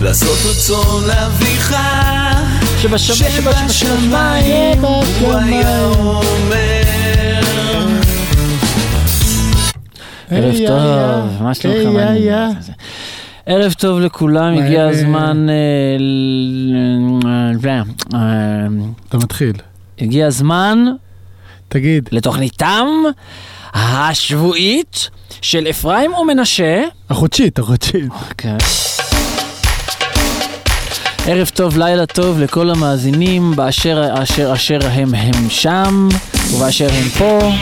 לעשות רצון אביך שבשמיים הוא היה אומר ערב טוב, מה שלומך? ערב טוב לכולם, הגיע הזמן... אה, אה, אתה מתחיל. הגיע הזמן תגיד, לתוכניתם השבועית של אפרים ומנשה. החודשית, החודשית. כן. ערב טוב, לילה טוב לכל המאזינים באשר אשר אשר הם הם שם ובאשר הם פה.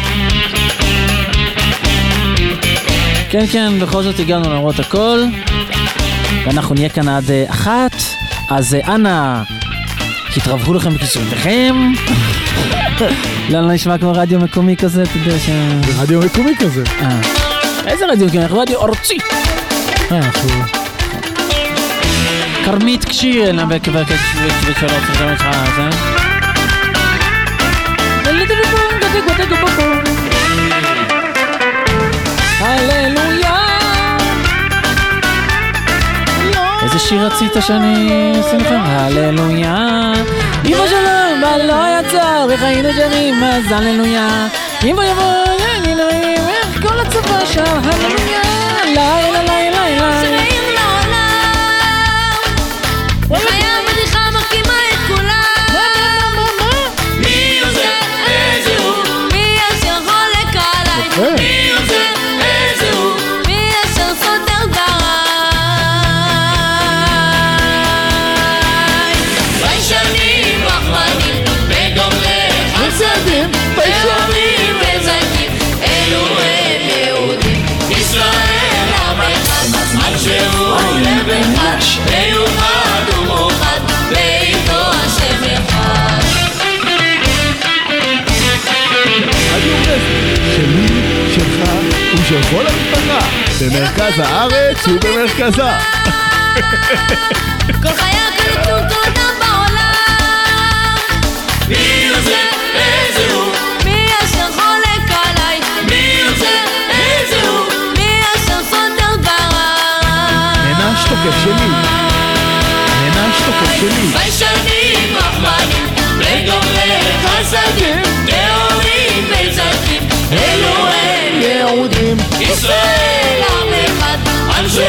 כן, כן, בכל זאת הגענו למרות הכל. ואנחנו נהיה כאן עד אה, אחת, אז אה, אנא, תתרווחו לכם בכיסויותיכם. לא, לא נשמע כמו רדיו מקומי כזה, אתה יודע ש... זה רדיו מקומי כזה. אה. איזה רדיו מקומי? אנחנו רדיו ארצי. כרמית קשיר, למה ושאלות ושאלות זה? הללויה. איזה שיר רצית שאני אשים לכם? הללויה. אמא שלום, ולא יצא, וחיינו שרים, אז הללויה. אמא יבוא, אני לא איך כל הצבא שר, הללויה. לילה, לילה, לילה. שמאיר לעולם ושל כל המשפחה. במרכז הארץ ובמרכזה. כל חיה כרצון תודה בעולם מי עוזר? איזה הוא? מי אשר חולק עליי מי עוזר? איזה הוא? מי אשר סותר דבריי נענש תוקף שלי. נענש תוקף שלי. ביישנים רחמנים וגומלי חסדים ישראל עם אחד עם שהוא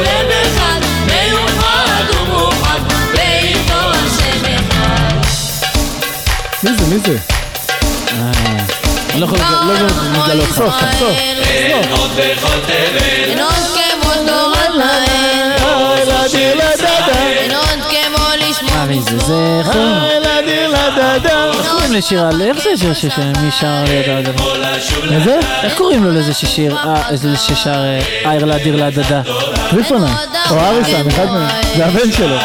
לב אחד מיוחד ומאוחד באיתו השם אחד מי זה, מי זה? אני לא יכול לא יכול לגלות לך. סוף, סוף. אין עוד בכל תבל מי זה? זה איך קוראים? לדיר לשיר על... איך זה שיר שש- מי שר ליד הדדה? איזה? איך קוראים לו לזה ששיר? אה, איזה ששר אה, אייר לאדיר להדדה? טריפונה. או אריסן, אחד מהם. זה הבן שלו.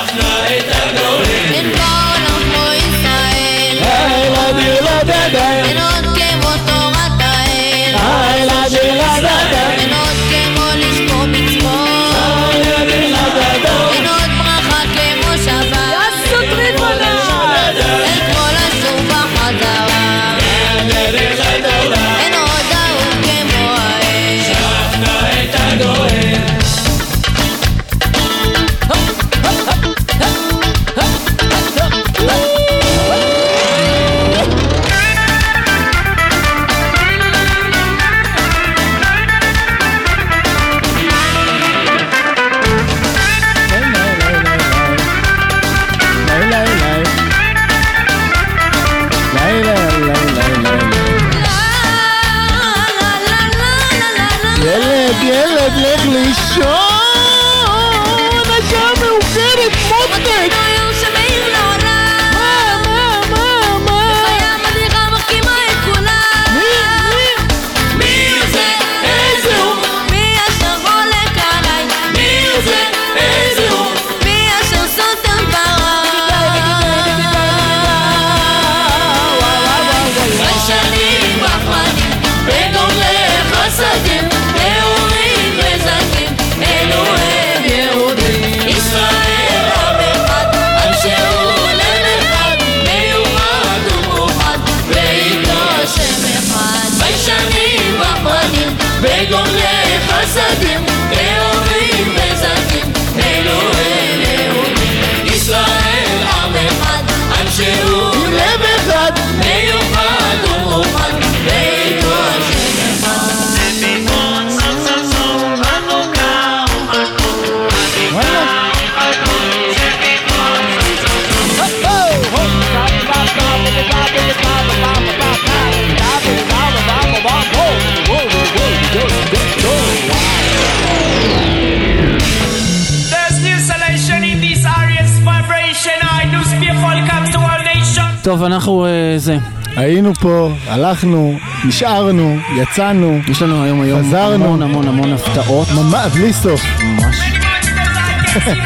טוב, אנחנו אה, זה. היינו פה, הלכנו, נשארנו, יצאנו, יש לנו היום היום חזרנו. המון המון המון הפתעות. ממש, בלי סוף. ממש.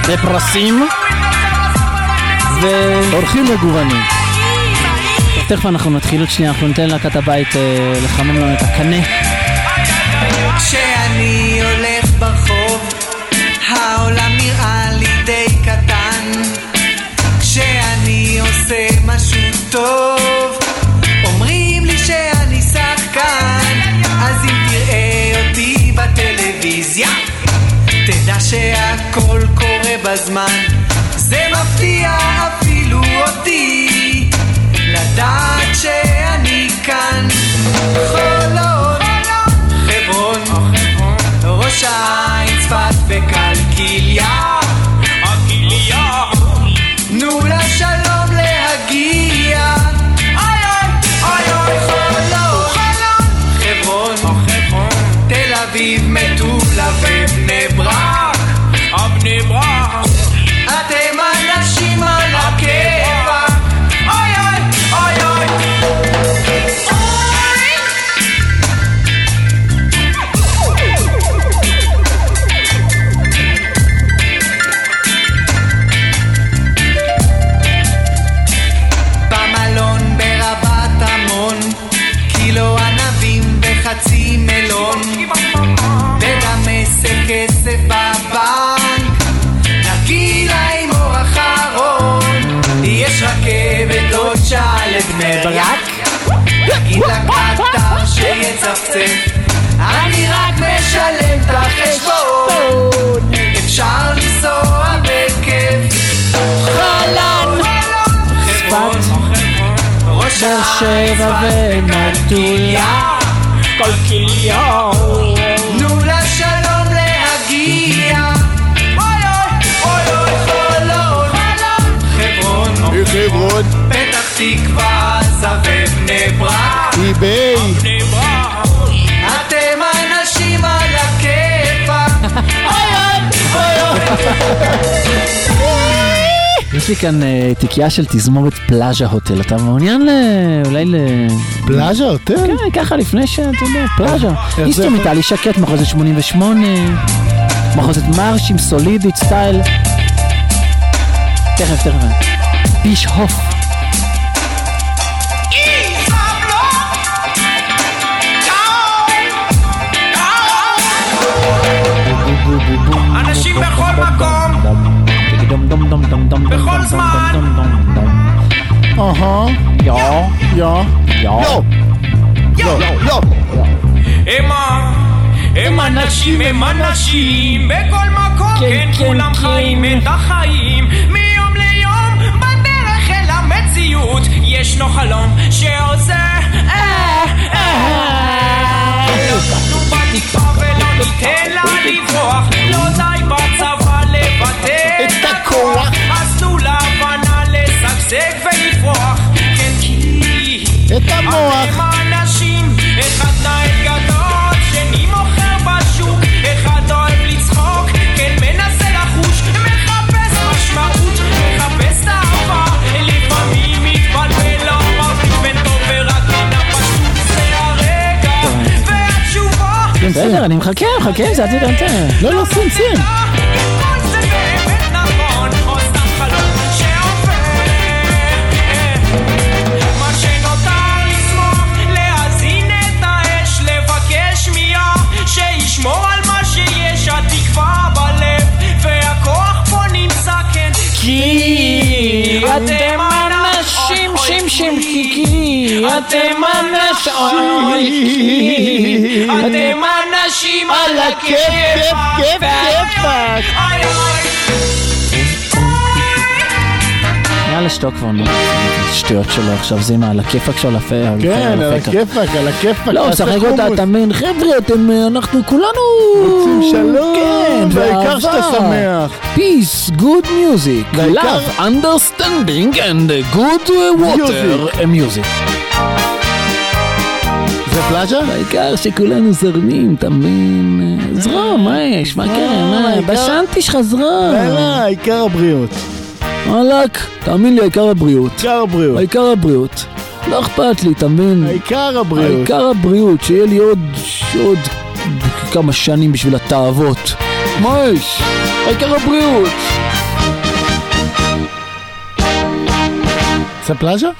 ופרסים. ו... אורחים מגוונים. תכף אנחנו נתחיל עוד שנייה, אנחנו ניתן להקת הבית אה, לחמם לנו את הקנה. כשאני טוב, אומרים לי שאני שחקן. אז אם תראה אותי בטלוויזיה, תדע שהכל קורה בזמן. זה מפתיע אפילו אותי, לדעת שאני כאן. חולות חברון, ראש העין, צפת וקלקיליה. באר שבע ומטולה. כל כליון. תנו לה שלום להגיע. אוי אוי אוי חולון. חברון, חברון, פתח תקווה, עזה ובני ברק. אי-ביי, אתם אנשים על הכיפאק. אוי אוי אוי אוי. יש לי כאן אה, תיקייה של תזמורת פלאז'ה הוטל. אתה מעוניין. אולי ל... פלאז'ה הוטל? כן, ככה לפני שאתה יודע, פלאז'ה. אינסטרומיטלי שקט, מחוזת 88, מחוזת מרשים, סולידית, סטייל. תכף, תכף. בישהוף. אנשים בכל מקום, בכל זמן. אהה, יא, יא, יא. לא, לא, הם. הם אנשים, הם אנשים, בכל מקום, כן, כן, כן, כולם כן. חיים את החיים, מיום ליום, בדרך אל המציאות, ישנו חלום שעושה אה, אה. לא לא אני מחכה, מחכה עם זה, אל תראה. לא, לא, שים, שים. כן, כי אתם אנשים, שים שים קיקי, אתם אנשים, אתם אנשים על הכיף, כיף, כיפאק. איי, איי. יאללה, שתוק כבר, נו. שטויות שלו עכשיו, זה מה, על הכיפאק שלו, לפ- כן, על. הכיפאק, על הכיפאק. לא, הוא משחק אותה. אתה מבין, חבר'ה, אתם, אה, אנחנו כולנו... רוצים שלום, כן, והעיקר שאתה. שמח. Peace, good music, love, understanding and good uh, water Music. זה פלאז'ה? העיקר שכולנו זורמים, אתה מבין? זרום, מה יש? מה קרה? העיקר- בשנתי שלך זרום. לא, לא, העיקר הבריאות. וואלאק, תאמין לי, העיקר הבריאות. העיקר הבריאות. העיקר הבריאות. לא אכפת לי, אתה מבין? העיקר הבריאות. העיקר הבריאות, שיהיה לי עוד, עוד כמה שנים בשביל התאוות. מה יש? העיקר הבריאות. זה פלאז'ה?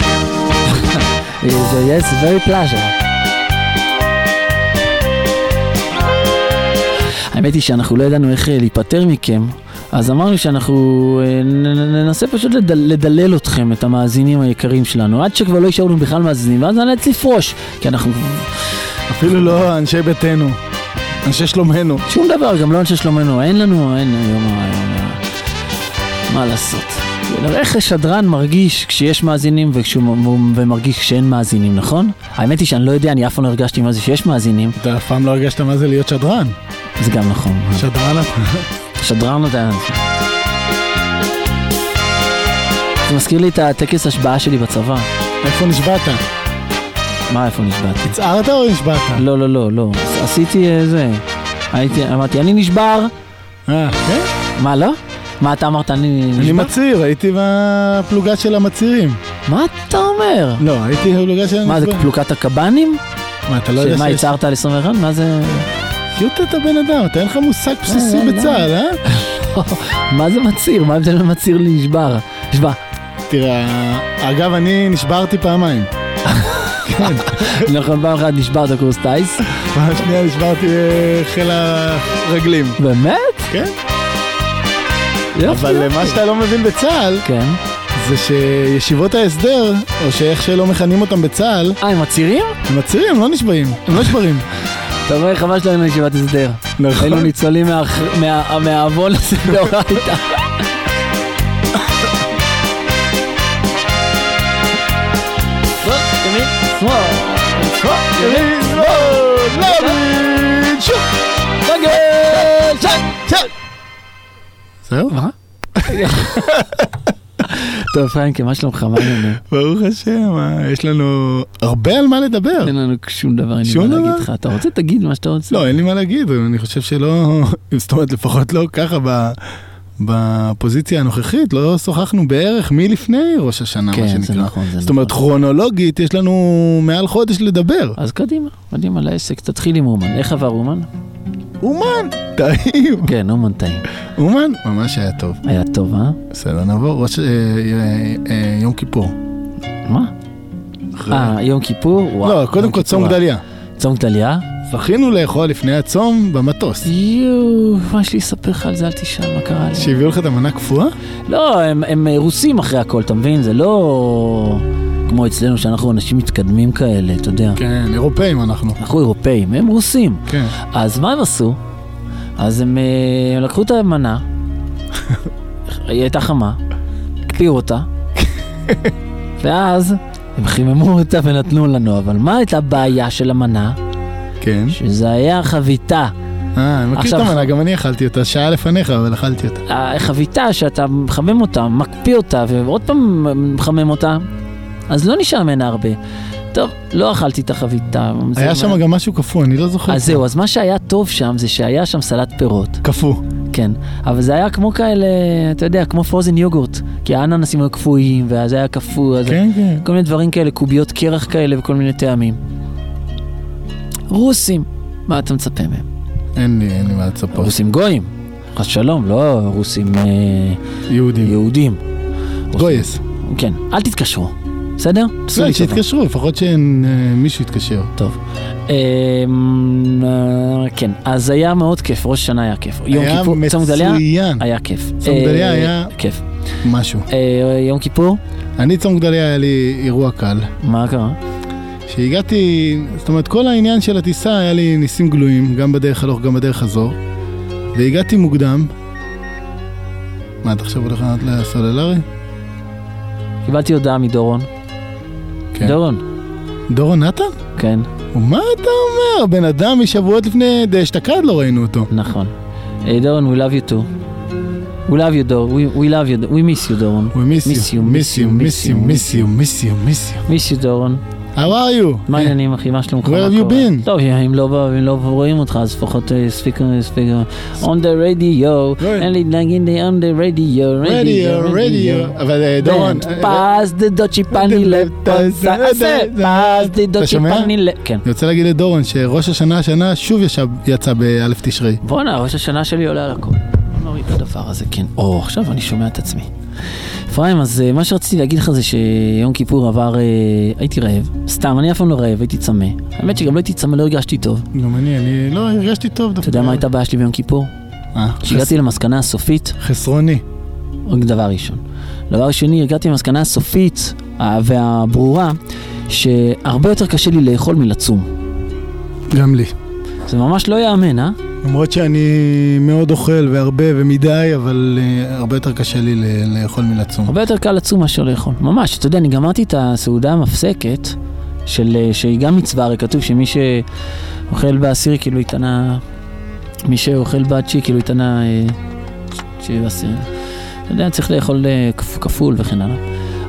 Yes, very pleasure. האמת היא שאנחנו לא ידענו איך אה, להיפטר מכם, אז אמרנו שאנחנו אה, ננסה פשוט לדל, לדלל אתכם, את המאזינים היקרים שלנו, עד שכבר לא יישארו לנו בכלל מאזינים, ואז נאלץ לפרוש, כי אנחנו... אפילו לא אנשי ביתנו. אנשי שלומנו. שום דבר, גם לא אנשי שלומנו, אין לנו, אין היום, היום, מה לעשות. איך שדרן מרגיש כשיש מאזינים וכשהוא, ומרגיש כשאין מאזינים, נכון? האמת היא שאני לא יודע, אני אף פעם לא הרגשתי מה זה שיש מאזינים, אתה אף פעם לא הרגשת מה זה להיות שדרן. זה גם נכון. שדרן אתה. שדרן אתה... זה מזכיר לי את הטקס השבעה שלי בצבא. איפה נשבעת? מה, איפה נשבעתי? הצערת או נשבעת? לא, לא, לא, לא. עשיתי אה, זה. הייתי, אמרתי, אני נשבר. אה, כן? מה, לא? מה אתה אמרת, אני אני? מצהיר, הייתי בפלוגה של המצהירים. מה אתה אומר? לא, הייתי בפלוגה של מה, זה המצהירים. פלוגת הקב"נים? מה, אתה לא יודע מה, שיש... הצהרת על 21? מה זה... שוט את הבן אדם, אתה אין לך מושג בסיסי לא, לא. בצה"ל, אה? מה זה מצהיר? מה ההבדל מצהיר לנשבר? נשבע. תראה, אגב, אני נשברתי פעמיים. נכון, פעם אחת נשברת קורס טיס. פעם שנייה נשברתי אה, חיל הרגלים. באמת? כן? אבל. מה שאתה לא מבין בצה"ל, כן. זה שישיבות ההסדר, או שאיך שלא מכנים אותם בצה"ל, אה, הם מצהירים? הם מצהירים, הם לא נשבעים, הם לא נשברים. אתה רואה, חבל שלא היינו ישיבת הסדר. נכון. היינו ניצולים מהעוון הזה דאורייתא. שמאל, ימין, שמאל, שמאל, ימין, רגל, שק, שק. זהו? מה? טוב, פרנקי, מה שלומך? מה העניינים? ברוך השם, יש לנו הרבה על מה לדבר. אין לנו שום דבר, אין לי מה? להגיד לך. אתה רוצה, תגיד מה שאתה רוצה. לא, אין לי מה להגיד, אני חושב שלא, זאת אומרת, לפחות לא ככה ב... בפוזיציה הנוכחית, לא שוחחנו בערך מלפני ראש השנה, כן, מה זה שנקרא. נכון, זה זאת אומרת, נכון. כרונולוגית, יש לנו מעל חודש לדבר. אז קדימה, קדימה לעסק, תתחיל עם אומן. איך עבר אומן? אומן, טעים. כן, אומן טעים. אומן, ממש היה טוב. היה טוב, אה? בסדר, נעבור, ראש, אה, אה, אה, יום כיפור. מה? אה, יום כיפור? וואו. לא, קודם כל צום. גדליה. צום גדליה? זכינו לאכול לפני הצום במטוס. יואו, מה יש לי לספר לך על זה? אל תשאל מה קרה לי. שהביאו לך את המנה קפואה? לא, הם, רוסים אחרי הכל, אתה מבין? זה לא כמו אצלנו שאנחנו אנשים מתקדמים כאלה, אתה יודע. כן, אירופאים אנחנו. אנחנו אירופאים, הם רוסים. כן. אז מה הם עשו? אז הם אה, לקחו את המנה, היא הייתה חמה, הקפיאו אותה, ואז הם חיממו אותה ונתנו לנו, אבל מה הייתה הבעיה של המנה? כן. שזה היה חביתה. אה, אני מכיר את עכשיו- המנה, גם אני אכלתי אותה שעה לפניך, אבל אכלתי אותה. החביתה שאתה מחמם אותה, מקפיא אותה, ועוד פעם מחמם אותה, אז לא נשאר ממנה הרבה. טוב, לא אכלתי את החביתה. היה שם גם משהו קפוא, אני לא זוכר. אז זהו, אז מה שהיה טוב שם זה שהיה שם סלט פירות. קפוא. כן, אבל זה היה כמו כאלה, אתה יודע, כמו פרוזן יוגורט, כי האננסים היו קפואים, ואז היה קפוא, אז כן, כן. כל מיני דברים כאלה, קוביות קרח כאלה וכל מיני טעמים. רוסים, מה אתה מצפה מהם? אין לי, אין לי מה לצפות. רוסים גויים, חס שלום, לא רוסים אה, יהודים. יהודים. גויס. כן, אל תתקשרו, בסדר? טובה. שיתקשרו, לפחות שמישהו יתקשר. טוב. אמ, אה, כן, אז היה מאוד כיף, ראש השנה היה כיף. יום היה מצוין. היה כיף. צום גדליה אה, היה- כיף. משהו. אה, יום כיפור, אני צום גדליה היה לי אירוע קל, מה קרה? שהגעתי, זאת אומרת, כל העניין של הטיסה היה לי ניסים גלויים, גם בדרך הלוך, גם בדרך חזור, והגעתי מוקדם. מה, אתה עכשיו הולך לענות לסוללרי? קיבלתי הודעה מדורון. כן. דורון, דורון נתן? כן, מה אתה אומר? בן אדם משבועות לפני דאשתקד לא ראינו אותו. נכון. דורון, we love you too. We love you, דור. We, we love you, we miss you, דורון. We miss Miss you, miss you, miss you, miss you, miss you, miss you. miss you, דורון. How are you? מה העניינים, אחי? מה שלומך? Where have you been? טוב, אם לא, אם לא רואים אותך, אז לפחות אה, ספיקר, ספיקר. On the radio, אין לי להגיד לי on the radio, רדיו, רדיו. אבל אה, דורון, אה, פס דה דוצ'י פני פס דה דוצ'י? פני לפ... כן. אני רוצה להגיד לדורון שראש השנה השנה שוב יצא באלף תשרי. בואנה, ראש השנה שלי עולה על הכל. נוריד את הדבר הזה, כן. או, עכשיו אני שומע את עצמי. אפרים, אז אה, מה שרציתי להגיד לך זה שיום כיפור עבר, אה, הייתי רעב. סתם, אני אף פעם לא רעב, הייתי צמא. האמת שגם לא הייתי צמא, לא הרגשתי טוב. גם אני, אני לא הרגשתי טוב דווקא. אתה יודע מה הייתה הבעיה שלי ביום כיפור? אה, שהגעתי למסקנה הסופית, חסרוני. רק דבר ראשון. דבר שני, הגעתי למסקנה הסופית אה, והברורה, שהרבה יותר קשה לי לאכול מלצום. גם לי. זה ממש לא ייאמן, אה? למרות שאני מאוד אוכל והרבה ומדי, אבל אה, הרבה יותר קשה לי ל- לאכול מלצום. הרבה יותר קל לצום מאשר לאכול. ממש, אתה יודע, אני גמרתי את הסעודה המפסקת, של, אה, שהיא גם מצווה, הרי כתוב שמי שאוכל בעשיר כאילו יתנה, מי שאוכל בתשיעי כאילו יתנה אה, תשיעי ועשיר. אתה יודע, צריך לאכול כפ- כפול וכן הלאה.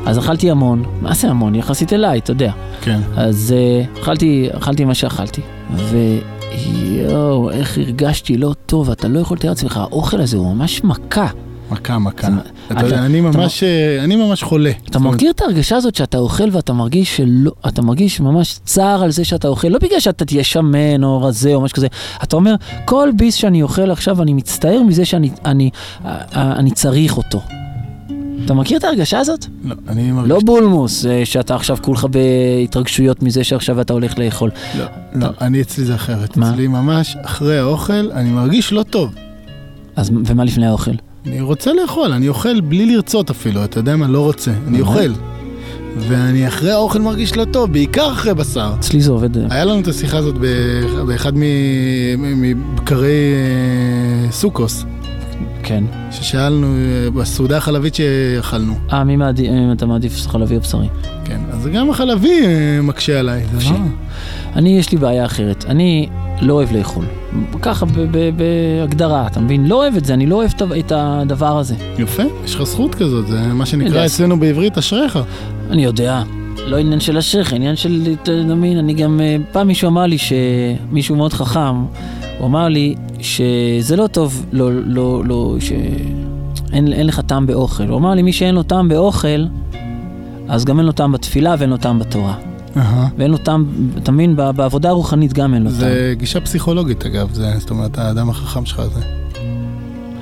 אז אכלתי המון, מה זה המון? יחסית אליי, אתה יודע. כן. אז uh, אכלתי, אכלתי מה שאכלתי, ויואו, איך הרגשתי לא טוב, אתה לא יכול לתאר לעצמך, האוכל הזה הוא ממש מכה. מכה, מכה. אתה אתה- אני ממש, אה, אני ממש חולה. אתה מכיר את ההרגשה הזאת שאתה אוכל ואתה מרגיש שלא, אתה מרגיש ממש צער על זה שאתה אוכל, לא בגלל שאתה תהיה שמן או רזה או משהו כזה, אתה אומר, כל ביס שאני אוכל עכשיו, אני מצטער מזה שאני אני, אה, אה, אני צריך אותו. אתה מכיר את ההרגשה הזאת? לא, אני מרגיש... לא בולמוס, אה, שאתה עכשיו כולך בהתרגשויות מזה שעכשיו אתה הולך לאכול. לא, לא, אני אצלי זה אחרת. מה? אצלי ממש אחרי האוכל, אני מרגיש לא טוב. אז ומה לפני האוכל? אני רוצה לאכול, אני אוכל בלי לרצות אפילו, אתה יודע מה? לא רוצה, אני. אוכל. ואני אחרי האוכל מרגיש לא טוב, בעיקר אחרי בשר. אצלי זה עובד... אה, היה לנו את השיחה הזאת באח- באחד מבקרי אה, סוכוס, כן. ששאלנו אה, בסעודה החלבית שאכלנו. אה, מי מעדיף, אתה מעדיף חלבי או בשרי? כן, אז גם החלבי אה, מקשה עליי. זה. לא- אני, יש לי בעיה אחרת. אני לא אוהב לאכול. ככה, בהגדרה, אתה מבין? לא אוהב את זה, אני לא אוהב את הדבר הזה. יפה, יש לך זכות כזאת, זה מה שנקרא. אצלנו בעברית אשריך. אני יודע, לא עניין של אשריך, עניין של, אתה מבין, אני גם, אה, פעם מישהו אמר לי, מישהו מאוד חכם, הוא אמר לי שזה לא טוב, לא, לא, לא, שאין אין לך טעם באוכל. הוא אמר לי, מי שאין לו טעם באוכל, אז גם אין לו טעם בתפילה ואין לו טעם בתורה. אהה. ואין לו טעם, אתה מבין, בעבודה הרוחנית גם אין לו טעם. זה גישה פסיכולוגית אגב, זה, זאת אומרת, האדם החכם שלך זה.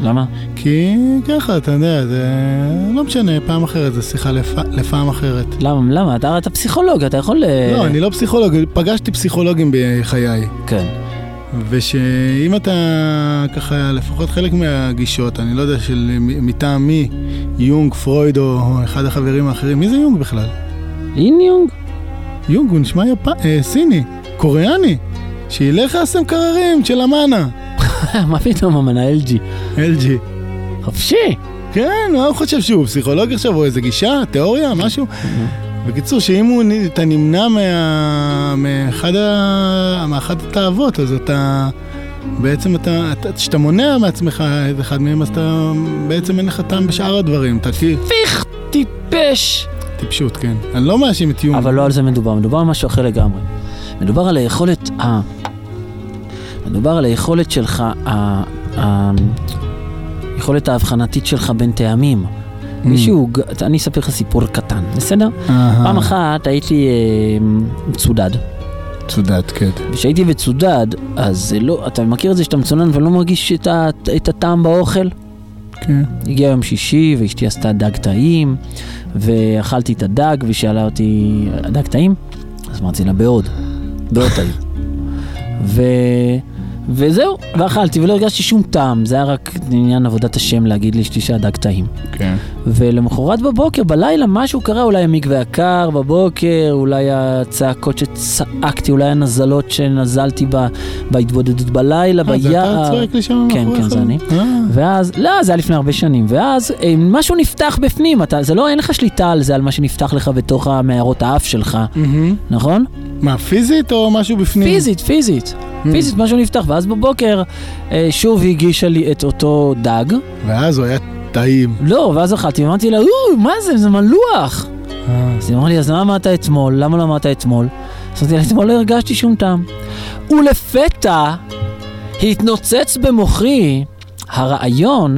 למה? כי ככה, אתה יודע, זה לא משנה, פעם אחרת, זה שיחה לפ... לפעם אחרת. למה? למה? אתה, אתה פסיכולוג, אתה יכול... אה, לא, אני לא פסיכולוג, פגשתי פסיכולוגים בחיי. כן. ושאם אתה ככה, לפחות חלק מהגישות, אני לא יודע של מטעם מי, יונג, פרויד או אחד החברים האחרים, מי זה יונג בכלל? אין יונג? יונג הוא נשמע יפ... אה, סיני, קוריאני, שילך לעשות מקררים של אמנה, מה פתאום המנה LG? LG. חופשי. כן, מה הוא חושב שהוא פסיכולוג עכשיו, או איזה גישה, תיאוריה, משהו? בקיצור, שאם הוא, אתה נמנע מה, מאחד, ה, מאחד התאוות, אז אתה, בעצם אתה, אתה- כשאתה מונע מעצמך את אחד מהם, אז אתה, בעצם אין לך טעם בשאר הדברים, אתה כאילו, פיך, טיפש. טיפשות, כן. אני לא מאשים את יום. אבל לא על זה מדובר, מדובר על משהו אחר לגמרי. מדובר על היכולת ה... מדובר על היכולת שלך, ה... ה... היכולת ההבחנתית שלך בין טעמים. Mm. מישהו, אני אספר לך סיפור קטן, בסדר? פעם אחת הייתי אה, מצודד, צודת, כן. וכשהייתי מצודד, אז זה לא, אתה מכיר את זה שאתה מצונן ולא מרגיש את, ה, את הטעם באוכל? כן. הגיע יום שישי ואשתי עשתה דג טעים, ואכלתי את הדג והיא אותי, הדג טעים? אז אמרתי לה, בעוד, בעוד טעים. ו... וזהו, ואכלתי ולא הרגשתי שום טעם, זה היה רק עניין עבודת השם להגיד לאשתי שהדג טעים. כן. ולמחרת בבוקר, בלילה, משהו קרה, אולי המקווה הקר בבוקר, אולי הצעקות שצעקתי, אולי הנזלות שנזלתי ב, בהתבודדות בלילה, אה, זה ביער. אתה צועק לי שם כן, מאחוריך? כן, זה אני. אה, ואז, לא, זה היה לפני הרבה שנים, ואז אה, משהו נפתח בפנים, אתה, זה לא, אין לך שליטה על זה, על מה שנפתח לך בתוך המערות האף שלך. נכון? מה, פיזית או משהו בפנים? פיזית, פיזית. Mm. פיזית, משהו נפתח, ואז בבוקר אה, שוב היא הגישה לי את אותו דג. ואז הוא היה טעים. לא, ואז אכלתי, ואמרתי לה, אוי, מה זה, זה מלוח. אה, אז היא אמרה לי, אז למה אמרת אתמול? למה לא אמרת אתמול? אז אמרתי לה, אתמול לא הרגשתי שום טעם. ולפתע התנוצץ במוחי הרעיון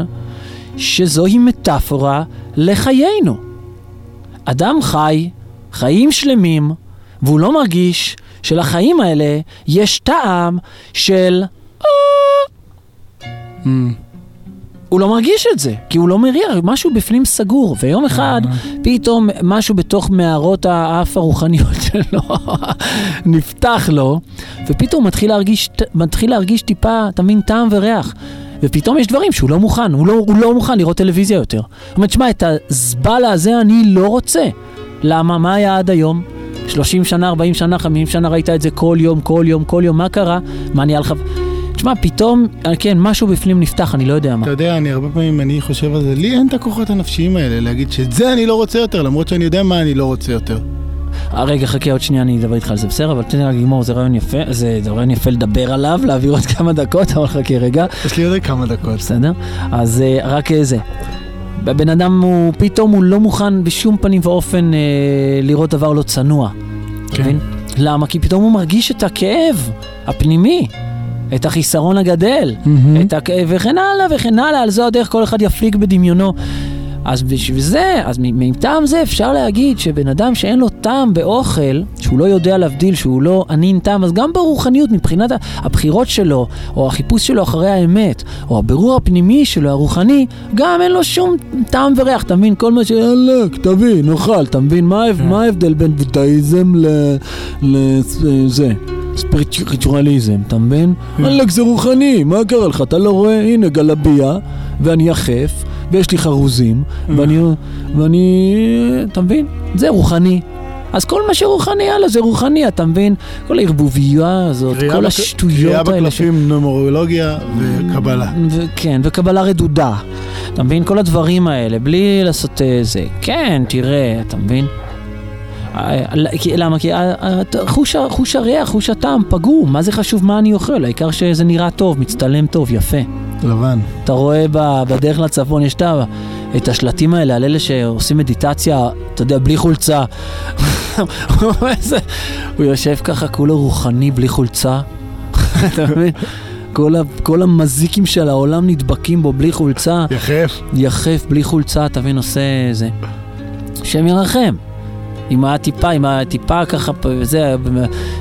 שזוהי מטאפורה לחיינו. אדם חי, חיים שלמים, והוא לא מרגיש שלחיים האלה יש טעם של... אמ, הוא לא מרגיש את זה, כי הוא לא מריח, משהו בפנים סגור. ויום אחד, פתאום משהו בתוך מערות האף הרוחניות שלו נפתח לו, ופתאום מתחיל להרגיש, מתחיל להרגיש טיפה, אתה מבין, טעם וריח. ופתאום יש דברים שהוא לא מוכן, הוא לא, הוא לא מוכן לראות טלוויזיה יותר. הוא אומר, שמע, את הזבלה הזה אני לא רוצה. למה? מה היה עד היום? 30 שנה, 40 שנה, 50 שנה ראית את זה כל יום, כל יום, כל יום, מה קרה? מה נהיה לך? תשמע, פתאום, אה, כן, משהו בפנים נפתח, אני לא יודע מה. אתה יודע, אני הרבה פעמים, אני חושב על זה, לי אין את הכוחות הנפשיים האלה להגיד שאת זה אני לא רוצה יותר, למרות שאני יודע מה אני לא רוצה יותר. אה, רגע, חכה עוד שנייה, אני אדבר איתך על זה, בסדר? אבל תן לי רק לגמור, זה רעיון יפה, זה זה רעיון יפה לדבר עליו, להעביר עוד כמה דקות, אבל חכה רגע, יש לי עוד כמה דקות. בסדר? אז אה, רק זה. הבן אדם הוא, פתאום הוא לא מוכן בשום פנים ואופן אה, לראות דבר לא צנוע. כן. מבין? למה? כי פתאום הוא מרגיש את הכאב הפנימי, את החיסרון הגדל, מהמם. את הכאב וכן הלאה וכן הלאה, על זו הדרך כל אחד יפליג בדמיונו. אז בשביל זה, אז מטעם זה אפשר להגיד שבן אדם שאין לו טעם באוכל, שהוא לא יודע להבדיל, שהוא לא ענין טעם, אז גם ברוחניות, מבחינת הבחירות שלו, או החיפוש שלו אחרי האמת, או הבירור הפנימי שלו, הרוחני, גם אין לו שום טעם וריח, אתה מבין? כל מה ש... יאללה, תביא, נאכל, אתה מבין? מה מה ההבדל בין בודהיזם לזה? ספיריטואליזם, אתה מבין? וואלכ זה רוחני, מה קרה לך? אתה לא רואה? הנה גלביה, ואני יחף, ויש לי חרוזים, ואני, ואני, אתה מבין? זה רוחני. אז כל מה שרוחני, יאללה, זה רוחני, אתה מבין? כל הערבוביה הזאת, קריאה כל בק- השטויות קריאה האלה. ש- בקלפים, נומרולוגיה וקבלה. ו- כן, וקבלה רדודה. אתה מבין? כל הדברים האלה, בלי לעשות אה, זה. כן, תראה, אתה מבין? אה, כי- למה? כי ה- ה- חוש חוש הריח, חוש הטעם פגום, מה זה חשוב מה אני אוכל? העיקר שזה נראה טוב, מצטלם טוב, יפה. לבן. אתה רואה בדרך לצפון, יש את השלטים האלה על אלה שעושים מדיטציה, אתה יודע, בלי חולצה. הוא יושב ככה כולו רוחני בלי חולצה, אתה מבין? כל, ה- כל המזיקים של העולם נדבקים בו בלי חולצה, יחף. יחף בלי חולצה, אתה מבין, עושה זה. השם ירחם. אם היה טיפה, אם היה טיפה ככה, פ- זה,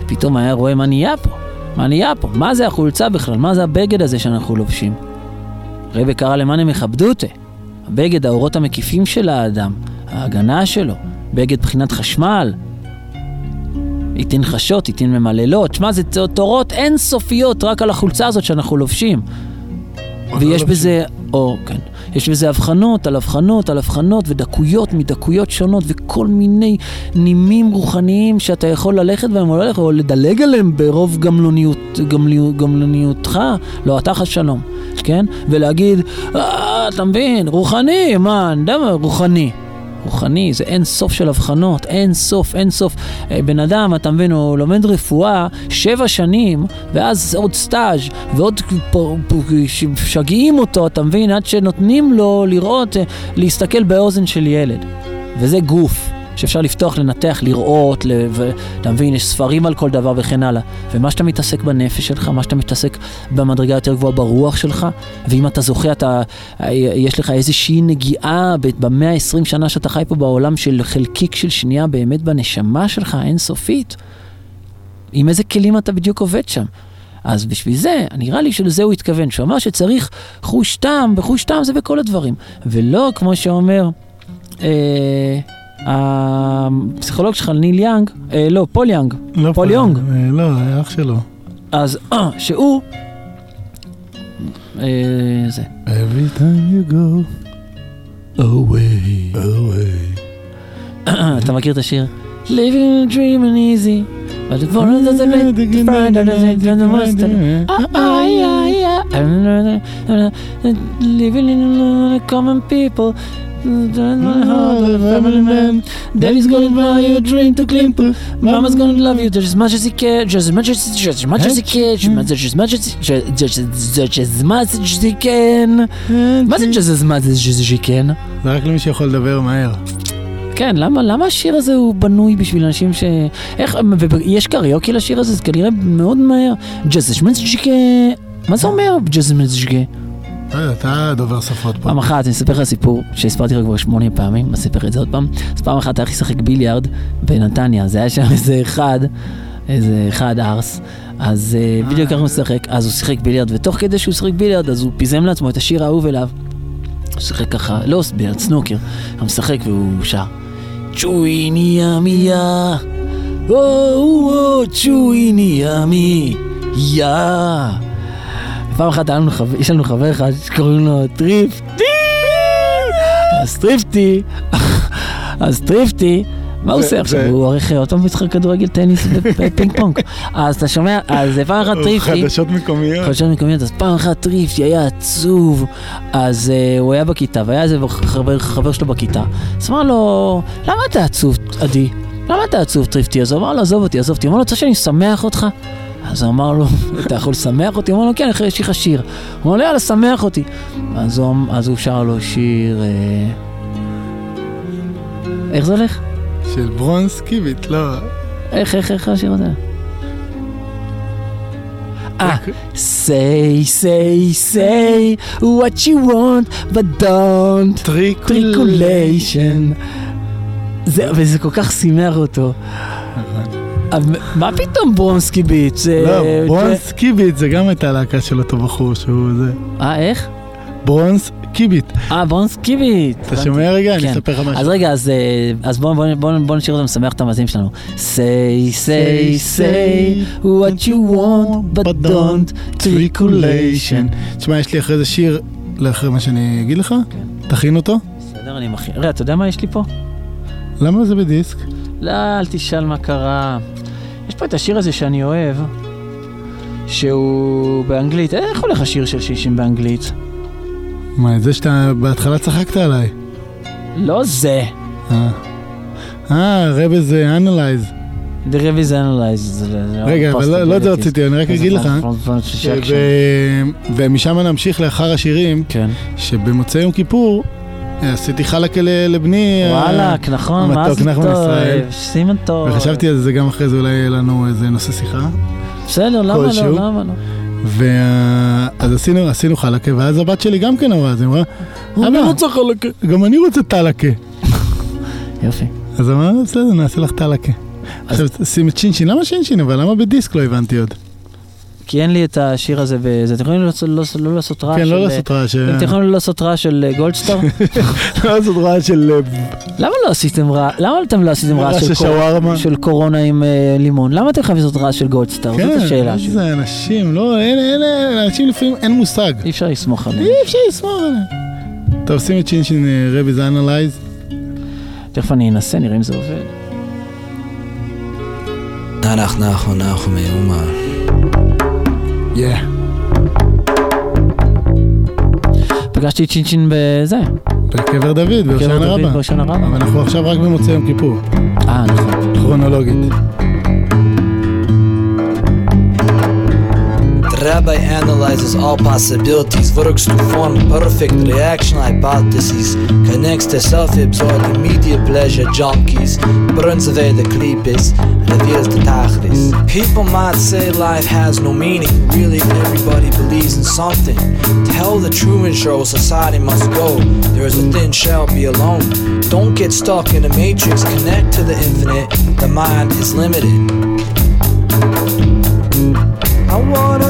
פתאום היה רואה מה נהיה פה. מה נהיה פה? מה זה החולצה בכלל? מה זה הבגד הזה שאנחנו לובשים? רבי קרא למאנה מכבדותה. הבגד, האורות המקיפים של האדם, ההגנה שלו, בגד בחינת חשמל. ייתן חשות, ייתן ממללות. שמע, זה תורות אינסופיות רק על החולצה הזאת שאנחנו לובשים. ויש בזה, או, כן, יש בזה הבחנות על הבחנות על הבחנות ודקויות מדקויות שונות וכל מיני נימים רוחניים שאתה יכול ללכת בהם או לא ללכת או לדלג עליהם ברוב גמלוניות, גמליות, גמלוניותך, לא אתה שלום, כן? ולהגיד, אה, אתה מבין, רוחני, מה, אני יודע מה, רוחני. רוחני, זה אין סוף של הבחנות, אין סוף, אין סוף. אה, בן אדם, אתה מבין, הוא לומד רפואה שבע שנים, ואז עוד סטאז' ועוד משגעים אותו, אתה מבין, עד שנותנים לו לראות, אה, להסתכל באוזן של ילד. וזה גוף. שאפשר לפתוח, לנתח, לראות. ו... אתה מבין, יש ספרים על כל דבר וכן הלאה. ומה שאתה מתעסק בנפש שלך, מה שאתה מתעסק במדרגה יותר גבוהה ברוח שלך, ואם אתה זוכה, אתה, יש לך איזושהי נגיעה במאה ה-20 שנה שאתה חי פה בעולם של חלקיק של שנייה באמת בנשמה שלך, אינסופית. עם איזה כלים אתה בדיוק עובד שם. אז בשביל זה, נראה לי שלזה הוא התכוון, שהוא אמר שצריך חוש טעם, וחוש טעם זה בכל הדברים. ולא כמו שאומר אה, הפסיכולוג שלך, ניל יאנג, אה, לא, פול יאנג, לא פול פה, יונג. אה, לא, אח שלו. אז שהוא אה, זה. Every time you go away, away. אתה מכיר את השיר? Living a dream and easy. But the world the Ah, ah. Living in common people. Daddy's gonna buy you a drink to to. Mama's gonna love you just as much as he can, just as much as just as much as he can, just as much as just as much as he can. מה זה just as much as he can? זה רק למי שיכול לדבר מהר. כן, למה, למה השיר הזה הוא בנוי בשביל אנשים ש... איך, ויש קריוקי לשיר הזה? זה כנראה מאוד מהר. ג'זשמנצ'קה... מה זה אומר? לא יודע, אתה דובר שפות פה. פעם אחת, אני אספר לך סיפור שהספרתי לך כבר שמונה פעמים, אספר את זה עוד פעם. אז פעם אחת הלכתי לשחק ביליארד בנתניה, זה היה שם איזה אחד, איזה אחד ארס. אז אה, בדיוק הוא משחק, אז הוא שיחק ביליארד, ותוך כדי שהוא שיחק ביליארד, אז הוא פיזם לעצמו את השיר האהוב אליו. הוא שיחק ככה, לא ביליארד, סנוקר. הוא משחק והוא שר. צ'וי נהיה מיה, או או צ'וי נהיה מי, יא. פעם אחת לנו חבר, יש לנו חבר אחד שקוראים לו טריפטי, אז טריפטי, אז טריפטי, מה הוא עושה עכשיו? הוא עורך עוד פעם משחק כדורגל, טניס ופינג פונג. אז אתה שומע, אז פעם אחת טריפטי, חדשות מקומיות. חדשות מקומיות, אז פעם אחת טריפטי היה עצוב, אז uh, הוא היה בכיתה, והיה איזה חבר, חבר שלו בכיתה. אז אמר לו, למה אתה עצוב, עדי? למה אתה עצוב טריפטי? אז הוא אמר לו, עזוב אותי, עזוב אותי. הוא אמר לו, רוצה שאני אשמח אותך? אז הוא אמר לו, אתה יכול לשמח אותי? הוא אמר לו, כן, אחרי יש לך שיר. הוא אמר לו, יאללה, שמח אותי. אז הוא, אז הוא שר לו שיר... אה... איך זה הולך? של ברונס קיביט, לא. איך, איך, איך השיר הזה? אה, say, say, say what you want, but don't טריקוליישן. זה, וזה כל כך שימח אותו. מה פתאום ברונסקי ביט? זה... לא, ברונס קיביט זה גם הייתה להקה של אותו בחור שהוא זה. אה, איך? ברונס קיביט. אה, ברונסקי ביט. אתה שומע רגע? אני כן. אספר לך משהו. אז רגע, אז, אה, בואו בוא, בוא, בוא נשאיר אותם לשמח את המאזינים שלנו. say, say, say what you want, but don't triculation. תשמע, יש לי אחרי זה שיר, לאחרי מה שאני אגיד לך, כן. תכין אותו. בסדר, אני מכין. רגע, אתה יודע מה יש לי פה? למה זה בדיסק? לא, אל תשאל מה קרה. יש פה את השיר הזה שאני אוהב, שהוא באנגלית. איך הולך השיר של שישים באנגלית? מה, את זה שאתה בהתחלה צחקת עליי. לא זה. אה, אה, רבי זה אנלייז. The Revis Analyze. זה- זה רגע, אבל לא- לא את זה possibilities. רציתי, אני רק אגיד לך, ומשם נמשיך לאחר השירים, כן. שבמוצאי יום כיפור עשיתי חלקה ל- לבני. אה, וואלק, נכון, מה זה נחמן טוב. סימן טוב. וחשבתי על זה גם אחרי זה, אולי יהיה לנו איזה נושא שיחה. בסדר, למה. לא, למה לא? ואז עשינו, עשינו חלקה, ואז הבת שלי גם כן אמרה, אז היא אמרה, אני רוצה חלקה. גם אני רוצה טלקה. יופי. אז אמרנו, בסדר, נעשה לך טלקה. עכשיו שים את שינשין, למה שינשין? אבל למה בדיסק לא הבנתי עוד? כי אין לי את השיר הזה וזה, אתם יכולים לא לעשות- לא- לא לעשות רעש כן, של... לא לעשות רעש. אתם יכולים לא לעשות רעש של אה, גולדסטאר? לא לעשות רעש של... אה, למה לא עשיתם רעש? למה אתם לא עשיתם רעש של קורונה עם אה, לימון? למה אתם חייבים לעשות רעש של גולדסטאר? זאת כן, השאלה שלי. איזה אנשים, לא, אין, אין, לאנשים לפעמים אין מושג. אי אפשר לסמוך עליהם. אי אפשר לסמוך עליהם. טוב, שים את שינשין רבי זה אנלייז. תכף אני אנסה, נראה אם זה עובד. נח נחו נחו מאומה. יא. פגשתי את שינשין בזה. בקבר דוד, בקבר בהושענא דוד, רבה. בהושענא רבה. אבל אנחנו עכשיו רק במוצאי יום כיפור, אה, נכון. כרונולוגית. Rabbi analyzes all possibilities, works to form perfect reaction hypotheses, connects to self-absorbed immediate pleasure junkies, burns away the klipis, reveals the tachlis. People might say life has no meaning, really everybody believes in something. Tell the Truman Show society must go, there is a thin shell, be alone. Don't get stuck in a matrix, connect to the infinite, the mind is limited. I wanna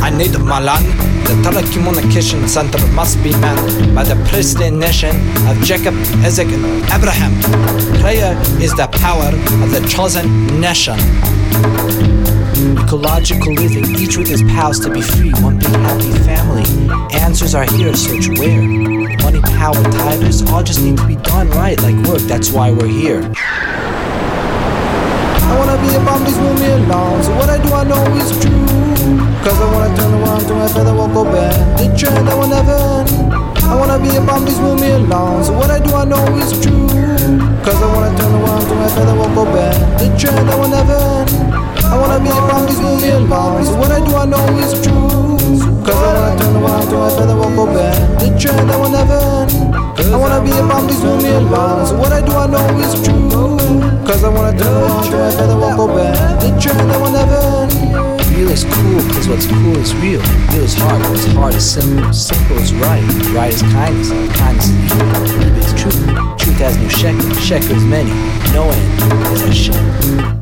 I need Malan. The telecommunication center must be manned by the priestly nation of Jacob, Isaac, and Abraham. Prayer is the power of the chosen nation. Ecological living, each with his pals to be free, one big happy family. Answers are here, search where? Money, power, titles, all just need to be done right, like work, that's why we're here. I wanna be a bomb, please move me along. So what I do, I know is true. Cause I wanna turn around to my feather go back. The trend that will never end. I wanna be a bomb, please move me along. So what I do, I know is true. Cause I wanna turn around to my feather go back. The trend that will never end. I wanna be a bomb, please move me along. So what I do, I know is true. Cause I wanna turn around to my feather won't go back. The trend that will never end. I wanna be a bomb, please move me along. So what I do, I know is true. Cause I wanna turn around to my feather won't go back. The trend that will never end. Real is cool, cause what's cool is real. Real is hard, what's hard is simple. Simple is right. Right is kindness. Kindness is. Evil is truth. Truth has no shekel. Shekel is many. No end is a shekel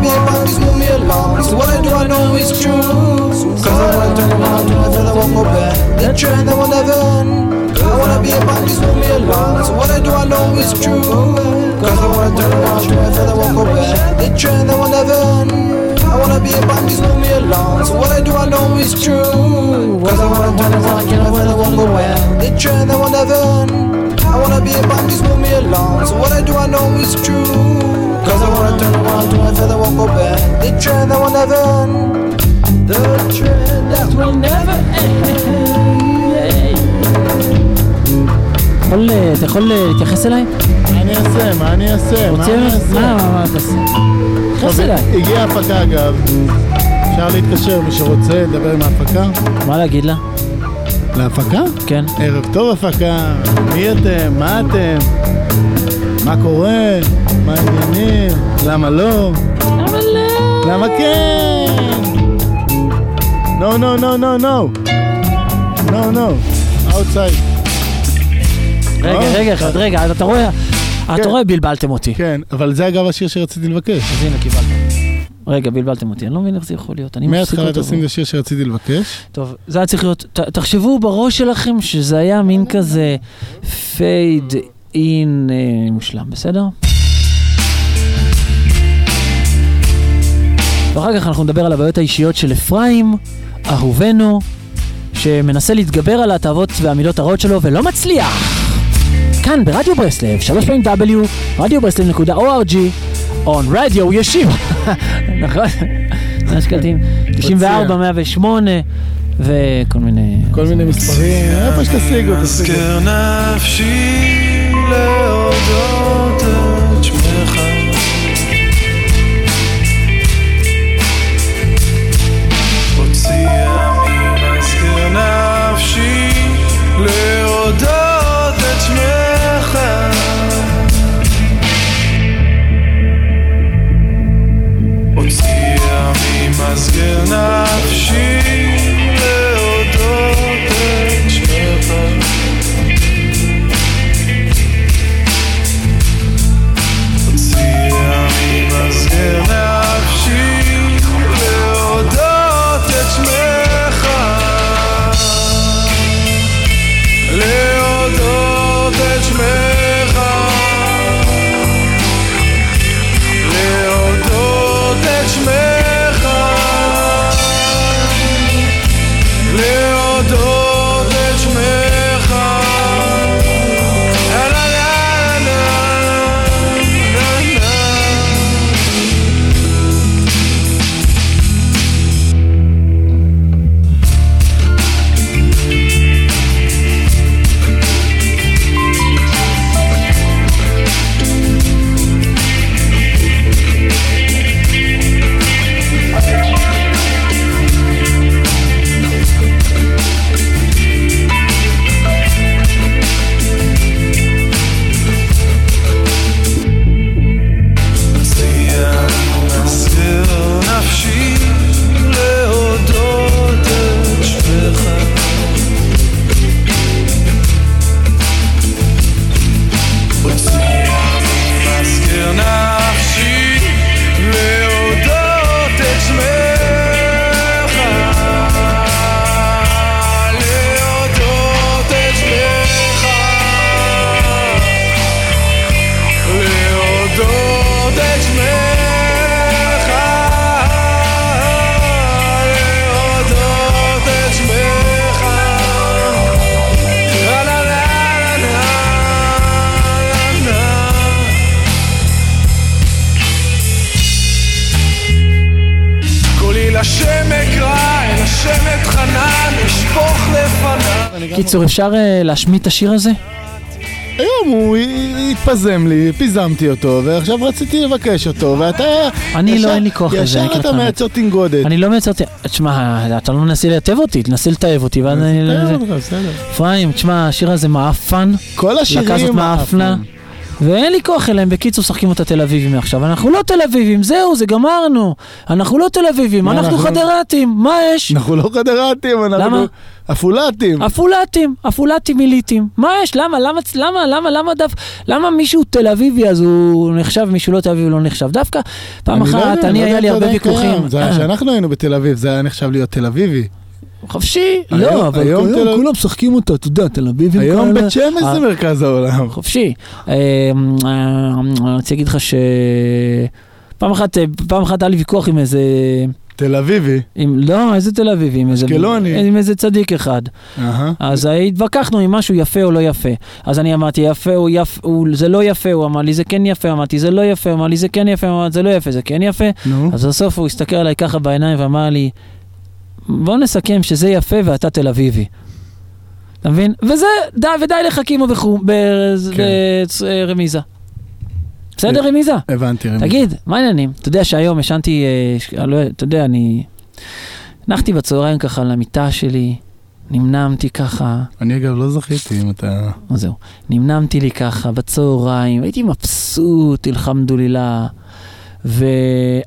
me about this movie alarm So why do I know it's true? Cause I wanna turn around and never I won't go back The trend that will never end I wanna be about this movie alarm So why do I know it's true? Cause I wanna turn around and never I won't go back The trend that will never end I wanna be a about move me along. So what I do I know is true? Cause I wanna turn around and never I won't go back The trend that will never end I wanna be a about move me along. So what I do I know is true Cause I wanna turn around to my feather won't go back. The trend that will never end. The trend that will never יכול, אה, אתה יכול אה, להתייחס אליי? מה אני אעשה? מה אני אעשה? מה. אני מה, אעשה? מה, מה תעשה? תתייחס טוב, אליי. הגיעה הפקה אגב, אפשר להתקשר מי שרוצה, לדבר עם ההפקה. מה להגיד לה? להפקה? כן. ערב טוב הפקה, מי אתם? מה אתם? מה קורה? מה העניינים? למה לא? אבל... אה, למה כן? No, no, no, no, no. No, no. outside. רגע, אה, רגע, אחד, רגע, אתה רואה... אתה רואה, בלבלתם אותי. כן, אבל זה אגב השיר שרציתי לבקש. אז הנה, קיבלת. רגע, בלבלתם אותי, אני לא מבין איך זה יכול להיות. אני מפסיק מההתחלה אותו. תשים את השיר שרציתי לבקש. טוב, זה היה צריך להיות, תחשבו בראש שלכם שזה היה מין כזה פייד אין אה, מושלם, בסדר? ואחר כך אנחנו נדבר על הבעיות האישיות של אפרים, אהובנו, שמנסה להתגבר על התאוות והמידות הרעות שלו ולא מצליח. כאן ברדיו ברסלב, שלוש פעמים W, radioברסלב.org, on רדיו ישיר. נכון? מה שקלטים? 94, 108 וכל מיני... כל מיני מספרים, איפה שתשיגו, תשיגו. skin not קיצור, אפשר אה, להשמיט את השיר הזה? היום הוא התפזם לי, פיזמתי אותו, ועכשיו רציתי לבקש אותו, ואתה... אני לא, אין לי כוח לזה, ישר אתה. מייצר תנגודת. אני לא מייצר... תשמע, אתה לא מנסה לטב אותי, תנסה לתעב אותי, ואז אני... תאר אותך, בסדר. אפרים, תשמע, השיר הזה מעפן, כל השירים... מאפנה, ואין לי כוח אליהם. בקיצור, משחקים אותה תל אביבים מעכשיו. אנחנו לא תל אביבים, זהו, זה גמרנו. אנחנו לא תל אביבים, אנחנו אנחנו- חדרתים, מה יש? אנחנו לא חדרתים, אנחנו למה? עפולתים. עפולתים, עפולתים מיליטים. מה יש? למה? למה? למה? למה? למה דווקא? למה מישהו תל אביבי אז הוא נחשב, מישהו לא תל אביבי לא נחשב? דווקא פעם אני לא אחת, אני אני לא היה לי הרבה ויכוחים. זה היה כשאנחנו היינו בתל אביב, זה היה נחשב להיות תל אביבי. חופשי, היום- לא, אבל היום היום כולם משחקים אותה, אתה יודע, תל אביבים היום כאלה. בית שמש אה, זה מרכז העולם. חופשי. אה, אה, אני רוצה להגיד לך ש... פעם אחת, אה, פעם אחת היה לי ויכוח עם איזה... תל אביבי. עם, לא, איזה תל אביבי, עם איזה... אשקלוני. עם איזה צדיק אחד. אהה. אז אה, התווכחנו אם משהו יפה או לא יפה. אז אני אמרתי, יפה הוא יפה, הוא, זה לא יפה, הוא אמר לי, זה כן יפה, אמרתי, זה לא יפה, הוא אמר לי, זה כן יפה, הוא אמר, זה לא יפה, זה כן יפה. נו. אז בסוף הוא הסתכל עליי ככה בעיניים ואמר לי, בוא נסכם שזה יפה ואתה תל אביבי. אתה מבין? וזה, די, ודי לחכימו כן. ברמיזה. בסדר, רמיזה? הבנתי, רמי. תגיד, מה העניינים? אתה יודע שהיום ישנתי, אה, אני לא- אתה יודע, אני... הנחתי בצהריים ככה על המיטה שלי, נמנמתי ככה, אני אגב לא זכיתי אם אתה... זהו, נמנמתי לי ככה בצהריים, הייתי מבסוט, אלחמדולילה. ו...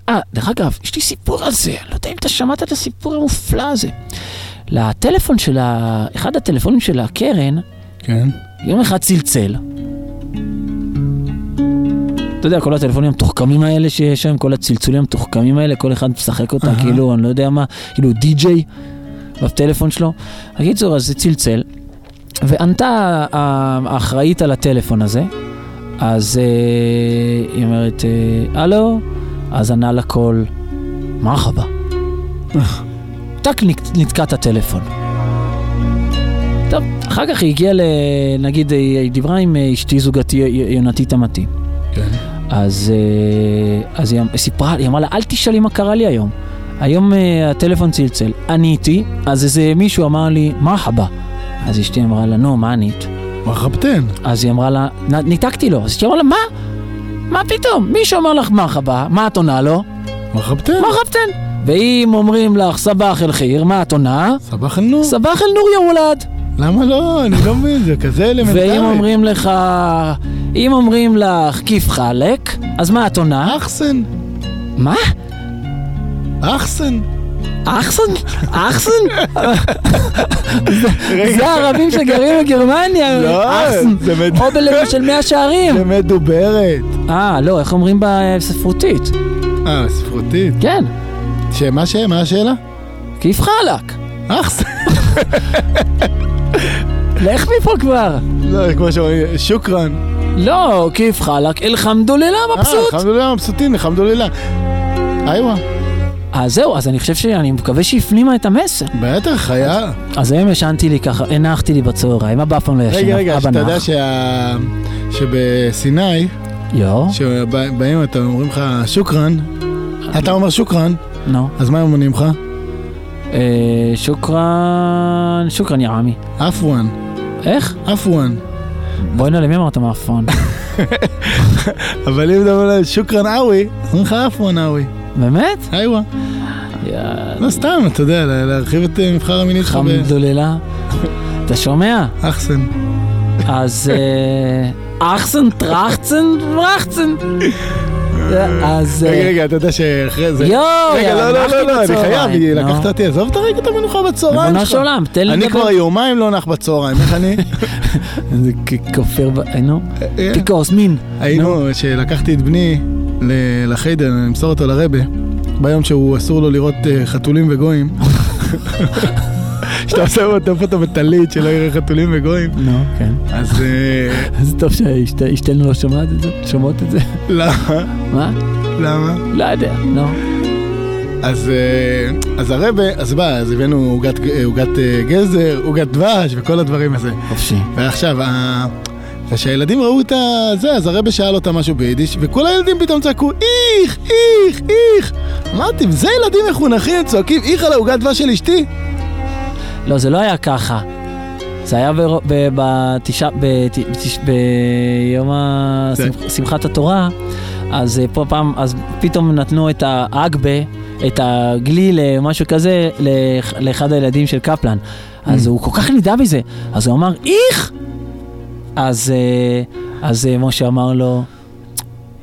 אה, דרך אגב, יש לי סיפור על זה, אני לא יודע אם אתה שמעת את הסיפור המופלא הזה. לטלפון של ה... אחד הטלפונים של הקרן, כן. יום אחד צלצל. אתה יודע, כל הטלפונים המתוחכמים האלה שיש שם, כל הצלצולים המתוחכמים האלה, כל אחד משחק אותה, אהה. כאילו, אני לא יודע מה, כאילו די-ג'יי בטלפון שלו. בקיצור, אז זה צלצל, וענתה האחראית על הטלפון הזה, אז אה, היא אומרת, אה, הלו? אז ענה לה קול, מרחבה. טק, נתקע את הטלפון. טוב, אחר כך היא הגיעה ל... נגיד, היא דיברה עם אה, אשתי זוגתי יונתית אמתי. כן. אז, אה, אז היא סיפרה, היא אמרה לה, אל תשאלי מה קרה לי היום. היום הטלפון צלצל. עניתי, אז איזה מישהו אמר לי, מרחבה. אז אשתי אמרה לה, נו, מה ענית? מרחבתן. אז היא אמרה לה, "נ- ניתקתי לו. אז אשתי אמרה לה, מה? מה פתאום? מישהו אמר לך מרחבה, מה את עונה לו? מרחבתן. מרחבתן. ואם אומרים לך סבח אל חיר, מה את עונה? סבח אל נור. סבח אל נור יא וולד. למה לא? אני לא מבין, זה כזה אלמנטרי. ואם אומרים לך, אם אומרים לך כיף חלק, אז מה את עונה? אחסן. מה? אחסן. אחסן? אחסן? זה הערבים שגרים בגרמניה, לא, אחסן. או בלב של מאה שערים. זה מדוברת. אה, לא, איך אומרים בספרותית? אה, ספרותית. כן, שמה ש... מה השאלה? כיף חלק. אחסן. לך מפה כבר. לא, כמו שאומרים, שוכרן. לא, כיף חלק, אלחמדוללה מבסוט. אה, אלחמדולillah מבסוטים, אלחמדולillah. איווה. אז זהו, אז אני חושב שאני מקווה שהפנימה את המסר. בטח, היה. אז היום ישנתי לי ככה, הנחתי לי בצהריים, אבא אף פעם לא ישן, רגע, רגע, שאתה יודע. שה... שבסיני, יו, שבאים אתה אומרים לך שוכרן, אתה אומר שוכרן, נו. אז מה הם עונים לך? אה, שוכרן, שוכרן יא עמי. אפואן, איך? אפואן. בואי נעלה, מי אמרת מאפון? אבל אם אתה אומר להם שוכרן אווי, אז אומרים לך אפואן אווי. באמת? איווה. יא- לא סתם, אתה יודע, לה- להרחיב את אה, מבחר המינית שלך חמדוללה. אתה שומע? באחסן. אז אה, אחסן, טראחצן, ורחצן. אז... אה, רגע, רגע, אתה יודע שאחרי זה... יואו, רגע, יאללה, לא, לא, לא, לא, אני חייב. לקחת אותי, עזוב את הרגע את המנוחה בצהריים ריבונו שלך. של עולם, תן לי אני לדבר. כבר יומיים לא נח בצהריים, איך אני? זה כופר, נו. פיקורס, מין. היינו, שלקחתי את בני לחיידר, למסור אותו לרבה, ביום שהוא אסור לו לראות אה, חתולים וגויים. שאתה עושה אותו בטלית שלא יראה חתולים וגויים. נו, כן. אז אה, זה טוב שאשתנו לא שומעת את זה, שומעות את זה. למה? מה? למה? לא יודע, נו. אז, אה, אז הרבה, אז בא, אז הבאנו עוגת עוגת, גזר, עוגת דבש וכל הדברים הזה. חופשי. ועכשיו, וכשהילדים ראו את זה, אז הרבה שאל אותם משהו ביידיש, וכל הילדים פתאום צעקו איך, איך, איך. אמרתי, זה ילדים מחונכים, צועקים, איך על העוגת דבש של אשתי? לא, זה לא היה ככה. זה היה בתשעה, בת- בתש- ביום השמח- שמחת התורה, אז אה, פה פעם, אז פתאום נתנו את האגבה, את הגליל, אה, משהו כזה, לאח- לאחד הילדים של קפלן. אז הוא כל כך נדע מזה, אז הוא אמר, איך! אז, אה, אז אה, משה אמר לו,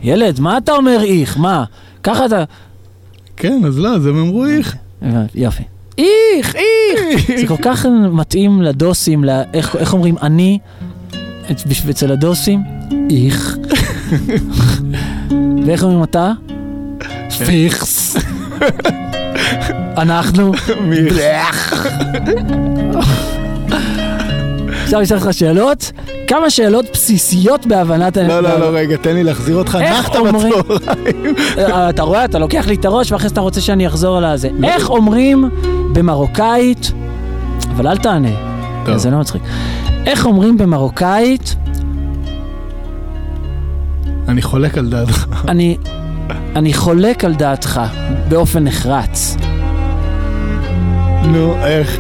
ילד, מה אתה אומר איך? מה? ככה אתה... כן, אז לא, אז הם אמרו איך. יופי. איך, איך. זה כל כך מתאים לדוסים, לא- איך איך אומרים אני אצל הדוסים? איך. ואיך אומרים אתה? פיכס. אנחנו? בלח. עכשיו יש לך שאלות? כמה שאלות בסיסיות בהבנת... ה- לא, לא, לא, רגע, תן לי להחזיר אותך, נחת בצהריים. אה, אתה רואה, אתה לוקח לי את הראש ואחרי זה אתה רוצה שאני אחזור על הזה. איך אומרים במרוקאית, אבל אל תענה. זה לא מצחיק. איך אומרים במרוקאית, אני חולק על דעתך. אני, אני חולק על דעתך באופן נחרץ. נו, איך?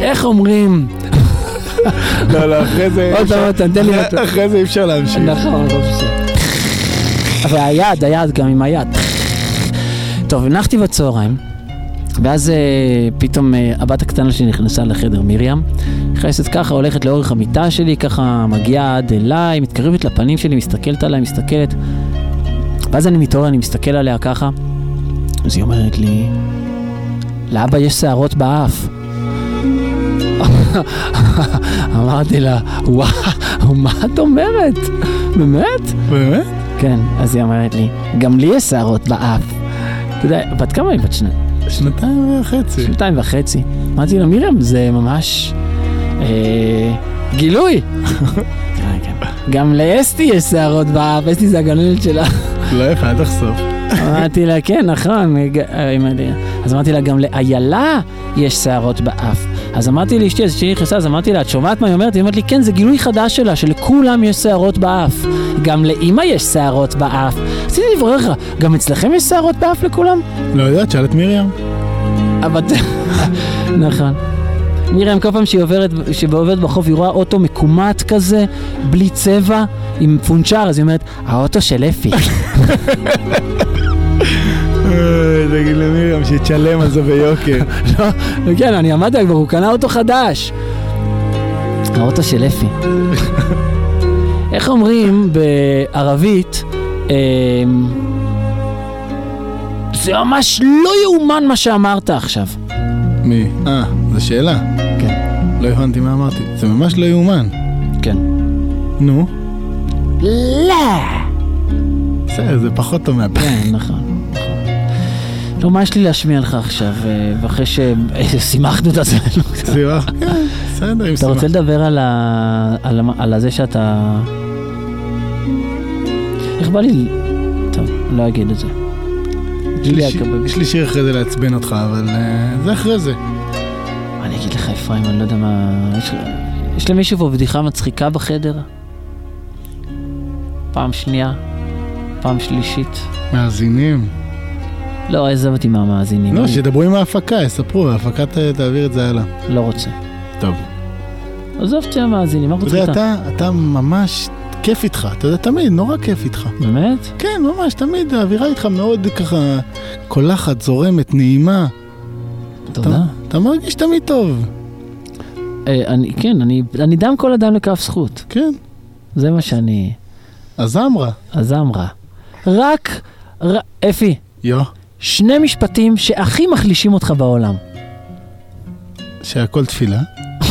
איך אומרים, לא, לא, אחרי זה... עוד פעם, תן לי... אחרי- אחרי זה אי אפשר להמשיך. נכון, לא בסדר. אבל היד, היד גם עם היד. טוב, הנחתי בצהריים, ואז אה, פתאום אה, הבת הקטנה שלי נכנסה לחדר, מרים. נכנסת ככה, הולכת לאורך המיטה שלי, ככה מגיעה עד אליי, מתקרבת לפנים שלי, מסתכלת עליי, מסתכלת. ואז אני מתעורר, אני מסתכל עליה ככה, אז היא אומרת לי, לאבא יש שערות באף. אמרתי לה, וואו, מה את אומרת? באמת? באמת? כן, אז היא אומרת לי, גם לי יש שערות באף. אתה יודע, בת כמה היא? בת שני- שנתיים וחצי. שנתיים וחצי. אמרתי לה, מרים, זה ממש אה, גילוי. כן, כן. גם לאסתי יש שערות באף, אסתי זה הגננת שלה. לא, איך, אל תחשוף. אמרתי לה, כן, נכון. אה, אז אמרתי לה, גם לאיילה יש שערות באף. אז אמרתי לאשתי, אז כשהיא נכנסה, אז אמרתי לה, את שומעת מה היא אומרת? היא אומרת לי, כן, זה גילוי חדש שלה, שלכולם יש שערות באף. גם לאימא יש שערות באף. רציתי לברר לך, גם אצלכם יש שערות באף לכולם? לא יודעת, שאל את מרים. נכון. מרים, כל פעם שהיא עוברת, עוברת בחוף, היא רואה אוטו מקומט כזה, בלי צבע, עם פונצ'ר, אז היא אומרת, האוטו של אפי. אה, תגיד למרים שתשלם על זה ביוקר. לא, כן, אני עמדתי כבר, הוא קנה אוטו חדש. האוטו של אפי. איך אומרים בערבית, אמ, זה ממש לא יאומן מה שאמרת עכשיו. מי? אה, זו שאלה. כן. לא הבנתי מה אמרתי. זה ממש לא יאומן. כן. נו, לא. בסדר, זה פחות טוב מהפה. כן, נכון. לא, מה יש לי להשמיע לך עכשיו, אה, ואחרי ששימחנו את עצמנו? סיבה? כן, בסדר, עם אתה. רוצה לדבר על ה... על, ה... על הזה שאתה... איך בא לי... טוב, לא אגיד את זה. יש לי שיר- אחרי זה לעצבן אותך, אבל אה, זה אחרי זה. אני אגיד לך, אפרים, אני לא יודע מה... יש למישהו פה בדיחה מצחיקה בחדר? פעם שנייה? פעם שלישית? מאזינים. לא, עזב אותי מהמאזינים. לא, שידברו עם ההפקה, יספרו, ההפקה תעביר את זה הלאה. לא רוצה. טוב. עזוב אותי מהמאזינים, מה רוצה איתם? אתה, אתה ממש כיף איתך, אתה יודע, תמיד, נורא כיף איתך. באמת? כן, ממש, תמיד, האווירה איתך מאוד ככה קולחת, זורמת, נעימה. תודה. אתה, אתה מרגיש תמיד טוב. אה, אני, כן, אני, אני דם כל אדם לכף זכות. כן, זה מה שאני... אז אמרה. אז אמרה. רק, ר... אפי, יו, שני משפטים שהכי מחלישים אותך בעולם. שהכל תפילה.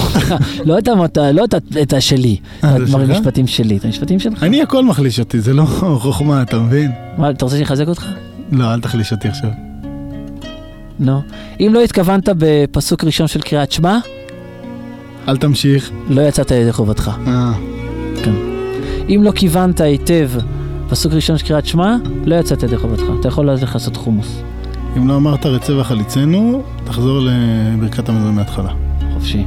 לא את, המות... לא את, את השלי, אה, את? המשפטים שלי, את המשפטים שלך. אני הכל מחליש אותי, זה לא חוכמה, אתה מבין? מה, אתה רוצה שאני אחזק אותך? לא, אל תחליש אותי עכשיו. נו. אם לא התכוונת בפסוק ראשון של קריאת שמע, אל תמשיך. לא יצאת ידי חובתך. אה, אם לא כיוונת היטב פסוק ראשון של קריאת שמע, לא יצאת ידי חובתך. אתה יכול ללכת לעשות חומוס. אם לא אמרת רצה וחליצנו, תחזור לברכת המזון מההתחלה. חופשי.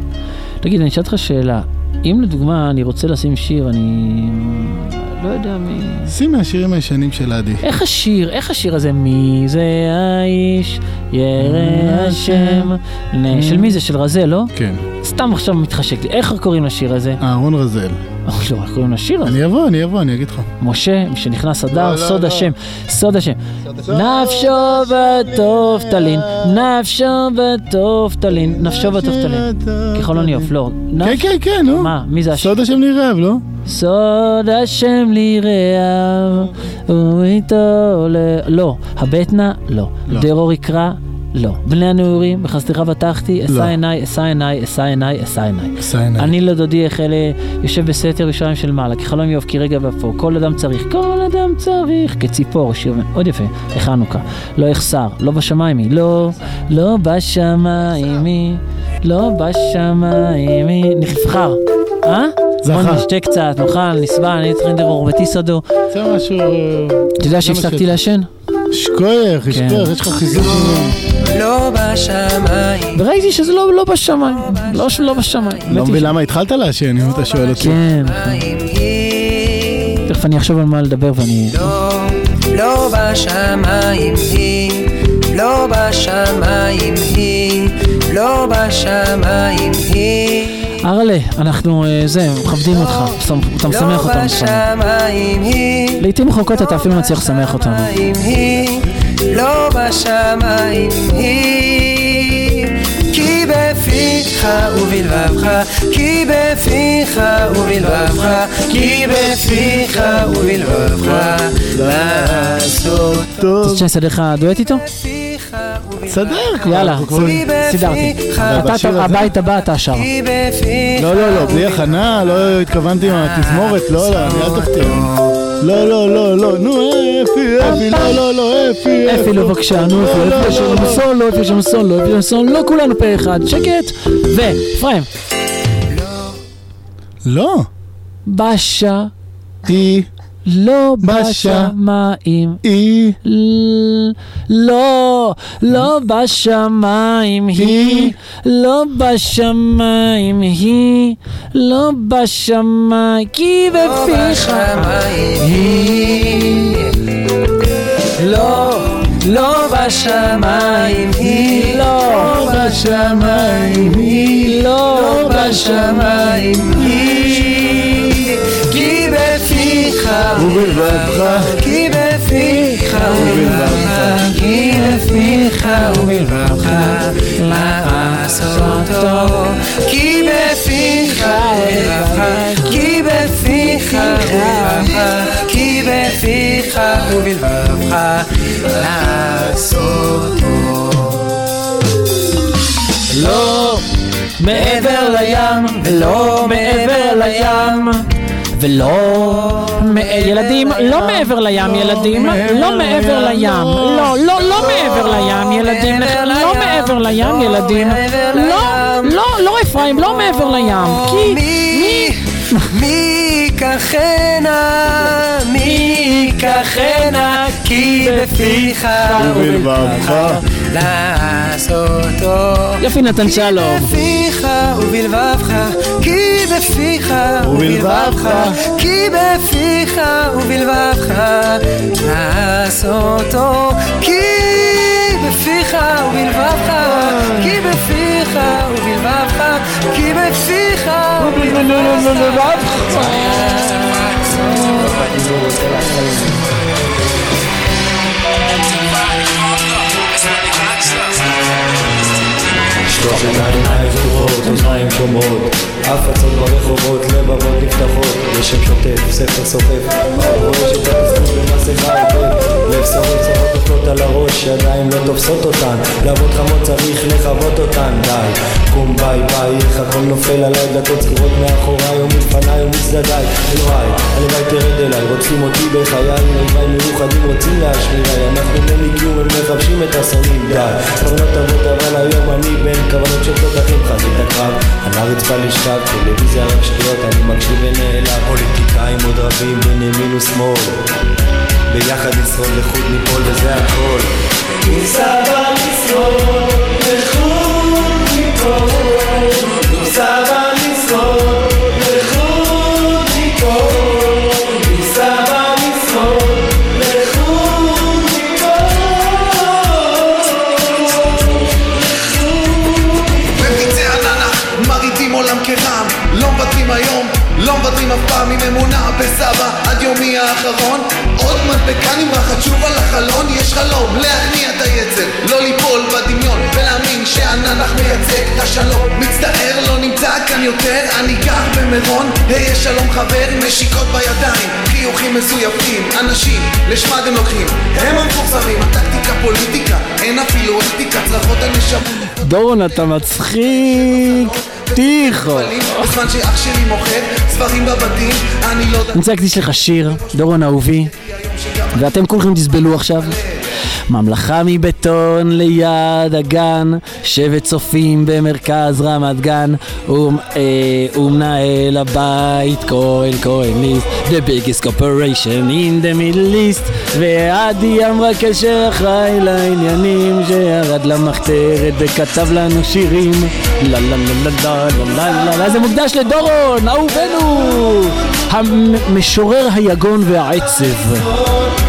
תגיד, אני אשאל אותך שאלה. אם לדוגמה אני רוצה לשים שיר, אני לא יודע מי... שים מהשירים הישנים של עדי. איך השיר, איך השיר הזה? מי זה האיש, ירא השם. של מי זה? של רזל, לא? כן. סתם עכשיו מתחשק לי. איך קוראים לשיר הזה? אהרון רזל. לא, איך קוראים לשיר הזה? אני אבוא, אני אבוא, אני אגיד לך. משה, משנכנס לא, אדר, לא, סוד לא. השם, סוד השם. נפשו בטוב תלין, נפשו בטוב תלין, נפשו בטוב תלין. כחלון יוף, לא. כן, כן, כן, נו. מה, מי זה השם? סוד השם נרעב, לא? סוד השם לי רעב, ואיתו ל... לא. הבטנה? לא. לא. דרור יקרא? לא. בני הנעורים, בחסדך בטחתי, אשא לא. עיניי, אשא עיניי, אשא עיניי, אשא עיניי. עשה עיניים. אני לדודי החלה יושב בסתר ירושלים של מעלה, כחלום יואב כי רגע ואפור, כל אדם צריך, כל אדם צריך, כציפור, שיר מאוד יפה, לחנוכה, לא יחסר, לא בשמיים היא, לא, לא בשמיים היא, לא בשמיים היא, נבחר, אה? זכר. בוא נשתה קצת, נאכל, נסבל, אני צריך לדבר בטיסדו. זה משהו... אתה יודע שהפסקתי לעשן? כן. שכוייך, יש לך חיזוק. לא בשמיים וראיתי שזה לא לא בשמיים, לא שלא בשמיים. לא מבין למה התחלת לעשן, אם אתה שואל אותי. כן, היא תכף אני אחשוב על מה לדבר ואני... לא, לא בשמיים היא, לא בשמיים היא, לא בשמיים היא. ארלה, אנחנו, אה, זה, מכבדים אותך, שמח- אתה משמח לא אותנו. לפעמים. בשמיים היא, לעיתים רחוקות אתה אפילו מצליח לשמח אותנו. לא בשמיים היא. כי בפיך ובלבבך, כי בפיך ובלבבך, כי בפיך ובלבבך, לעשות אתה רוצה שאני לך דואט איתו? כבר. יאללה, סידרתי. אתה, הבית הבא אתה שר. לא, לא, לא, בלי הכנה, לא התכוונתי עם התזמורת, לא, לא, אני אל תפתיע. לא, לא, לא, לא, נו, אפי, אפי, לא, לא, לא, אפי, אפי לו בבקשה, נו, אפי, לא, אפי יש לנו לא. סולו, אפי יש לנו סולו, אפי יש לנו סולו, לא כולנו פה אחד, שקט. ואפרים, לא, בשה, היא, לא. בשמיים. היא, לא, לא בשמיים היא, לא בשמיים היא, לא בשמיים, כי בפיך היא. לא, לא בשמיים היא. לא בשמיים היא, לא בשמיים היא ובלבבך, כי בפיך ובלבבך כי בפיך ובלבבך לעשות אותו? כי בפיך ובלבבך כי בפיך ובלבבך כי בפיך ובלבבך לעשות לא מעבר לים, ולא מעבר לים. ולא, ילדים, לא מעבר לים, ילדים, לא מעבר לים, לא, לא, לא מעבר לים, ילדים, לא מעבר לים, ילדים, לא, לא, לא אפרים, לא מעבר לים, כי מי, מי ייקחנה, מי ייקחנה, כי בפיך ובלבבך. לעשותו. יפי נתן שלום. בפיך ובלבבך, כי בפיך ובלבבך, כי בפיך ובלבבך, לעשותו. כי בפיך ובלבבך, כי בפיך ובלבבך, כי בפיך שלוש עיניים פתוחות, אוזניים שומעות הפצות ברחובות, לבבות נפתחות נשק שוטף, ספר סופף. רואה שאת התסכול במסכה היטב לב שרות צרות נופלות על הראש, ידיים לא תופסות אותן. לעבוד חמות צריך לכבות אותן די, קום ביי ביי, איך הכל נופל עליי, דלתות סגורות מאחוריי ומלפניי ומצדדיי אלוהי, הלוואי תרד אליי, רוצים אותי בחיי, אויביי מאוחדים רוצים להשמיעי אנחנו בלי קיום, הם מחבשים את השונאים די, כבר לא תבוא אבל היום אני בין כוונות של תותחים חזית הקרב על הרצפה לשכב, טלוויזיה רק שטויות, אני מקשיב ונעלב. פוליטיקאים עוד רבים בין ימין ושמאל ביחד נשרוד לחוד ניפול וזה הכל. ניסה במשרוד לחוד ניפול ניסה האחרון. עוד מדבקה נמרחת שוב על החלון. יש חלום להכניע את היצר לא ליפול בדמיון ולהאמין שהננח מייצג את השלום. מצטער לא נמצא כאן יותר אני גר במירון. היה שלום חבר נשיקות בידיים. חיוכים מזויפים אנשים לשמד הם לוקחים. הם המפורסמים הטקטיקה פוליטיקה אין אפילו אתיקה צרחות הנשמות דורון, אתה מצחיק. טיחו. בזמן שאח שלי מוכר ספרים בבתים אני לא אני רוצה להקדיש לך שיר, דורון אהובי, ואתם כולכם תסבלו עכשיו. ממלכה מבטון ליד הגן, שבט צופים במרכז רמת גן, אה, ומנהל הבית כהן כהן ליסט, the biggest corporation in the middle east, ועדי אמרה כן, המרכז אחראי לעניינים, שירד למחתרת וכתב לנו שירים, לה לה לה לה לה לה לה זה מוקדש לדורון, אהובנו! המשורר היגון והעצב.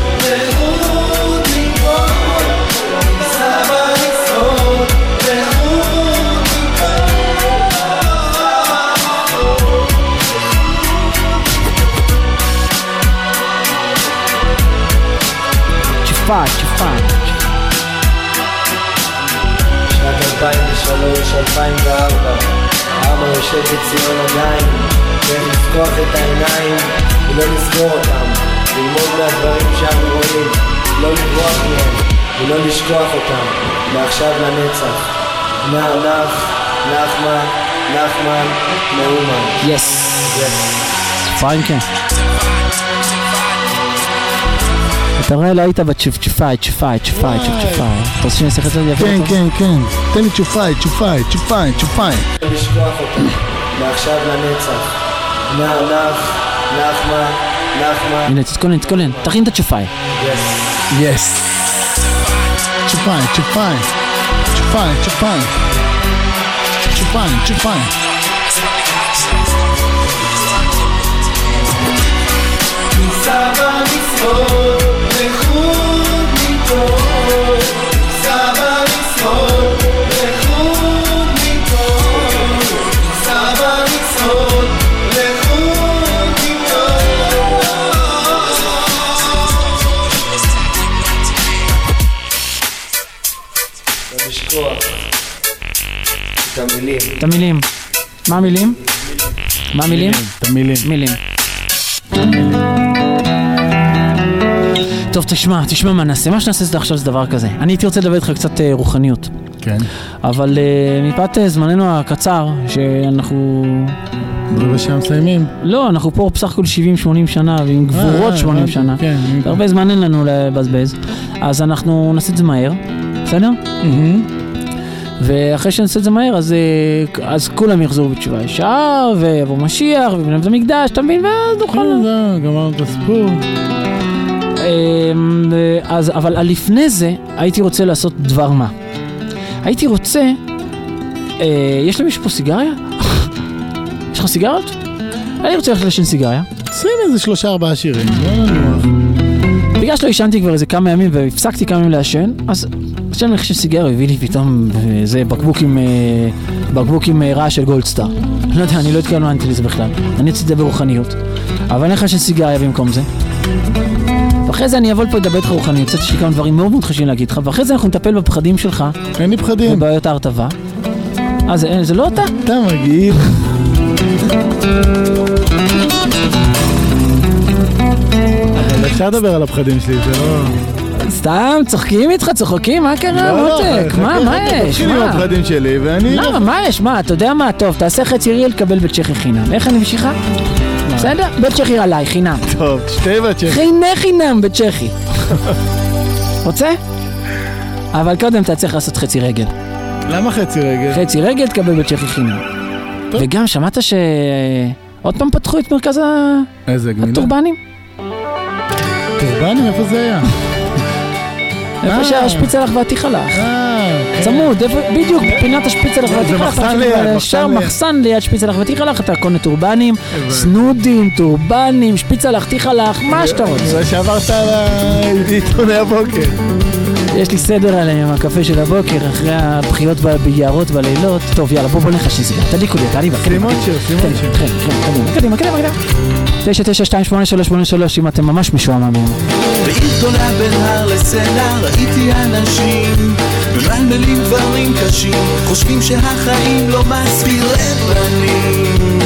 צ'פה, צ'פה. שנת 2003, 2004 אבא יושב בציון עדיין צריך לפתוח את העיניים ולא לסגור אותם ללמוד מהדברים שאנו רואים לא לברוח מהם ולא לשכוח אותם מעכשיו לנצח נח נח נחמן נחמן מאומן יס. כן. אתה רואה, לא היית בצ'ופאי, צ'ופאי, צ'ופאי, צ'ופאי. אתה רוצה שאני אעשה את זה יפה? כן, כן, כן. תן לי צ'ופאי, צ'ופאי, צ'ופאי, צ'פאי. לשכוח אותה, מעכשיו לנצח. נח, נחמה, נחמה. הנה, תתכונן, תתכונן. תכין את הצ'פאי. יס. צ'פאי, צ'פאי. צ'פאי, צ'פאי. צ'פאי, צ'פאי. Estava לחוד מפה. סבא משמאל, לחוד מפה. סבא משמאל, לחוד מפה. לא לשכוח את המילים את המילים. מה המילים? מה המילים? את המילים. מילים. טוב, תשמע, תשמע מה נעשה. מה שנעשה זה עכשיו זה דבר כזה. אני הייתי רוצה לדבר איתך קצת אה, רוחניות. כן. אבל אה, מפאת אה, זמננו הקצר, שאנחנו... רבע שעה מסיימים. לא, אנחנו פה בסך הכל 70-80 שנה, ועם גבורות אה, 80 הבנתי, שנה. כן. הרבה זמן אין לנו לבזבז. אז אנחנו נעשה את זה מהר, בסדר? מהמם. ואחרי שנעשה את זה מהר, אז, אה, אז כולם יחזרו בתשובה ישר, ויבוא משיח, ובני בית המקדש, אתה מבין? ואז נוכל... כן, זהו, גמרנו את הסיפור. אמ, אז, אבל לפני זה, הייתי רוצה לעשות דבר מה. הייתי רוצה... אה, יש למישהו פה סיגריה? יש לך סיגריות? אני רוצה ללכת לשן סיגריה. שים איזה שלושה ארבעה שירים, לא. בגלל שלא עישנתי כבר איזה כמה ימים והפסקתי כמה ימים לעשן, אז הולך לשן סיגריה, הוא הביא לי פתאום איזה בקבוק עם, אה, בקבוק עם אה, רעש של גולדסטאר. לא יודע, אני לא התכוונתי לזה בכלל. אני רציתי לדבר רוחניות. אבל אני הולך לשן סיגריה במקום זה. ואחרי זה אני אבוא לפה לדבר איתך רוחניות, קצת יש לי כמה דברים מאוד מאוד חשובים להגיד לך, ואחרי זה אנחנו נטפל בפחדים שלך, אין לי פחדים. ובעיות ההרטבה. אה, זה, זה לא אתה? אתה מגעיל. אפשר לדבר על הפחדים שלי, זה לא... סתם, צוחקים איתך, צוחקים, מה קרה, לא, לא, מותק? מה, מה יש? תתחיל עם מה? הפחדים שלי, ואני... למה? מה יש? מה? אתה יודע מה? טוב, תעשה חצי ריאל, תקבל בית צ'כי חינם. איך אני ממשיכה? בסדר? בית צ'כי עליי, חינם. טוב, שתי בצ'ק. חיני חינם בית צ'כי. רוצה? אבל קודם אתה צריך לעשות חצי רגל. למה חצי רגל? חצי רגל תקבל בית צ'כי חינם. טוב. וגם שמעת ש... עוד פעם פתחו את מרכז ה- איזה גמילה? הטורבנים? טורבנים, איפה זה היה? איפה אה. שהשפיצלח והטיחלח. אה, כן. צמוד, בדיוק, פינת השפיצלח זה והטיחלח. מחסן ליד, מחסן ליד. מחסן ליד שפיצלח וטיחלח, אתה קונה טורבנים. סנודים, טורבנים, שפיצלח, טיחלח, מה שאתה רוצה. זה שעברת על העיתוני הבוקר. יש לי סדר עליהם, הקפה של הבוקר, אחרי הבחירות ב- ביערות בלילות. טוב, יאללה, בוא בוא נלך לשני סיגר, תדליקו לי, תעלי שים עוד שיר, שים עוד שיר. קדימה, קדימה, קדימה. 9928383 אם אתם ממש משועממים. בעיר גדולה בין הר לסלע ראיתי אנשים ממלמלים דברים קשים חושבים שהחיים לא מסביר לבנים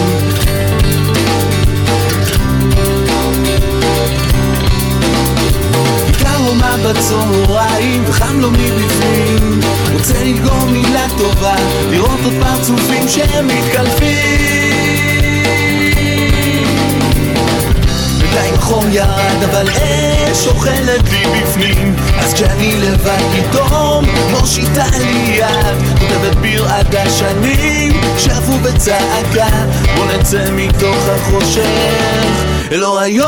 הומה בצהריים וחם לו מבפנים. רוצה לדגום מילה טובה לראות עוד פרצופים שהם מתקלפים. בינתיים החום ירד אבל אש אוכלת לי בפנים לבד פתאום מושיטה לי יד כותבת ביר עד השנים שאפו בצעקה בוא נצא מתוך החושך אל אור היום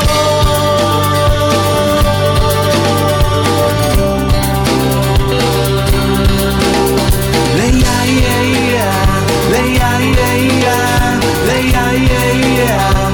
בעיר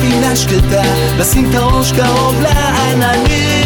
לתפוס פינה שקטה לשים את הראש קרוב לעננים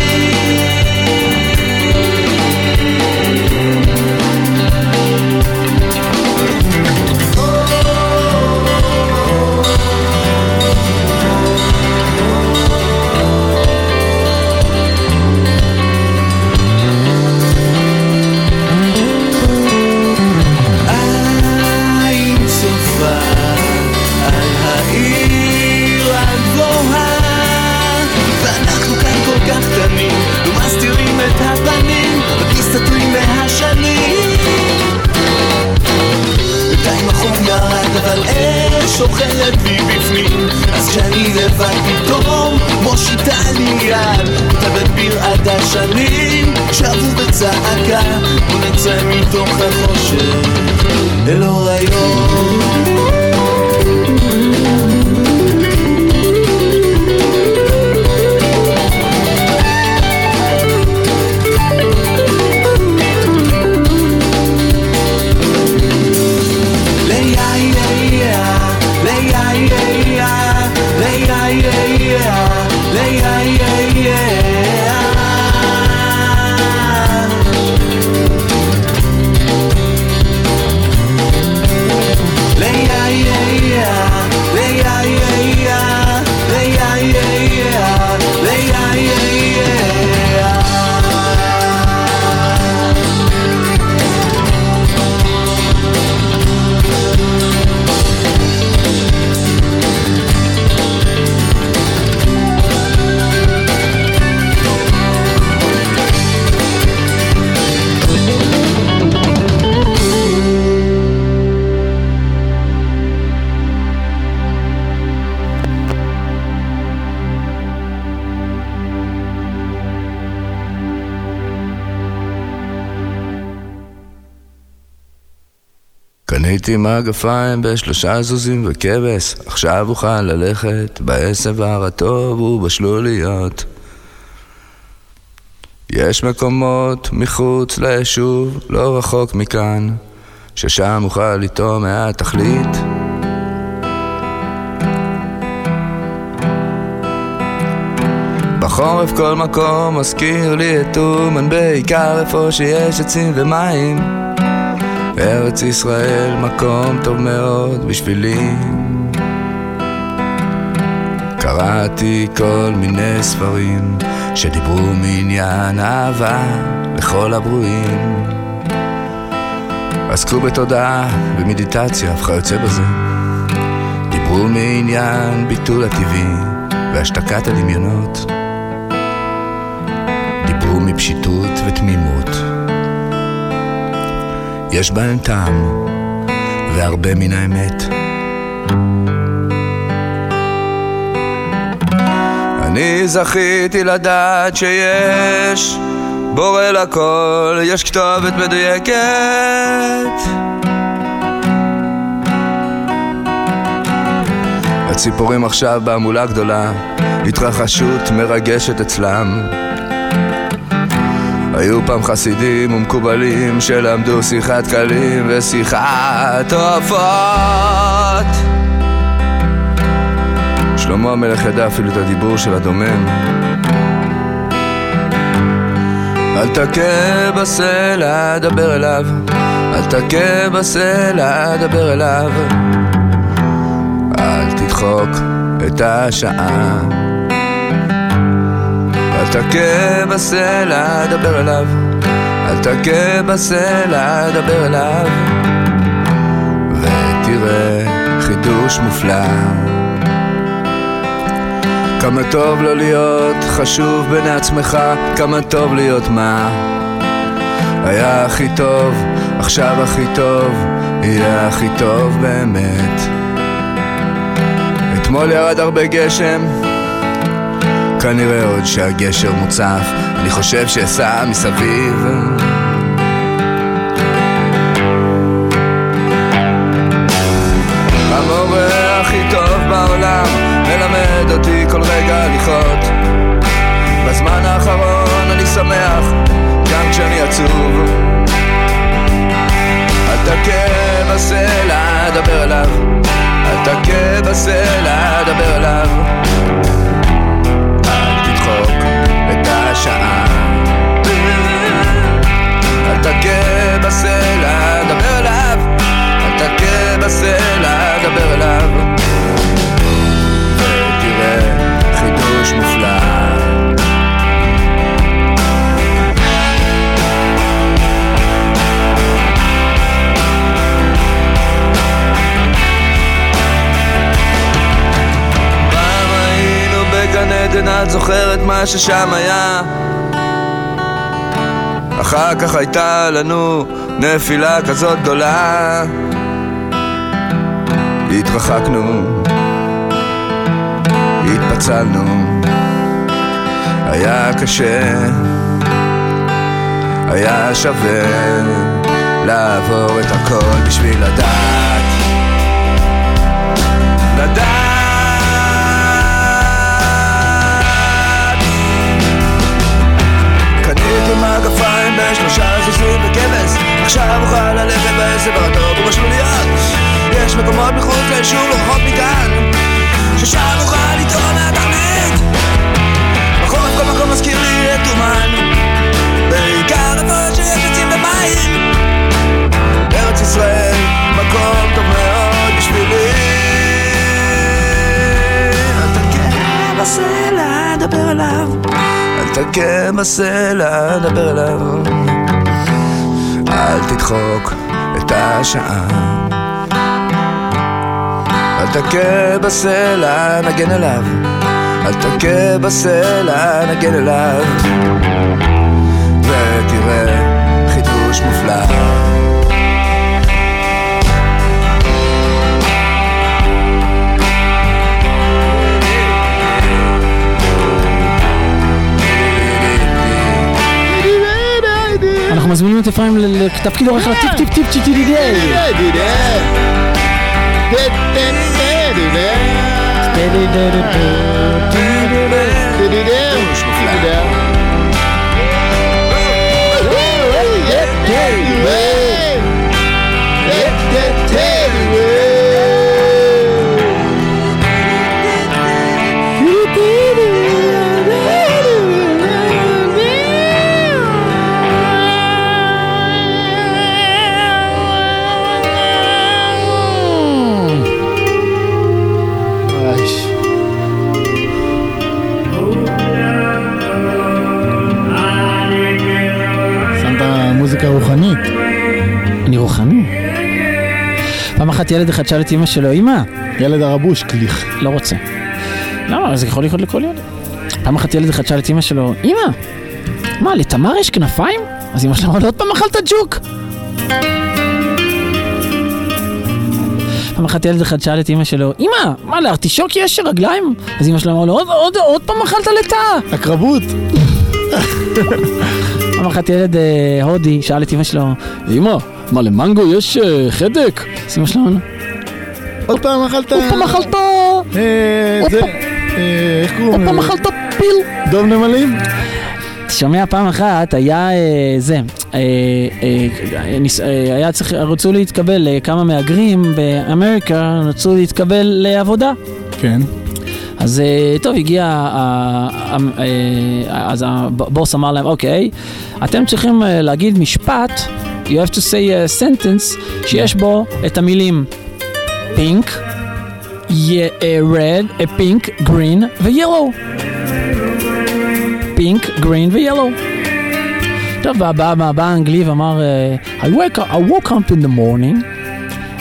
אבל אש אוכלת לי בפנים. אז כשאני לבד פתאום מושיטה לי יד כותבת ביר עד השנים שבו בצעקה בוא נצא מתוך החושך. אל אור היום קניתי מגפיים בשלושה זוזים וכבש, עכשיו אוכל ללכת בעשב הרטוב ובשלוליות. יש מקומות מחוץ ליישוב, לא רחוק מכאן, ששם אוכל לטעום מהתכלית. בחורף כל מקום מזכיר לי את אומן, בעיקר איפה שיש עצים ומים. ארץ ישראל מקום טוב מאוד בשבילי. קראתי כל מיני ספרים שדיברו מעניין אהבה לכל הברואים. עסקו בתודעה, במדיטציה וכיוצא בזה. דיברו מעניין ביטול הטבעי והשתקת הדמיונות. דיברו מפשיטות ותמימות יש בהם טעם והרבה מן האמת. אני זכיתי לדעת שיש בורא לכל, יש כתובת מדויקת. הציפורים עכשיו בהמולה גדולה, התרחשות מרגשת אצלם. היו פעם חסידים ומקובלים שלמדו שיחת קלים ושיחת עופות. שלמה המלך ידע אפילו את הדיבור של הדומם. אל תכה בסלע, דבר אליו. אל תכה בסלע, דבר אליו. אל תדחוק את השעה. תכה בסלע, דבר אליו. אל תכה בסלע, דבר אליו. ותראה חידוש מופלא. כמה טוב לא להיות חשוב בעיני עצמך, כמה טוב להיות מה? היה הכי טוב, עכשיו הכי טוב, יהיה הכי טוב באמת. אתמול ירד הרבה גשם, כנראה עוד שהגשר מוצף, אני חושב שאסע מסביב. המורה הכי טוב בעולם מלמד אותי כל רגע הליכות בזמן האחרון אני שמח גם כשאני עצוב. אל תכה בסלע, דבר אליו. אל תכה בסלע, דבר אליו את השעה אל תכה בסלע, דבר אליו. אל תכה בסלע, את זוכרת מה ששם היה? אחר כך הייתה לנו נפילה כזאת גדולה. התרחקנו, התפצלנו, היה קשה, היה שווה לעבור את הכל בשביל לדעת, לדעת. קניתי מגפיים בשלושה זוזים וכבש, עכשיו אוכל ללכת בעשר ברטוב ובשלוליות. יש מקומות מחוץ ליישוב לא רחוק מכאן ששם אוכל לטעון מהתכלית בחורף כל מקום מזכיר לי את אומן. בעיקר איפה שיש עצים ומים. ארץ ישראל מקום טוב מאוד בסלע, דבר אליו אל תכה בסלע, דבר אליו אל תדחוק את השעה אל תכה בסלע, נגן אליו. אל תכה בסלע, נגן אליו. ותראה אנחנו מזמינים את אפרים לתפקיד עורך לטיפ טיפ טיפ טיפ טיפ שמת רוחני. פעם אחת ילד אחד שאל את אמא שלו, אמא, ילד הרבוש, קליך. לא רוצה. למה? זה יכול לקרות לכל ילד. פעם אחת ילד אחד שאל את אמא שלו, אמא, מה, לתמר יש כנפיים? אז אמא שלו אמרה לו, עוד פעם אכלת ג'וק. פעם אחת ילד אחד שאל את אמא שלו, אמא, מה, לארטישוק יש רגליים? אז אמא שלו אמרה לו, עוד, עוד, עוד פעם אכלת לטאה. הקרבות. פעם אחת ילד אה, הודי שאל את אמא שלו, אמא, מה למנגו יש אה, חדק? שלו אמרה לו, עוד פעם אכלת... עוד פעם אכלת... אה, זה... אה, איך קוראים עוד פעם לזה? אכלת פיל. דוב נמלים? שומע פעם אחת היה זה, היה צריך, רצו להתקבל, אה, כמה מהגרים באמריקה רצו להתקבל לעבודה. כן. אז טוב, הגיע, אה, אז הבוס אמר להם, אוקיי, אתם צריכים להגיד משפט, you have to say a sentence, שיש בו את המילים pink, ye- אה, red, אה, pink, green ו-yellow. pink, green ו-yellow. טוב, והבא הבא האנגלי ואמר, אה, I woke, up, I woke up in the morning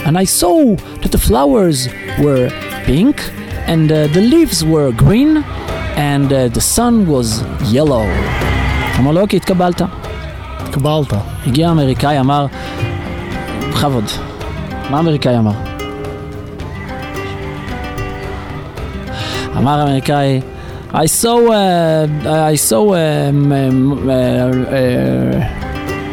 and I saw that the flowers were pink and uh, the leaves were green and uh, the sun was yellow. אמר לו, אוקיי, התקבלת. התקבלת. הגיע האמריקאי, אמר, בכבוד. מה האמריקאי אמר? אמר האמריקאי, I saw, uh, I saw, um, um, uh, uh,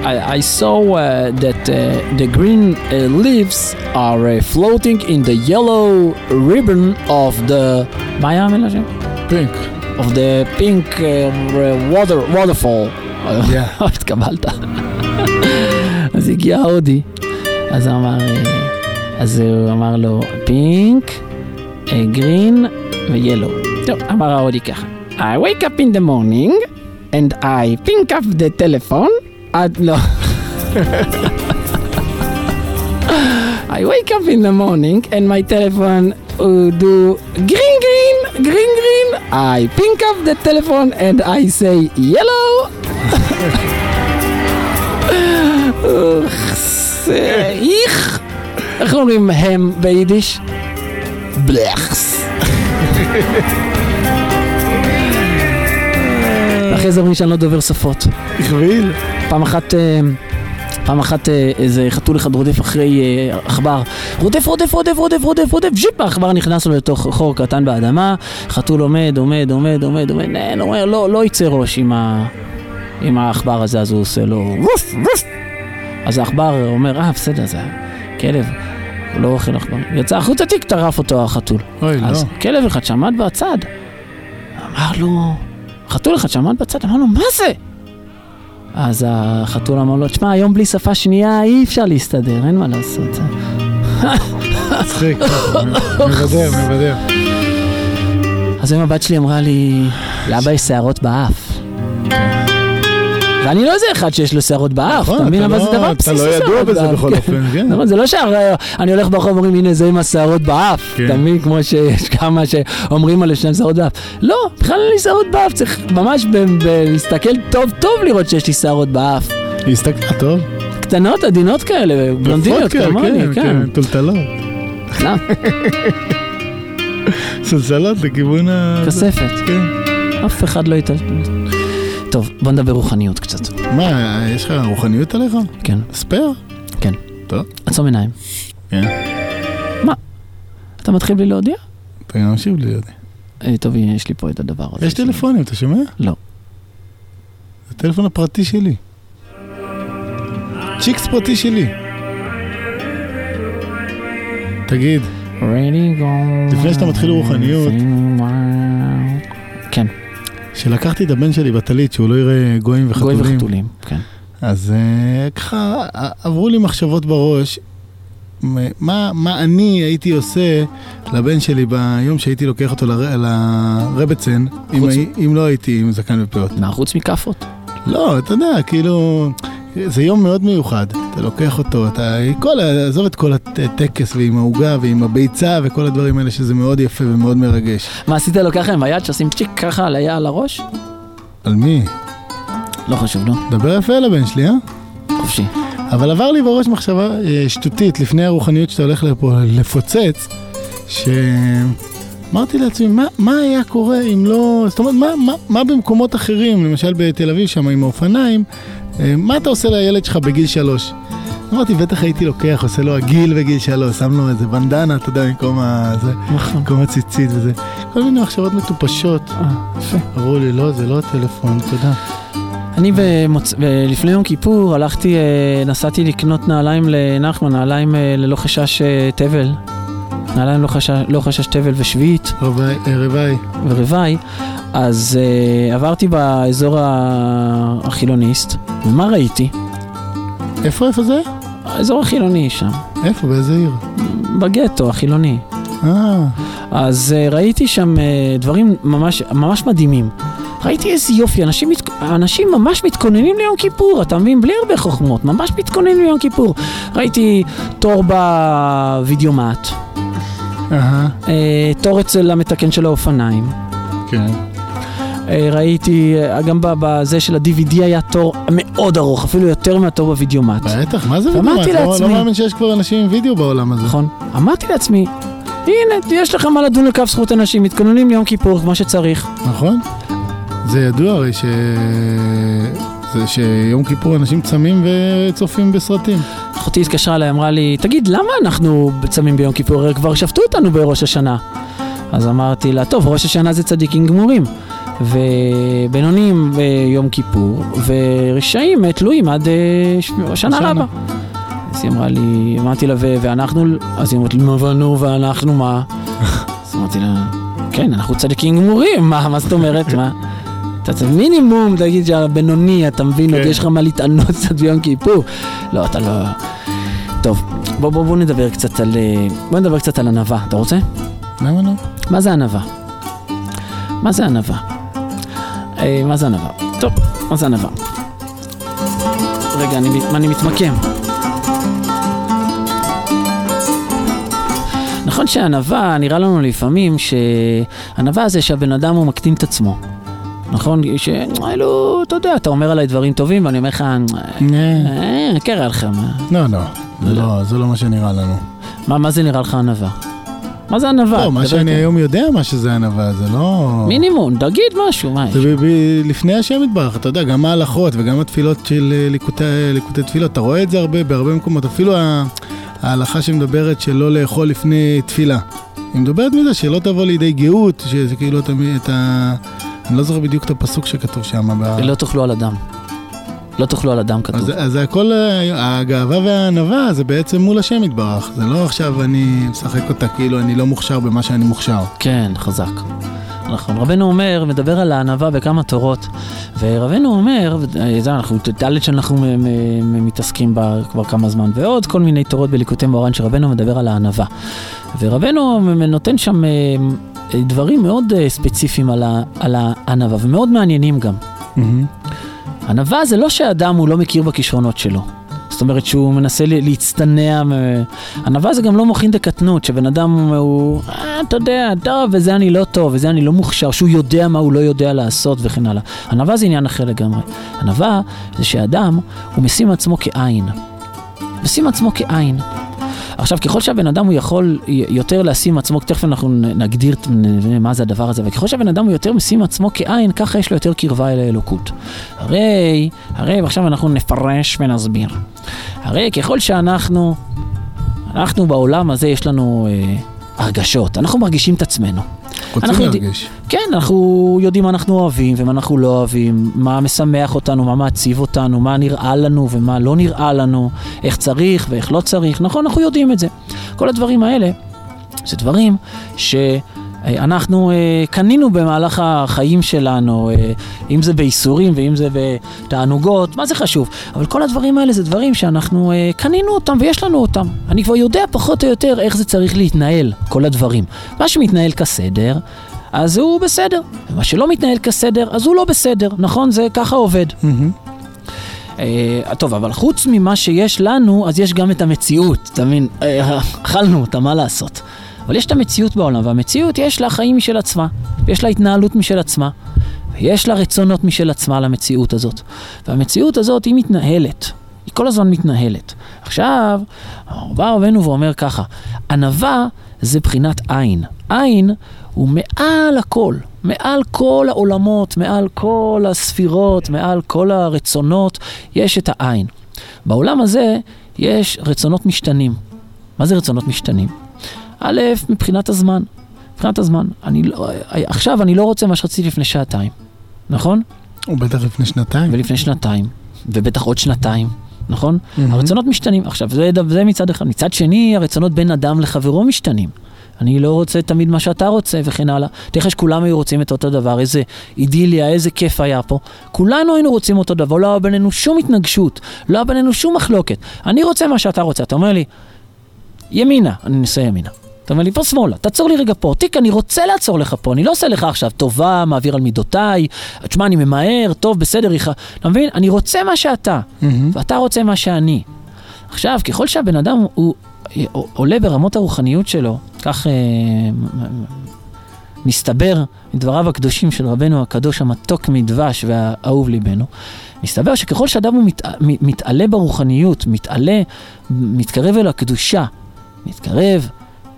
I, I saw uh, that uh, the green uh, leaves are uh, floating in the yellow ribbon of the... מה היה המילה שם? פינק. Of the pink uh, water, waterfall. התקבלת. אז הגיע ההודי, אז הוא אמר, אה, אז הוא אמר לו פינק, גרין ויאלו. טוב, אמר ההודי ככה. I wake up in the morning and I pink up the telephone. עד לא. I wake up in the morning and my telephone will do green green green green. I pink up the telephone and I say yellow. איך. איך אומרים הם ביידיש? בלחס. ואחרי זה אומרים שאני לא דובר שפות. הכביל. פעם אחת... אה, פעם אחת אה, איזה חתול אחד רודף אחרי אה, עכבר, רודף, רודף, רודף, רודף, רודף, רודף, ז'יפ, העכבר נכנס לו לתוך חור קטן באדמה, חתול עומד, עומד, עומד, עומד, עומד, אומר, לא, לא יצא ראש עם, ה... עם העכבר הזה, אז הוא עושה לו ווף, ווף. אז העכבר אומר, אה, בסדר, זה כלב, הוא לא אוכל עכבר. יצא החוצה, תיק, טרף אותו החתול. אוי, אז לא. כלב אחד שעמד בצד, אמר לו, חתול אחד שעמד בצד, אמר לו, מה זה? אז החתול אמר לו, תשמע, היום בלי שפה שנייה אי אפשר להסתדר, אין מה לעשות. מצחיק, מבדר, מבדר. אז היום הבת שלי אמרה לי, לאבא יש שערות באף. ואני לא איזה אחד שיש לו שערות באף, נכון, אתה מבין? אתה אבל זה לא- דבר אתה בסיסי לא ידוע שערות בזה באף, בכל כן. אופן, כן. נכון, זה לא שאני הולך ברחוב ואומרים, הנה זה עם השערות באף, כן. אתה מבין? כמו שיש כמה שאומרים על שניהם שערות באף. לא, בכלל אין לי שערות באף, צריך ממש להסתכל טוב טוב לראות שיש לי שערות באף. להסתכל, טוב. קטנות, עדינות כאלה, בלונדיניות כמוני, כן, כן. טולטלות. לא, סלסלות לכיוון ה... כספת. כן. אף אחד לא יטל... טוב, בוא נדבר רוחניות קצת. מה, יש לך רוחניות עליך? כן. ספייר? כן. טוב. עצום עיניים. כן. מה? אתה מתחיל בלי להודיע? אתה גם ממשיך בלי יודע. אה, טוב, יש לי פה את הדבר הזה. יש טלפונים, אתה שומע? לא. זה הטלפון הפרטי שלי. צ'יקס פרטי שלי. תגיד. לפני שאתה מתחיל רוחניות, כן. שלקחתי את הבן שלי בטלית, שהוא לא יראה גויים וחתולים. גוי וחתולים, כן. אז אה, ככה עברו לי מחשבות בראש, מה, מה אני הייתי עושה לבן שלי ביום שהייתי לוקח אותו לר- לרבצן, אם, חוץ- הי- אם לא הייתי עם זקן ופאות. מה, חוץ מכאפות? לא, אתה יודע, כאילו, זה יום מאוד מיוחד. אתה לוקח אותו, אתה, כל, עזוב את כל הטקס ועם העוגה ועם הביצה וכל הדברים האלה, שזה מאוד יפה ומאוד מרגש. מה, עשית לו ככה עם היד שעושים צ'יק ככה על הראש? על מי? לא חשוב, לא. דבר יפה על הבן שלי, אה? חופשי. אבל עבר לי בראש מחשבה אה, שטותית לפני הרוחניות שאתה הולך לפה לפוצץ, שאמרתי לעצמי, מה, מה היה קורה אם לא... זאת אומרת, מה, מה, מה במקומות אחרים, למשל בתל אביב שם עם האופניים, מה אתה עושה לילד שלך בגיל שלוש? אמרתי, בטח הייתי לוקח, עושה לו עגיל בגיל שלוש, שם לו איזה בנדנה, אתה יודע, במקום ה... זה, במקום הציצית וזה. כל מיני מחשבות מטופשות. אמרו לי, לא, זה לא הטלפון, תודה. אני במוצ... לפני יום כיפור הלכתי, אה, נסעתי לקנות נעליים לנחמן, נעליים אה, ללא חשש אה, תבל. להם לא חשש, לא חשש תבל ושביעית. רבי- אה, רבעי. ורבעי, אז uh, עברתי באזור החילוניסט, ומה ראיתי? איפה, איפה זה? האזור החילוני שם, איפה, באיזה עיר? בגטו החילוני. אה, אז uh, ראיתי שם uh, דברים ממש, ממש מדהימים. ראיתי איזה יופי, אנשים, מת... אנשים ממש מתכוננים ליום כיפור, אתה מבין? בלי הרבה חוכמות, ממש מתכוננים ליום כיפור. ראיתי תור בווידאומט, אה, תור אצל המתקן של האופניים. כן. אה, ראיתי, אה, גם בזה של ה-DVD היה תור מאוד ארוך, אפילו יותר מהתור בווידאומט. בטח, מה זה וידאו? לא- לעצמי- לא מאמין שיש כבר אנשים עם וידאו בעולם הזה. נכון. אמרתי לעצמי, הנה, יש לכם מה לדון לכף זכות אנשים, מתכוננים ליום כיפור כמו שצריך. נכון? זה ידוע הרי ש... זה שיום כיפור אנשים צמים וצופים בסרטים. אחותי התקשרה אליי, אמרה לי, תגיד, למה אנחנו צמים ביום כיפור? הרי כבר שפטו אותנו בראש השנה. אז אמרתי לה, טוב, ראש השנה זה צדיקים גמורים. ובינונים ביום כיפור, ורשעים אה, תלויים עד אה, ש- השנה השנה. הבאה. אז היא אמרה לי, אמרתי לה, "ו- ואנחנו, אז היא אמרת לי, "מה, נו, ואנחנו מה? אז אמרתי לה, כן, אנחנו צדיקים גמורים, מה, מה זאת אומרת, מה? אתה צריך מינימום, תגיד שהבינוני, אתה מבין, עוד כן. יש לך מה להתענות קצת ביום כיפור. לא, אתה לא... טוב, בוא, בוא, בוא נדבר קצת על... אה, בוא נדבר קצת על ענווה, אתה רוצה? למה לא? מה זה ענווה? מה זה ענווה? אה, מה זה ענווה? טוב, מה זה ענווה? רגע, אני מתמקם. נכון שענווה, נראה לנו לפעמים שענווה זה שהבן אדם הוא מקטין את עצמו. נכון? שאלו, אתה יודע, אתה אומר עליי דברים טובים ואני אומר לך, אה, קרה לך, מה? לא, לא. זה לא, זה לא מה שנראה לנו. מה, מה זה נראה לך ענווה? מה זה ענווה? לא, מה דבר שאני. היום יודע מה שזה ענווה, זה לא... מינימום, תגיד משהו, מה יש? זה לפני השם יתברך, אתה יודע, גם ההלכות וגם התפילות של אה, ליקוטי, תפילות, אתה רואה את זה הרבה, בהרבה מקומות, אפילו ההלכה שמדברת שלא לאכול לפני תפילה. היא מדברת מזה שלא תבוא לידי גאות, שזה כאילו אתה. אני לא זוכר בדיוק את הפסוק שכתוב שם. ב... לא תאכלו על אדם. לא תאכלו על אדם כתוב. אז, אז הכל, אה, הגאווה והענווה זה בעצם מול השם יתברך, זה לא עכשיו אני משחק אותה כאילו אני לא מוכשר במה שאני מוכשר. כן, חזק. נכון. רבנו אומר, מדבר על הענווה בכמה תורות, ורבנו אומר, וזה אנחנו, ד' שאנחנו מתעסקים בה כבר כמה זמן, ועוד כל מיני תורות בליקוטי מאורן שרבנו מדבר על הענווה. ורבנו נותן שם אה, דברים מאוד אה, ספציפיים על הענווה, ומאוד מעניינים גם. ענווה זה לא שאדם הוא לא מכיר בכישרונות שלו. זאת אומרת שהוא מנסה להצטנע, ענווה זה גם לא מוחין דקטנות, שבן אדם הוא, אה, אתה יודע, טוב, וזה אני לא טוב, וזה אני לא מוכשר, שהוא יודע מה הוא לא יודע לעשות וכן הלאה. ענווה זה עניין אחר לגמרי. ענווה זה שאדם, הוא משים עצמו כעין. משים עצמו כעין. עכשיו, ככל שהבן אדם הוא יכול יותר לשים עצמו, תכף אנחנו נגדיר מה זה הדבר הזה, וככל שהבן אדם הוא יותר משים עצמו כעין, ככה יש לו יותר קרבה אל האלוקות. הרי, הרי, ועכשיו אנחנו נפרש ונסביר. הרי ככל שאנחנו, אנחנו בעולם הזה יש לנו אה, הרגשות, אנחנו מרגישים את עצמנו. רוצים להרגיש. כן, אנחנו יודעים מה אנחנו אוהבים ומה אנחנו לא אוהבים, מה משמח אותנו, מה מעציב אותנו, מה נראה לנו ומה לא נראה לנו, איך צריך ואיך לא צריך, נכון, אנחנו יודעים את זה. כל הדברים האלה זה דברים שאנחנו אה, קנינו במהלך החיים שלנו, אה, אם זה בייסורים ואם זה בתענוגות, מה זה חשוב? אבל כל הדברים האלה זה דברים שאנחנו אה, קנינו אותם ויש לנו אותם. אני כבר יודע פחות או יותר איך זה צריך להתנהל, כל הדברים. מה שמתנהל כסדר, אז הוא בסדר. ומה שלא מתנהל כסדר, אז הוא לא בסדר, נכון? זה ככה עובד. אה, טוב, אבל חוץ ממה שיש לנו, אז יש גם את המציאות, אתה מבין? אה, אכלנו אותה, מה לעשות? אבל יש את המציאות בעולם, והמציאות יש לה חיים משל עצמה, יש לה התנהלות משל עצמה, ויש לה רצונות משל עצמה למציאות הזאת. והמציאות הזאת היא מתנהלת, היא כל הזמן מתנהלת. עכשיו, בא רבנו ואומר ככה, ענווה זה בחינת עין. עין הוא מעל הכל, מעל כל העולמות, מעל כל הספירות, מעל כל הרצונות, יש את העין. בעולם הזה יש רצונות משתנים. מה זה רצונות משתנים? א', מבחינת הזמן. מבחינת הזמן. אני לא, עכשיו אני לא רוצה מה שרציתי לפני שעתיים, נכון? הוא בטח לפני שנתיים. ולפני שנתיים, ובטח עוד שנתיים, נכון? מהמם. הרצונות משתנים. עכשיו, זה, זה מצד אחד. מצד שני, הרצונות בין אדם לחברו משתנים. אני לא רוצה תמיד מה שאתה רוצה וכן הלאה. תראה לך שכולם היו רוצים את אותו דבר, איזה אידיליה, איזה כיף היה פה. כולנו היינו רוצים אותו דבר, לא היה בינינו שום התנגשות, לא היה בינינו שום מחלוקת. אני רוצה מה שאתה רוצה, אתה אומר לי, ימינה, אני נוסע ימינה. אתה אומר לי, פה שמאלה, תעצור לי רגע פה, תיק, אני רוצה לעצור לך פה, אני לא עושה לך עכשיו טובה, מעביר על מידותיי, תשמע, אני ממהר, טוב, בסדר, יח... אתה מבין? אני רוצה מה שאתה, ואתה רוצה מה שאני. עכשיו, ככל שהבן אדם הוא הוא עולה ברמות הרוחניות שלו, כך אה, מסתבר מדבריו הקדושים של רבנו הקדוש המתוק מדבש והאהוב ליבנו, מסתבר שככל שאדם הוא מת, מתעלה ברוחניות, מתעלה, מתקרב אל הקדושה, מתקרב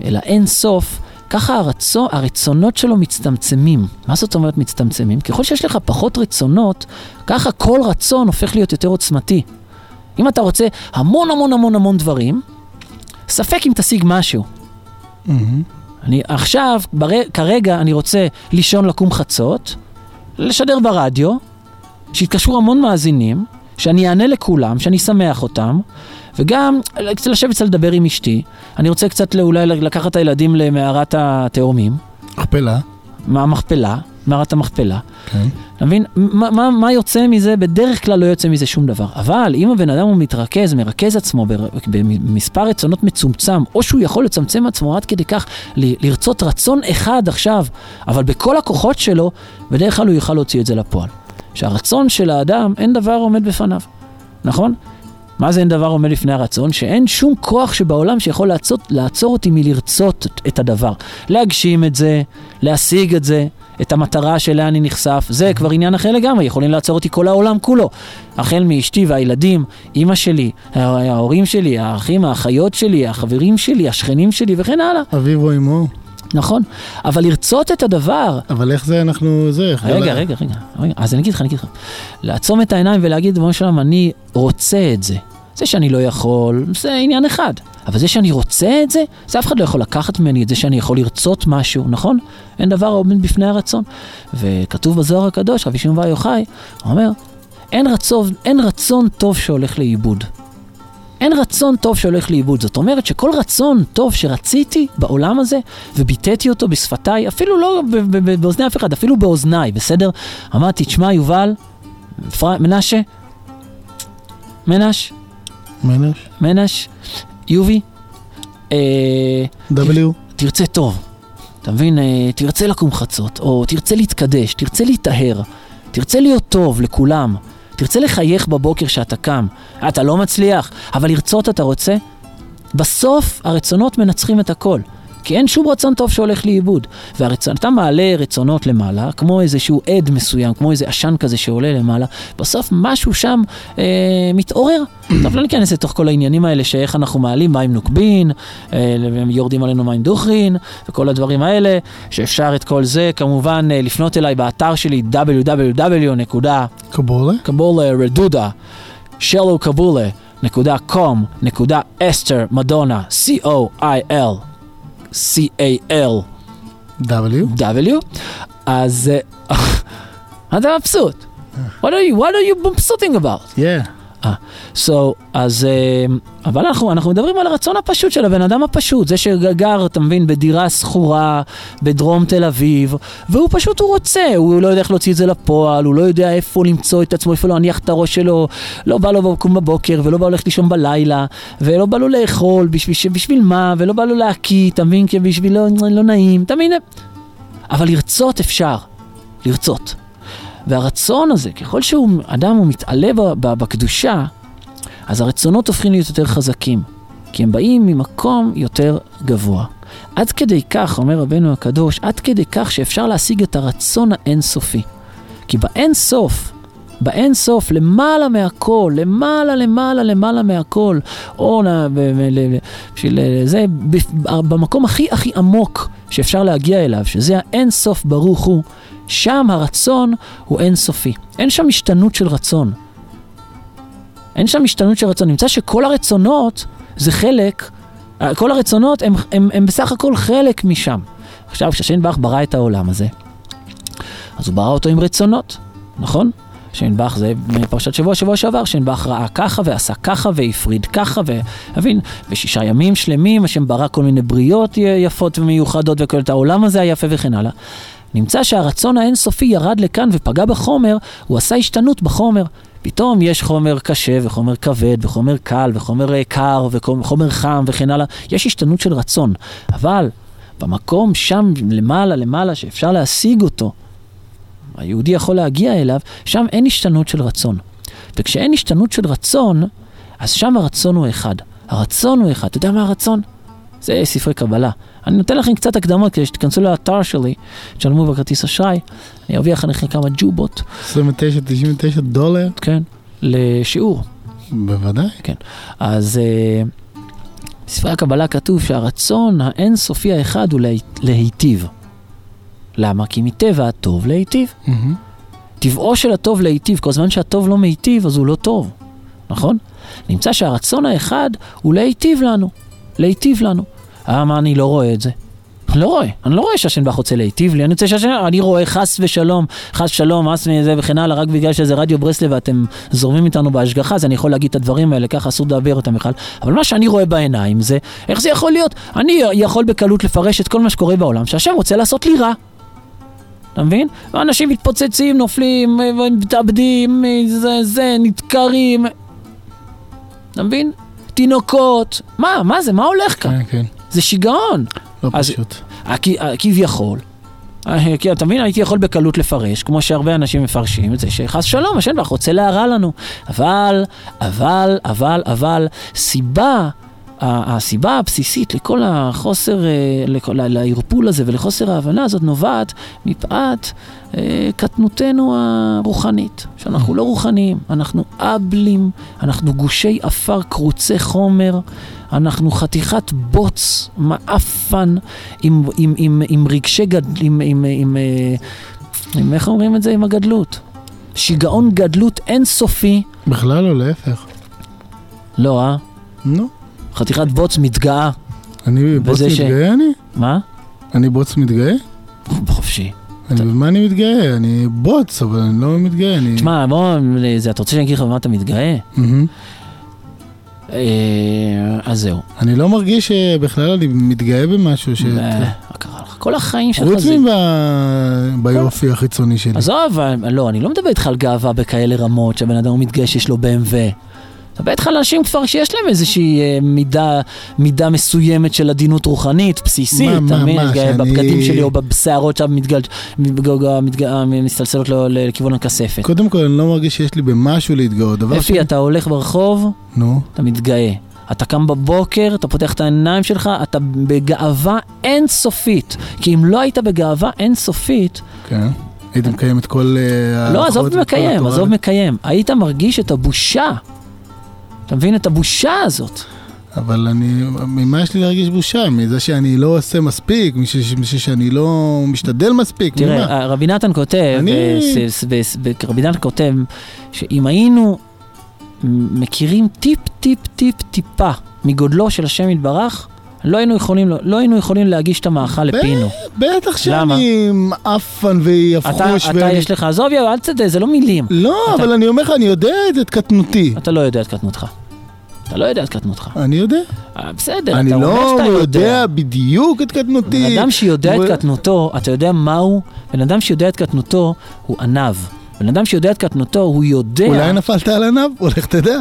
אל האין סוף, ככה הרצון, הרצונות שלו מצטמצמים. מה זאת אומרת מצטמצמים? ככל שיש לך פחות רצונות, ככה כל רצון הופך להיות יותר עוצמתי. אם אתה רוצה המון המון המון המון דברים, ספק אם תשיג משהו. אני עכשיו, בר... כרגע אני רוצה לישון לקום חצות, לשדר ברדיו, שיתקשרו המון מאזינים, שאני אענה לכולם, שאני אשמח אותם, וגם קצת לשבת קצת לדבר עם אשתי. אני רוצה קצת אולי לקחת את הילדים למערת התאומים. מכפלה. מה המכפלה? מערת המכפלה. כן. אתה מבין? מה, מה, מה יוצא מזה? בדרך כלל לא יוצא מזה שום דבר. אבל אם הבן אדם הוא מתרכז, מרכז עצמו במספר רצונות מצומצם, או שהוא יכול לצמצם עצמו עד כדי כך ל- לרצות רצון אחד עכשיו, אבל בכל הכוחות שלו, בדרך כלל הוא יוכל להוציא את זה לפועל. שהרצון של האדם, אין דבר עומד בפניו, נכון? מה זה אין דבר עומד לפני הרצון? שאין שום כוח שבעולם שיכול לעצור, לעצור אותי מלרצות את הדבר. להגשים את זה, להשיג את זה, את המטרה שאליה אני נחשף, זה כבר עניין אחר לגמרי, יכולים לעצור אותי כל העולם כולו. החל מאשתי והילדים, אימא שלי, ההורים שלי, האחים, האחיות שלי, החברים שלי, השכנים שלי וכן הלאה. אביו או אמו. נכון, אבל לרצות את הדבר... אבל איך זה אנחנו, זה, איך רגע, רגע, רגע, רגע, אז אני אגיד לך, אני אגיד לך. לעצום את העיניים ולהגיד, בואו שלום, אני רוצה את זה. זה שאני לא יכול, זה עניין אחד. אבל זה שאני רוצה את זה, זה אף אחד לא יכול לקחת ממני את זה שאני יכול לרצות משהו, נכון? אין דבר עומד בפני הרצון. וכתוב בזוהר הקדוש, רבי שמעון בר יוחאי, הוא אומר, אין רצון, אין רצון טוב שהולך לאיבוד. אין רצון טוב שהולך לאיבוד. זאת אומרת שכל רצון טוב שרציתי בעולם הזה, וביטאתי אותו בשפתיי, אפילו לא באוזני אף אחד, אפילו באוזניי, בסדר? אמרתי, תשמע, יובל, פר... מנשה, מנש, מנש, מנש, יובי, אה, W, תרצה טוב. אתה מבין? אה, תרצה לקום חצות, או תרצה להתקדש, תרצה להיטהר, תרצה להיות טוב לכולם, תרצה לחייך בבוקר שאתה קם. אתה לא מצליח, אבל לרצות אתה רוצה? בסוף הרצונות מנצחים את הכל. כי אין שום רצון טוב שהולך לאיבוד. ואתה מעלה רצונות למעלה, כמו איזשהו עד מסוים, כמו איזה עשן כזה שעולה למעלה, בסוף משהו שם אה, מתעורר. טוב, לא ניכנס לתוך כל העניינים האלה, שאיך אנחנו מעלים מים נוקבין, אה, יורדים עלינו מים דוכרין, וכל הדברים האלה, שאפשר את כל זה, כמובן, אה, לפנות אליי באתר שלי www. קבולה? קבולה רדודה, שלו קבולה. נקודה קום, נקודה אסתר מדונה, C-O-I-L. C-A-L. W. W. אז אתה מבסוט. What are you, what are you מבסוטים about? Yeah. אה, so, אז, אה, אבל אנחנו, אנחנו מדברים על הרצון הפשוט של הבן אדם הפשוט, זה שגר, אתה מבין, בדירה שכורה בדרום תל אביב, והוא פשוט, הוא רוצה, הוא לא יודע איך להוציא את זה לפועל, הוא לא יודע איפה למצוא את עצמו, איפה להניח את הראש שלו, לא בא לו לקום בבוקר, ולא בא לו ללכת לישון בלילה, ולא בא לו לאכול, בשביל, בשביל מה, ולא בא לו להקיא, אתה מבין, כי בשביל לא, לא נעים, אתה מבין? אבל לרצות אפשר, לרצות. והרצון הזה, ככל שאדם הוא מתעלה בקדושה, אז הרצונות הופכים להיות יותר חזקים, כי הם באים ממקום יותר גבוה. עד כדי כך, אומר רבנו הקדוש, עד כדי כך שאפשר להשיג את הרצון האינסופי. כי באין סוף, באין סוף, למעלה מהכל, למעלה, למעלה, למעלה מהכל, או בשביל זה, במקום הכי הכי עמוק שאפשר להגיע אליו, שזה האין סוף ברוך הוא, שם הרצון הוא אינסופי. אין שם השתנות של רצון. אין שם השתנות של רצון. נמצא שכל הרצונות זה חלק, כל הרצונות הם, הם, הם בסך הכל חלק משם. עכשיו, ברח ברא את העולם הזה, אז הוא ברא אותו עם רצונות, נכון? שנבח זה מפרשת שבוע שבוע שעבר, שנבח ראה ככה ועשה ככה והפריד ככה, ומבין, ושישה ימים שלמים השם ברא כל מיני בריות יפות ומיוחדות וכל את העולם הזה היפה וכן הלאה. נמצא שהרצון האינסופי ירד לכאן ופגע בחומר, הוא עשה השתנות בחומר. פתאום יש חומר קשה וחומר כבד וחומר קל וחומר אה, קר וחומר חם וכן הלאה, יש השתנות של רצון. אבל במקום שם למעלה למעלה שאפשר להשיג אותו, היהודי יכול להגיע אליו, שם אין השתנות של רצון. וכשאין השתנות של רצון, אז שם הרצון הוא אחד. הרצון הוא אחד. אתה יודע מה הרצון? זה ספרי קבלה. אני נותן לכם קצת הקדמות כדי שתיכנסו לאתר שלי, תשלמו בכרטיס אשראי, אני ארוויח לכם כמה ג'ובות. 29-99 דולר? כן, לשיעור. בוודאי. כן. אז uh, בספרי הקבלה כתוב שהרצון האינסופי האחד הוא לה, להיטיב. למה? כי מטבע הטוב להיטיב. Mm-hmm. טבעו של הטוב להיטיב, כל זמן שהטוב לא מיטיב אז הוא לא טוב, נכון? נמצא שהרצון האחד הוא להיטיב לנו, להיטיב לנו. אה, מה אני לא רואה את זה? לא רואה, אני לא רואה שהשנבח רוצה להיטיב לי, אני רוצה שהשנבח, אני רואה חס ושלום, חס ושלום, חס וזה וכן הלאה, רק בגלל שזה רדיו ברסלב ואתם זורמים איתנו בהשגחה, אז אני יכול להגיד את הדברים האלה, ככה אסור לדבר אותם בכלל. אבל מה שאני רואה בעיניים זה, איך זה יכול להיות? אני יכול בקלות לפרש את כל מה שקורה בעולם, שהשם רוצה לעשות לי רע. אתה מבין? ואנשים מתפוצצים, נופלים, מתאבדים, זה, זה, נדקרים. אתה מבין? תינוקות. מה, מה זה? מה הולך כאן? כן, כן. זה שיגעון. לא אז- פשוט. כביכול. אה, כי אתה מבין, הייתי יכול בקלות לפרש, כמו שהרבה אנשים מפרשים את זה, שחס שלום, השם לך רוצה להרע לנו. אבל, אבל, אבל, אבל, סיבה, הסיבה הבסיסית לכל החוסר, אה, לערפול הזה ולחוסר ההבנה הזאת נובעת מפאת אה, קטנותנו הרוחנית. שאנחנו לא רוחניים, אנחנו אבלים, אנחנו גושי עפר קרוצי חומר, אנחנו חתיכת בוץ, מעפן, עם, עם, עם, עם רגשי גד... עם, עם, עם, אה, עם, איך אומרים את זה? עם הגדלות. שיגעון גדלות אינסופי. בכלל לא, להפך. לא, אה? נו. חתיכת בוץ מתגאה. אני בוץ ש- מתגאה אני? מה? אני בוץ מתגאה? בחופשי. אני, במה אני מתגאה? אני בוץ, אבל אני לא מתגאה, אני... תשמע, בוא, זה, אתה רוצה שאני אגיד לך במה אתה מתגאה? מהמם. אה, אז זהו. אני לא מרגיש שבכלל אני מתגאה במשהו ש... אה, מה קרה לך? כל החיים שלך חוץ זה... מב- ביופי החיצוני שלי. עזוב, לא, אני לא מדבר איתך על גאווה בכאלה רמות, שהבן אדם מתגאה שיש לו BMW. על אנשים כבר שיש להם איזושהי אה, מידה, מידה מסוימת של עדינות רוחנית, בסיסית, אתה מבין? אה, בבגדים שלי או בשערות שם מתגל- מתגל- מתגל- מסתלסלות לו לכיוון הכספת. קודם כל, אני לא מרגיש שיש לי במשהו להתגאות. אפי, אתה הולך ברחוב, נו. אתה מתגאה. אתה קם בבוקר, אתה פותח את העיניים שלך, אתה בגאווה אינסופית. כי אם לא היית בגאווה אינסופית, כן. הייתי מקיים את כל... אה, לא, עזוב מקיים. עזוב מקיים. היית מרגיש את הבושה. אתה מבין את הבושה הזאת? אבל אני, ממה יש לי להרגיש בושה? מזה שאני לא עושה מספיק? מש- שאני לא משתדל מספיק? ממה? תראה, רבי נתן כותב, אני- אה, רבי נתן כותב, שאם היינו מכירים טיפ טיפ טיפ טיפה מגודלו של השם יתברך, לא היינו יכולים, לא היינו יכולים להגיש את המאכל לפינו. בטח? שאני מעפן אתה, ויפחוש. אתה יש לך, עזוב, אל תצא, זה לא מילים. לא, אתה- אבל אני אומר לך, אני יודע את זה, את קטנותי. אתה לא יודע את קטנותך. אתה לא יודע את קטנותך. אני יודע. אה, בסדר, אני אתה אומר לא שאתה יודע. יודע בדיוק את קטנותי. בן אדם שיודע ו- את קטנותו, אתה יודע מהו? בן אדם שיודע את קטנותו הוא עניו. בן אדם שיודע את קטנותו, הוא יודע... אולי נפלת על עניו? הולך תדע.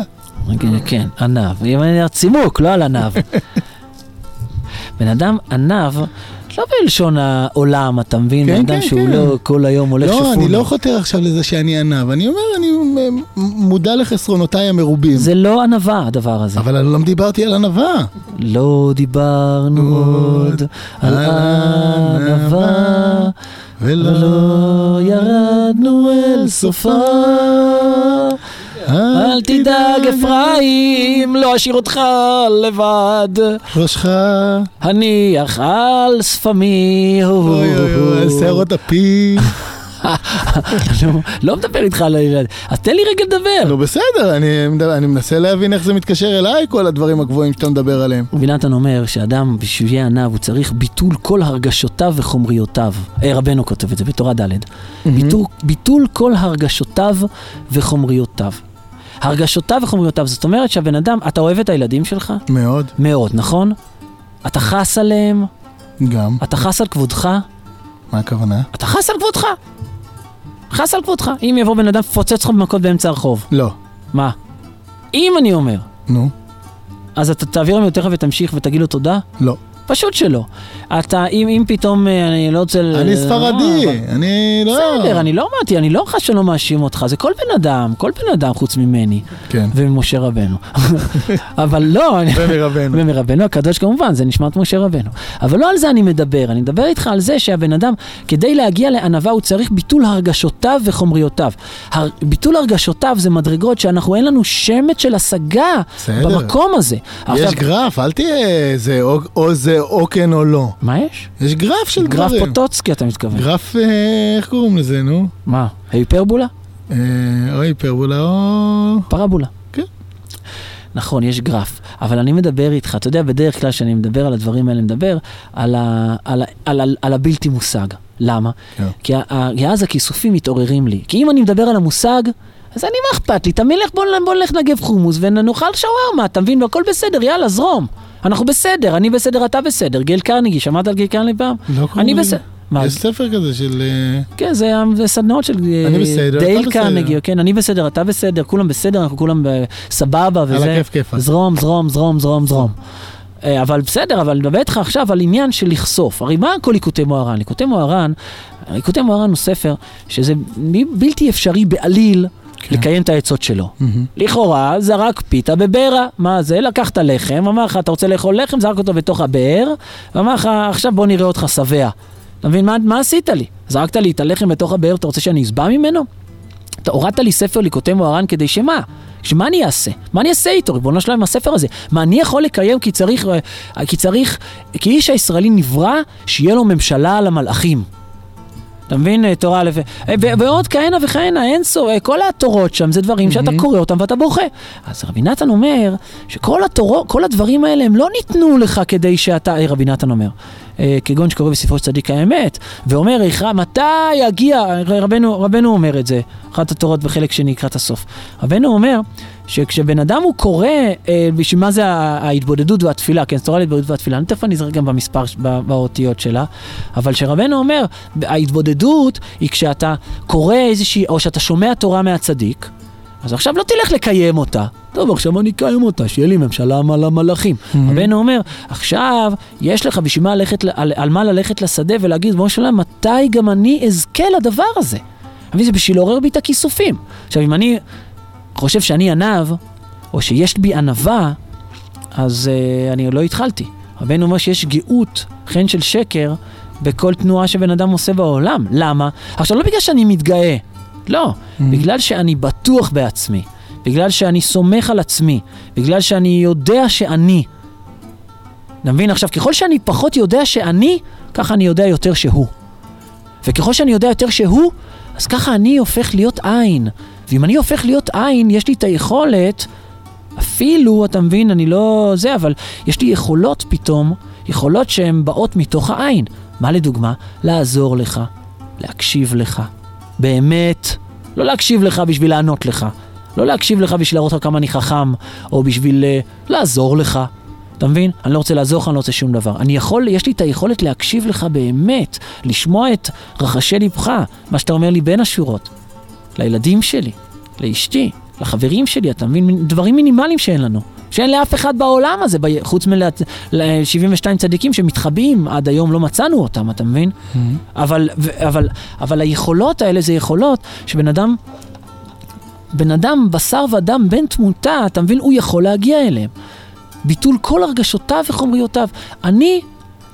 כן, עניו. אם אני צימוק, לא על עניו. בן אדם עניו, לא בלשון העולם, אתה מבין? כן, בן אדם כן, שהוא כן. לא כל היום הולך שפוי. לא, אני לא חותר עכשיו לזה שאני עניו. אני אומר, אני מ- מודע לחסרונותיי המרובים. זה לא ענווה, הדבר הזה. אבל לא דיברתי על ענווה. לא דיברנו עוד על ענווה, ולא ירדנו אל סופה. אל תדאג אפרים, לא אשאיר אותך לבד. ראשך. הניח על שפמי. אוי אוי אוי, שערות הפי. לא מדבר איתך על הילד. אז תן לי רגע לדבר. נו בסדר, אני אני מנסה להבין איך זה מתקשר אליי, כל הדברים הגבוהים שאתה מדבר עליהם. נתן אומר שאדם בשביל שיהיה עניו הוא צריך ביטול כל הרגשותיו וחומריותיו. אה, רבנו כותב את זה בתורה ד'. ביטול כל הרגשותיו וחומריותיו. הרגשותיו וחומריותיו, זאת אומרת שהבן אדם, אתה אוהב את הילדים שלך? מאוד. מאוד, נכון? אתה חס עליהם? גם. אתה חס על כבודך? מה הכוונה? אתה חס על כבודך. חס על כבודך. אם יבוא בן אדם פוצץ לך במכות באמצע הרחוב. לא. מה? אם אני אומר, נו. אז אתה תעביר להם יותר ותמשיך ותגיד לו תודה? לא. פשוט שלא. אתה, אם, אם פתאום, אה, אני לא רוצה... אני לא, ספרדי, אבל- אני לא... בסדר, אני לא אמרתי, אני לא חש שלא מאשים אותך, זה כל בן אדם, כל בן אדם חוץ ממני. כן. וממשה רבנו. אבל לא... ומרבנו. ומרבנו הקדוש כמובן, זה נשמע כמו משה רבנו. אבל לא על זה אני מדבר, אני מדבר איתך על זה שהבן אדם, כדי להגיע לענווה הוא צריך ביטול הרגשותיו וחומריותיו. הר... ביטול הרגשותיו זה מדרגות שאנחנו, אין לנו שמץ של השגה בסדר. במקום הזה. יש גרף, אל תהיה זה או- או זה או כן או לא. מה יש? יש גרף של גרף דברים. פוטוצקי אתה מתכוון. גרף, אה, איך קוראים לזה, נו? מה? היפרבולה? אה, או היפרבולה או... פרבולה. כן. נכון, יש גרף, אבל אני מדבר איתך, אתה יודע, בדרך כלל כשאני מדבר על הדברים האלה, אני מדבר על, ה, על, ה, על, על, על הבלתי מושג. למה? כן. כי, ה- כי אז הכיסופים מתעוררים לי. כי אם אני מדבר על המושג, אז אני, מה אכפת לי? תמיד לך, בוא, בוא נלך לנגב חומוס ונאכל שווארמה, אתה מבין? והכל בסדר, יאללה, זרום. אנחנו בסדר, אני בסדר, אתה בסדר. גיל קרניגי, שמעת על גיל קרניגי פעם? לא קוראים. בסדר. מה? יש ספר כזה של... אה, כן, זה, זה סדנאות של אה, אני בסדר, אתה דייל. קרנגי, כן, אני בסדר, אתה בסדר, כולם בסדר, אנחנו כולם סבבה וזה. הכיף כיפאק. זרום, זרום, זרום, זרום, זרום. אה, אבל בסדר, אבל אני מדבר איתך עכשיו על עניין של לחשוף. הרי מה כל ליקוטי מוהר"ן? ליקוטי מוהר"ן, ליקוטי מוהר"ן הוא ספר שזה בלתי אפשרי בעליל כן. לקיים את העצות שלו. לכאורה, זרק פיתה בבארה. מה זה? לקח את הלחם, אמר לך, אתה רוצה לאכול לחם? זרק אותו בתוך הבאר, ואמר לך, עכשיו בוא נראה אותך שבע. אתה מבין? מה, מה עשית לי? זרקת לי את הלחם בתוך הבאר, אתה רוצה שאני אשבע ממנו? אתה הורדת לי ספר ליקוטי מוהר"ן כדי שמה? שמה אני אעשה? מה אני אעשה איתו, ריבונו שלם, עם הספר הזה? מה אני יכול לקיים כי צריך, אה, כי צריך, כי איש הישראלי נברא שיהיה לו ממשלה על המלאכים. אתה מבין? אה, תורה א', אה, ועוד כהנה וכהנה, אין סוף, אה, כל התורות שם זה דברים שאתה קורא אותם ואתה בוכה. אז רבי נתן אומר שכל התורות, כל הדברים האלה הם לא ניתנו לך כדי שאתה, רבי נתן אומר, כגון שקורא בספרו של צדיק האמת, ואומר, "איכה, מתי יגיע, רבנו, רבנו אומר את זה, אחת התורות בחלק שני לקראת הסוף. רבנו אומר שכשבן אדם הוא קורא, אה, בשביל מה זה ההתבודדות והתפילה, כן, זה תורה להתבודדות והתפילה, אני תכף אני אזרק גם במספר, באותיות שלה, אבל שרבנו אומר, ההתבודדות היא כשאתה קורא איזושהי, או שאתה שומע תורה מהצדיק, אז עכשיו לא תלך לקיים אותה. טוב, עכשיו אני אקיים אותה, שיהיה לי ממשלה על המלאכים. רבנו אומר, עכשיו יש לך בשביל מה ללכת, על, על מה ללכת לשדה ולהגיד, בוא שלם, מתי גם אני אזכה לדבר הזה? אתה מבין? זה בשביל לעורר בי את הכיסופים. עכשיו, אם אני חושב שאני ענב, או שיש בי ענווה, אז uh, אני לא התחלתי. רבנו אומר שיש גאות, חן של שקר, בכל תנועה שבן אדם עושה בעולם. למה? עכשיו, לא בגלל שאני מתגאה, לא. בגלל שאני בטוח בעצמי, בגלל שאני סומך על עצמי, בגלל שאני יודע שאני. אתה מבין? עכשיו, ככל שאני פחות יודע שאני, ככה אני יודע יותר שהוא. וככל שאני יודע יותר שהוא, אז ככה אני הופך להיות עין. ואם אני הופך להיות עין, יש לי את היכולת, אפילו, אתה מבין, אני לא זה, אבל יש לי יכולות פתאום, יכולות שהן באות מתוך העין. מה לדוגמה? לעזור לך, להקשיב לך. באמת, לא להקשיב לך בשביל לענות לך. לא להקשיב לך בשביל להראות לך כמה אני חכם, או בשביל uh, לעזור לך. אתה מבין? אני לא רוצה לעזור לך, אני לא רוצה שום דבר. אני יכול, יש לי את היכולת להקשיב לך באמת, לשמוע את רחשי ליבך, מה שאתה אומר לי בין השורות. לילדים שלי, לאשתי, לחברים שלי, אתה מבין? דברים מינימליים שאין לנו. שאין לאף אחד בעולם הזה, חוץ מ-72 צדיקים שמתחבאים, עד היום לא מצאנו אותם, אתה מבין? אבל, ו- אבל, אבל היכולות האלה זה יכולות שבן אדם, בן אדם בשר ודם בן תמותה, אתה מבין? הוא יכול להגיע אליהם. ביטול כל הרגשותיו וחומריותיו. אני,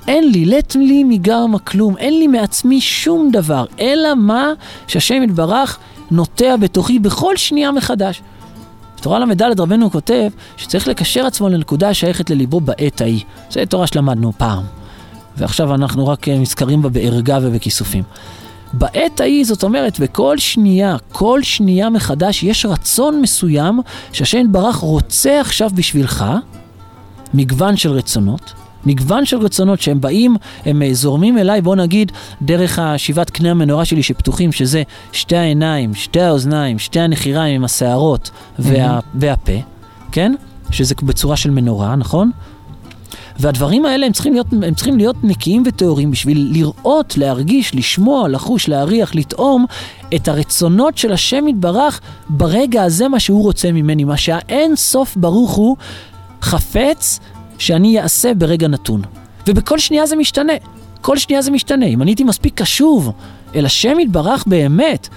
אין לי, לט לי מגרמה כלום, אין לי מעצמי שום דבר, אלא מה שהשם יתברך נוטע בתוכי בכל שנייה מחדש. בתורה ל"ד רבנו כותב שצריך לקשר עצמו לנקודה השייכת לליבו בעת ההיא. זו תורה שלמדנו פעם. ועכשיו אנחנו רק אה, נזכרים בה בערגה ובכיסופים. בעת ההיא, זאת אומרת, בכל שנייה, כל שנייה מחדש, יש רצון מסוים שהשם יתברך רוצה עכשיו בשבילך, מגוון של רצונות. מגוון של רצונות שהם באים, הם אה, זורמים אליי, בוא נגיד, דרך השבעת קנה המנורה שלי שפתוחים, שזה שתי העיניים, שתי האוזניים, שתי הנחיריים עם השערות וה, והפה, כן? שזה בצורה של מנורה, נכון? והדברים האלה הם צריכים להיות, הם צריכים להיות נקיים וטהורים בשביל לראות, להרגיש, לשמוע, לחוש, להריח, לטעום את הרצונות של השם יתברך ברגע הזה מה שהוא רוצה ממני, מה שהאין סוף ברוך הוא חפץ שאני אעשה ברגע נתון. ובכל שנייה זה משתנה. כל שנייה זה משתנה. אם אני הייתי מספיק קשוב אל השם יתברך באמת,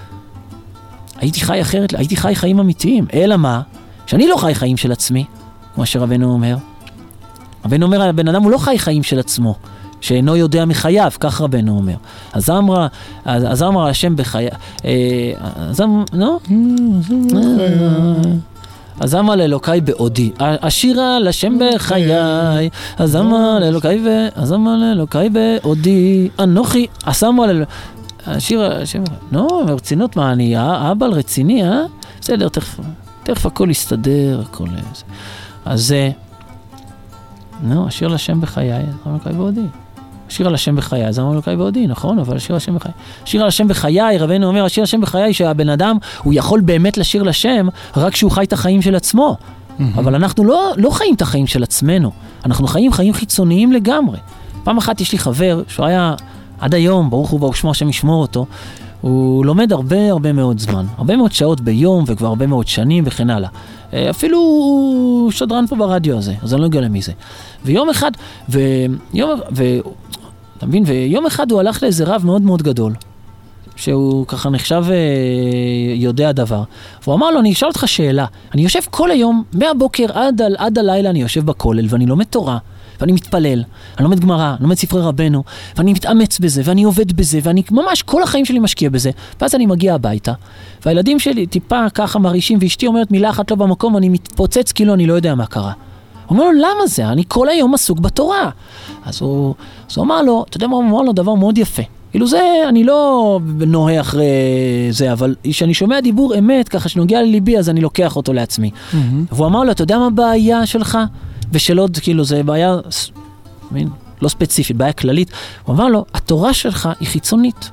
הייתי חי אחרת, הייתי חי חיים אמיתיים. אלא מה? שאני לא חי חיים של עצמי, כמו שרבנו אומר. רבנו אומר, הבן אדם הוא לא חי חיים של עצמו, שאינו יודע מחייו, כך רבנו אומר. אז אמרה, אז אז אמרה השם בחייו, אז אמרה, לא? אז אמר לאלוקיי בעודי, אשירה לשם בחיי, אז אמר לאלוקיי ו... אז אמר לאלוקיי בעודי, אנוכי, אז אמר לאלוקיי... השיר, השם, נו, ברצינות, מה, אני האבא רציני, אה? בסדר, תכף, הכל יסתדר, הכל... אז זה... נו, השיר לשם בחיי, אז אמר אלוקיי בעודי. השיר על השם בחיי, אז אמר אלוקיי בעודי, נכון, אבל השיר על השם בחיי. השיר על השם בחיי, רבנו אומר, השיר על השם בחיי, שהבן אדם, הוא יכול באמת לשיר לשם, רק כשהוא חי את החיים של עצמו. אבל אנחנו לא, לא חיים את החיים של עצמנו, אנחנו חיים חיים חיצוניים לגמרי. פעם אחת יש לי חבר, שהוא היה עד היום, ברוך הוא ברוך שמו, השם ישמור אותו, הוא לומד הרבה הרבה מאוד זמן, הרבה מאוד שעות ביום וכבר הרבה מאוד שנים וכן הלאה. אה, אפילו הוא שדרן פה ברדיו הזה, אז אני לא אגלה מי זה. ויום אחד, ויום, ו... אתה מבין? ויום אחד הוא הלך לאיזה רב מאוד מאוד גדול, שהוא ככה נחשב אה, יודע דבר. והוא אמר לו, אני אשאל אותך שאלה. אני יושב כל היום, מהבוקר עד, עד הלילה אני יושב בכולל ואני לומד תורה. ואני מתפלל, אני לומד גמרא, אני לומד ספרי רבנו, ואני מתאמץ בזה, ואני עובד בזה, ואני ממש כל החיים שלי משקיע בזה. ואז אני מגיע הביתה, והילדים שלי טיפה ככה מרעישים, ואשתי אומרת מילה אחת לא במקום, ואני מתפוצץ כאילו אני לא יודע מה קרה. הוא אומר לו, למה זה? אני כל היום עסוק בתורה. אז הוא, אז הוא אמר לו, אתה יודע מה הוא אמר לו? דבר מאוד יפה. כאילו זה, אני לא נוהה אחרי זה, אבל כשאני שומע דיבור אמת, ככה שנוגע לליבי, אז אני לוקח אותו לעצמי. והוא אמר לו, אתה יודע מה הבעיה שלך? ושל עוד, כאילו, זה בעיה, מין, לא ספציפית, בעיה כללית. הוא אמר לו, התורה שלך היא חיצונית.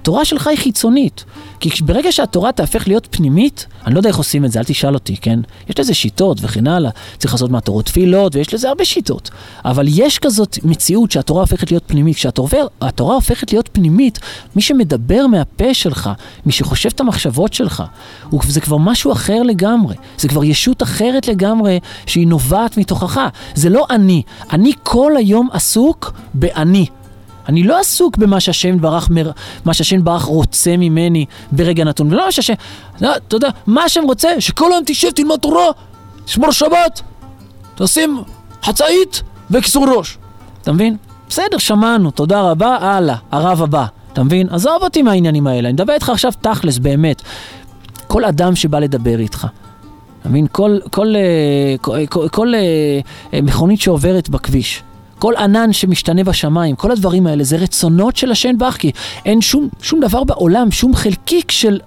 התורה שלך היא חיצונית. כי ברגע שהתורה תהפך להיות פנימית, אני לא יודע איך עושים את זה, אל תשאל אותי, כן? יש לזה שיטות וכן הלאה. צריך לעשות מהתורות תפילות, ויש לזה הרבה שיטות. אבל יש כזאת מציאות שהתורה הופכת להיות פנימית. כשהתורה הופכת להיות פנימית, מי שמדבר מהפה שלך, מי שחושב את המחשבות שלך, הוא, זה כבר משהו אחר לגמרי. זה כבר ישות אחרת לגמרי, שהיא נובעת מתוכך. זה לא אני. אני כל היום עסוק באני. אני לא עסוק במה שהשם ברח, מר... מה שהשם ברח רוצה ממני ברגע נתון, ולא מה שהשם, לא, אתה יודע, מה השם רוצה? שכל היום תשב, תלמד תורה, תשמור שבת, תשים חצאית וכיסור ראש. אתה מבין? בסדר, שמענו, תודה רבה, הלאה, הרב הבא. אתה מבין? עזוב אותי מהעניינים האלה, אני מדבר איתך עכשיו תכלס, באמת. כל אדם שבא לדבר איתך, אתה מבין? כל, כל, אה, כל, כל, כל אה, אה, מכונית שעוברת בכביש, כל ענן שמשתנה בשמיים, כל הדברים האלה, זה רצונות של השן בך, כי אין שום, שום דבר בעולם, שום חלקיק של,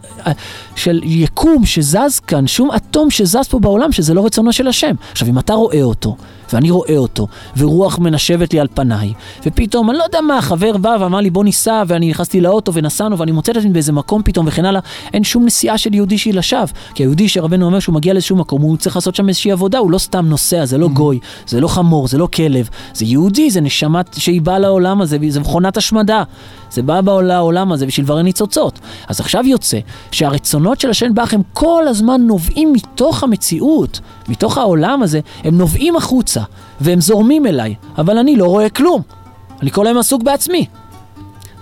של יקום שזז כאן, שום אטום שזז פה בעולם, שזה לא רצונו של השם. עכשיו, אם אתה רואה אותו, ואני רואה אותו, ורוח מנשבת לי על פניי, ופתאום, אני לא יודע מה, חבר בא ואמר לי בוא ניסע, ואני נכנסתי לאוטו ונסענו, ואני מוצא את עצמי באיזה מקום פתאום וכן הלאה, אין שום נסיעה של יהודי שהיא לשווא. כי היהודי שרבנו אומר שהוא מגיע לאיזשהו מקום, הוא צריך לעשות שם איזושהי עבודה, הוא לא סתם נוסע, זה לא גוי, זה לא חמור, זה לא כלב, זה יהודי, זה נשמה שהיא באה לעולם הזה, זה מכונת השמדה. זה בא לעולם הזה בשביל לברר ניצוצות. אז עכשיו יוצא שהרצונות של השן באך הם כל הזמן נובעים מתוך המציאות, מתוך העולם הזה, הם נובעים החוצה, והם זורמים אליי, אבל אני לא רואה כלום. אני כל היום עסוק בעצמי.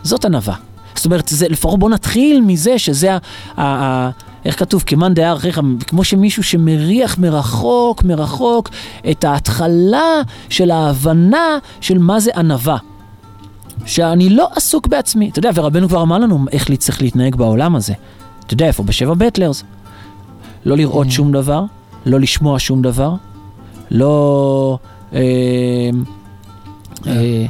זאת ענווה. זאת אומרת, זה, לפחות בוא נתחיל מזה שזה ה... ה, ה איך כתוב? כמאן דהר אחיך, כמו שמישהו שמריח מרחוק, מרחוק, את ההתחלה של ההבנה של מה זה ענווה. שאני לא עסוק בעצמי. אתה יודע, ורבנו כבר אמר לנו איך צריך להתנהג בעולם הזה. אתה יודע איפה? בשבע בטלרס. לא לראות שום דבר, לא לשמוע שום דבר, לא... אה, אה,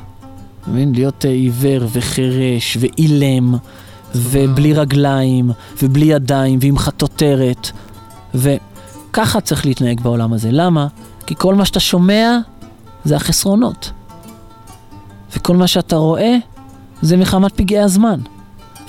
אתה מבין? להיות אה, עיוור וחירש ואילם, ובלי רגליים, ובלי ידיים, ועם חטוטרת, וככה צריך להתנהג בעולם הזה. למה? כי כל מה שאתה שומע זה החסרונות. וכל מה שאתה רואה זה מחמת פגעי הזמן.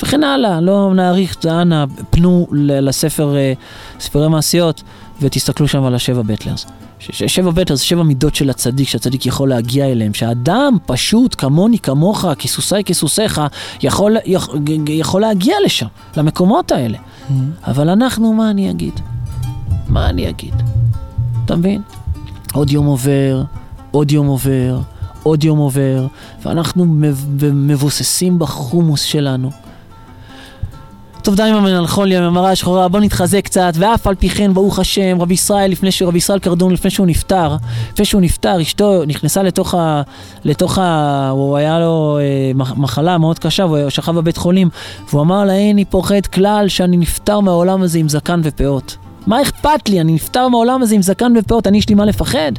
וכן הלאה, לא נאריך, אנא, פנו לספר, אה, ספרי מעשיות, ותסתכלו שם על השבע בטלרס. שבע בטלרס זה שבע מידות של הצדיק, שהצדיק יכול להגיע אליהם, שהאדם פשוט כמוני, כמוך, כסוסיי, כסוסיך, יכול, יכול, יכול להגיע לשם, למקומות האלה. אבל אנחנו, מה אני אגיד? מה אני אגיד? אתה מבין? עוד יום עובר, עוד יום עובר, עוד יום עובר, ואנחנו מב- מבוססים בחומוס שלנו. טוב, די עם המלנכוליה, המראה השחורה, בוא נתחזק קצת, ואף על פי כן, ברוך השם, רבי ישראל, לפני ש... רבי ישראל קרדון, לפני שהוא נפטר, לפני שהוא נפטר, אשתו נכנסה לתוך ה... לתוך ה... הוא היה לו אה, מח- מחלה מאוד קשה, והוא שכב בבית חולים, והוא אמר לה, איני פוחד כלל שאני נפטר מהעולם הזה עם זקן ופאות. מה אכפת לי? אני נפטר מהעולם הזה עם זקן ופאות, אני יש לי מה לפחד?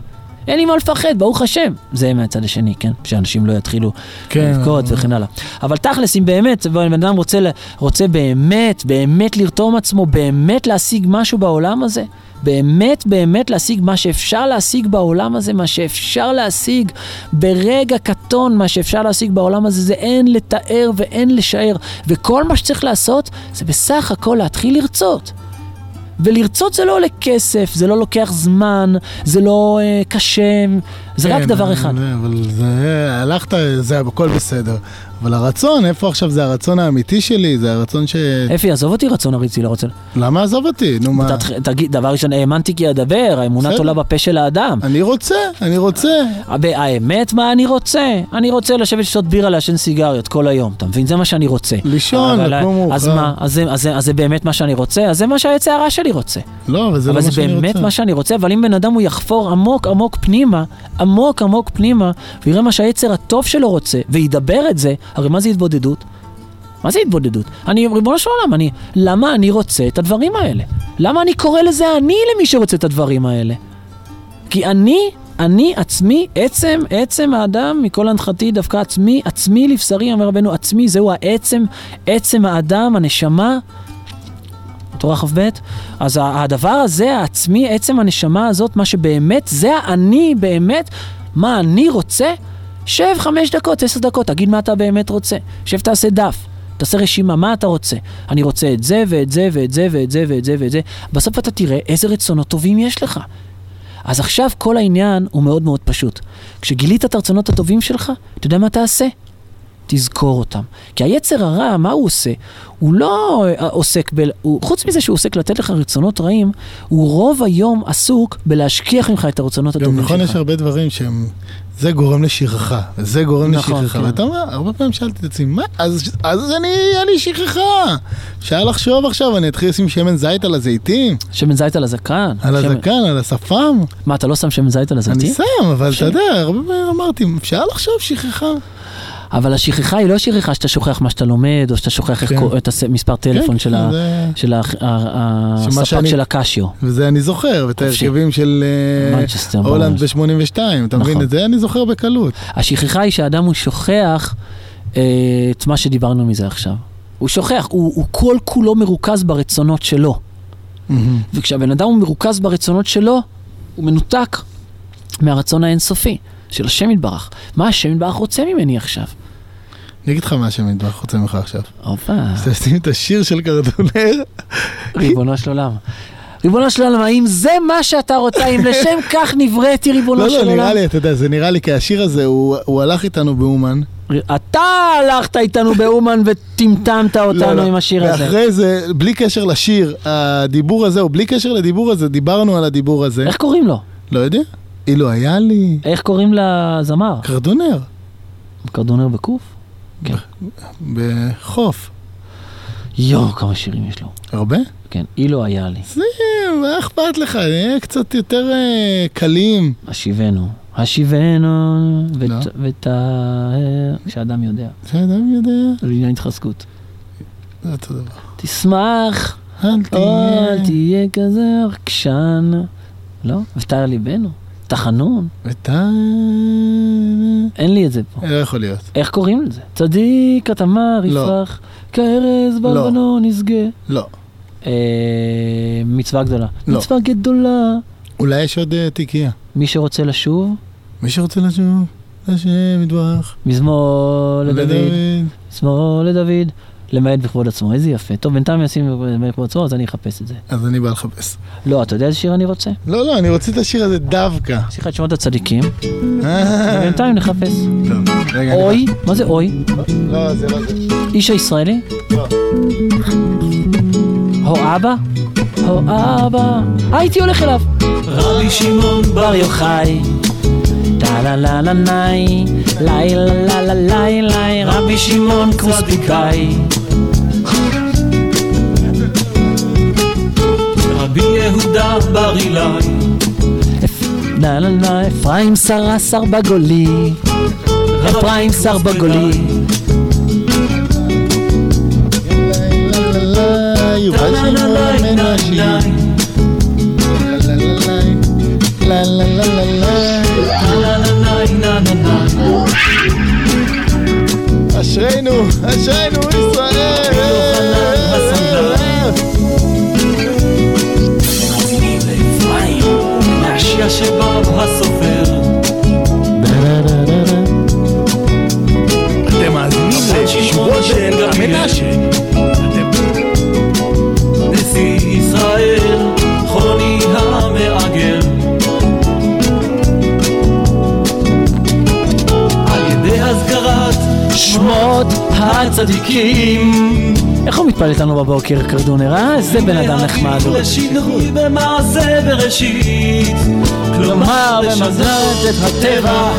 אין לי מה לפחד, ברוך השם. זה מהצד השני, כן? שאנשים לא יתחילו כן. לבכות וכן הלאה. אבל תכלס, אם באמת, בן אדם רוצה, רוצה באמת, באמת לרתום עצמו, באמת להשיג משהו בעולם הזה, באמת, באמת להשיג מה שאפשר להשיג בעולם הזה, מה שאפשר להשיג ברגע קטון, מה שאפשר להשיג בעולם הזה, זה אין לתאר ואין לשער. וכל מה שצריך לעשות, זה בסך הכל להתחיל לרצות. ולרצות זה לא עולה כסף, זה לא לוקח זמן, זה לא אה, קשה, זה רק כן, דבר אחד. אבל- אבל זה, הלכת, זה הכל בסדר. אבל הרצון, איפה עכשיו זה הרצון האמיתי שלי? זה הרצון ש... אפי, עזוב אותי רצון עריצי, לא רוצה. למה עזוב אותי? נו מה? תגיד, דבר ראשון, האמנתי כי אדבר, האמונה. תולה בפה של האדם. אני רוצה, אני רוצה. האמת, מה אני רוצה? אני רוצה לשבת לשתות בירה, לעשן סיגריות כל היום, אתה מבין? זה מה שאני רוצה. לישון, אבל- לקום מאוחר. אז מה? אז זה- אז זה- אז זה באמת מה שאני רוצה? אז זה מה שהיצע הרע שלי רוצה. לא, אבל זה לא אבל מה זה שאני באמת רוצה. מה שאני רוצה, אבל אם בן אדם הוא יחפור עמוק עמוק פנימה, עמוק עמוק פנימה, ויראה מה שהיצר הטוב שלו רוצה, וידבר את זה, הרי מה זה התבודדות? מה זה התבודדות? אני, ריבונו של עולם, אני, למה אני רוצה את הדברים האלה? למה אני קורא לזה אני למי שרוצה את הדברים האלה? כי אני, אני עצמי, עצם, עצם האדם, מכל הנחתי דווקא עצמי, עצמי לבשרי, אומר רבנו, עצמי זהו העצם, עצם האדם, הנשמה, תורה כ"ב, אז הדבר הזה, העצמי, עצם הנשמה הזאת, מה שבאמת, זה האני באמת, מה אני רוצה, שב חמש דקות, עשר דקות, תגיד מה אתה באמת רוצה. שב תעשה דף, תעשה רשימה, מה אתה רוצה. אני רוצה את זה ואת זה ואת זה ואת זה ואת זה ואת זה. בסוף אתה תראה איזה רצונות טובים יש לך. אז עכשיו כל העניין הוא מאוד מאוד פשוט. כשגילית את הרצונות הטובים שלך, אתה יודע מה תעשה? תזכור אותם. כי היצר הרע, מה הוא עושה? הוא לא אה, עוסק, ב... הוא, חוץ מזה שהוא עוסק לתת לך רצונות רעים, הוא רוב היום עסוק בלהשכיח ממך את הרצונות גם הטובים נכון, שלך. יש הרבה דברים שהם... זה גורם לשכחה, וזה גורם נכון, לשכחה. כן. ואתה אומר, הרבה פעמים שאלתי את עצמי, מה? אז, אז אני, היה לי שכחה. אפשר לחשוב עכשיו, אני אתחיל לשים שמן זית על הזיתים? שמן זית על הזקן. על שמן- הזקן, על השפם? מה, אתה לא שם שמן זית על הזיתים? אני שם, אבל אתה שם. יודע, הרבה פעמים אמרתי, אפשר לחשוב שכחה. אבל השכחה היא לא שכחה שאתה שוכח מה שאתה לומד, או שאתה שוכח כן. את המספר טלפון של ה- זה- של ה- הספק שאני- של הקשיו. וזה אני זוכר, ואת. ההרכבים של אה, מנצ'סטר, הולנד ממש. ב-82, אתה מבין? נכון. את זה אני זוכר בקלות. השכחה היא שהאדם הוא שוכח אה, את מה שדיברנו מזה עכשיו. הוא שוכח, הוא, הוא כל כולו מרוכז ברצונות שלו. וכשהבן אדם הוא מרוכז ברצונות שלו, הוא מנותק מהרצון האינסופי של השם יתברך. מה השם יתברך רוצה ממני עכשיו? אני אגיד לך מה יתברך רוצה ממך עכשיו. הופה, תשים את השיר של קרדונר. ריבונו של עולם. ריבונו של עולם, האם זה מה שאתה רוצה? אם לשם כך נבראתי, ריבונו לא, של לא, עולם? נראה לי, אתה יודע, זה נראה לי, כי השיר הזה, הוא הוא הלך איתנו באומן. אתה הלכת איתנו באומן וטמטמת לא, אותנו לא. עם השיר הזה. ואחרי זה, בלי קשר לשיר, הדיבור הזה, או בלי קשר לדיבור הזה, דיברנו על הדיבור הזה. איך קוראים לו? לא יודע. אילו היה לי... איך קוראים לזמר? קרדונר, קרדונר בקוף? כן. בחוף. יואו, כמה שירים יש לו. הרבה? כן, אילו היה לי. זה, מה אכפת לך? נהיה קצת יותר אה, קלים. השיבנו. השיבנו לא. ות- ותהר, כשאדם יודע. שאדם יודע, לעניין התחזקות. זה אותו דבר. תשמח, אל תהיה... כזה עקשן. לא? ותאר ליבנו. תחנון? אין לי את זה פה. לא יכול להיות. איך קוראים לזה? צדיק התמר לא. יפרח, כארז בלבנון ישגה. לא. אה, מצווה גדולה. לא. מצווה גדולה. אולי יש עוד אה, תיקייה. מי שרוצה לשוב, מי שרוצה לשוב, השם יתברך. מזמור. לדוד. מזמור לדוד. למעט בכבוד עצמו, איזה יפה. טוב, בינתיים ישים למעט בכבוד עצמו, אז אני אחפש את זה. אז אני בא לחפש. לא, אתה יודע איזה שיר אני רוצה? לא, לא, אני רוצה את השיר הזה דווקא. יש לך את שמות הצדיקים, אה, ובינתיים נחפש. טוב, רגע, אני אוי, מה זה אוי? בא. לא, זה לא זה. איש הישראלי? לא. הו אבא? הו אבא. הייתי הולך אליו. רבי שמעון בר יוחאי. טה לה לה לה ניי, לי לה לה לה לי לי, רבי שמעון קרוספיקאי. יהודה בר אילאי לה לה לה, אפרים שרה שר בגולי. אפרים שר בגולי. יובל שמעון מנשי. לה לה לה לה לה. אשרינו, אשרינו ישראל! שבא הסופר אתם מאזינים לשובו של המנשה. נשיא ישראל חוני המעגל על ידי הזכרת שמות הצדיקים. איך הוא מתפלל איתנו בבוקר, קרדונר, אה? איזה בן אדם נחמד הוא. ראשית נביא כלומר במזלת את הטבע,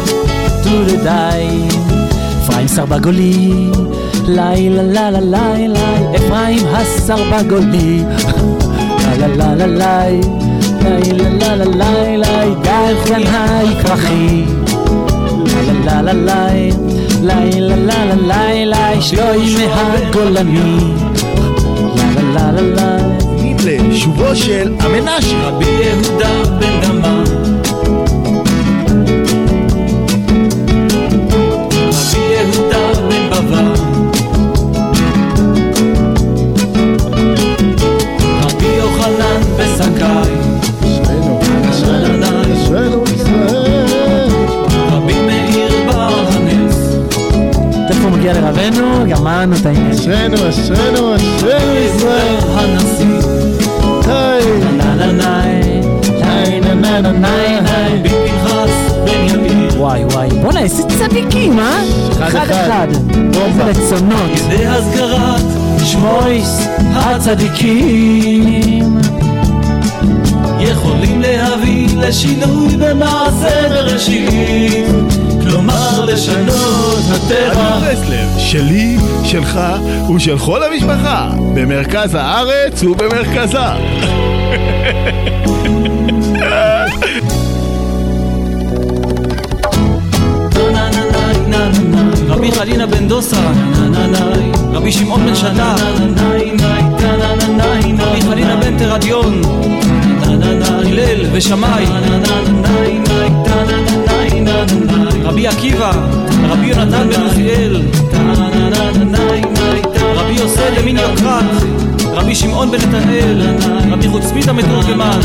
טודדיי. אפרים סרבגולי, לילה לילה לילה, אפרים הסרבגולי, לילה לילה לילה, לילה לילה לילה, גל כנאי כרכי, לילה לילה לילה. לילה לילה לילה שלוי מהגולני לילה לילה לילה שובו של המנשה רבי יהודה בן גמר רבי יהודה בן בבא רבי יוחנן בסקר לרבנו, גמרנו את העניין. אשרנו, אשרנו, אשרנו ישראל הנשיא. וואי וואי, בואנה איזה צדיקים, אה? אחד אחד. איזה רצונות. כדי הזכרת שמויס הצדיקים יכולים להביא לשינוי במעשה בראשית אפשר לשנות הטבע. שלי, שלך ושל כל המשפחה, במרכז הארץ ובמרכזה. רבי חלינה בן דוסה, רבי שמעון בן שנה, רבי חלינה בן תרדיון, הלל ושמאי. רבי עקיבא רבי יונתן בן עוזיאל. רבי יוסי למין יוקרת רבי שמעון בן נתנאל רבי חוצפית המתורגמן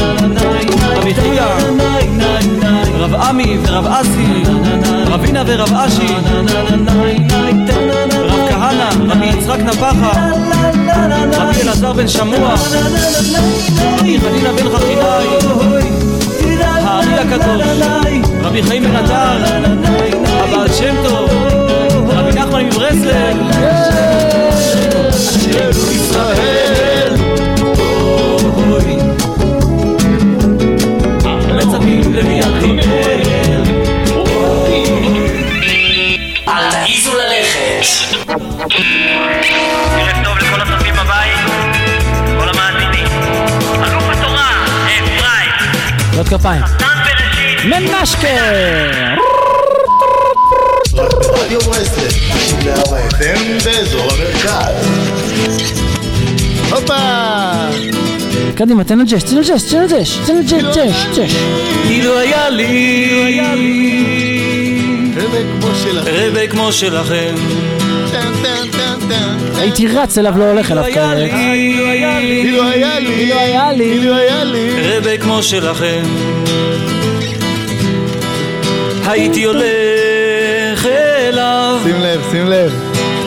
רבי חייא רב עמי ורב אסי רבינה ורב אשי. רב כהנא רבי יצחק נפחה. רבי אלעזר בן שמוע. רבי חנינא בן חכינאי. הארי הקדוש. רבי חיים בן עטר הבעל שם טוב רבי נחמן מברסלב אשרינו ישראל אוי מצפים לביאתנו אל תעיזו ללכת. ערב טוב לכל הצופים בבית, כל המאזינים. אלוף התורה, אפרים, עוד כפיים. נתן בראשית. מנשקה! רדיו ברסלב, 94 FM באזור המרכז. הופה! קדימה, תן לג'ש, תן לג'ש, תן לג'ש, תן לג'ש, ג'ש. אילו היה לי רבה כמו שלכם. רבה כמו שלכם. הייתי רץ אליו, לא הולך אליו היה לי, כרגע. אילו היה לי אילו היה לי, אילו היה לי. אילו היה לי. רבה כמו שלכם הייתי הולך אליו שים לב, שים לב.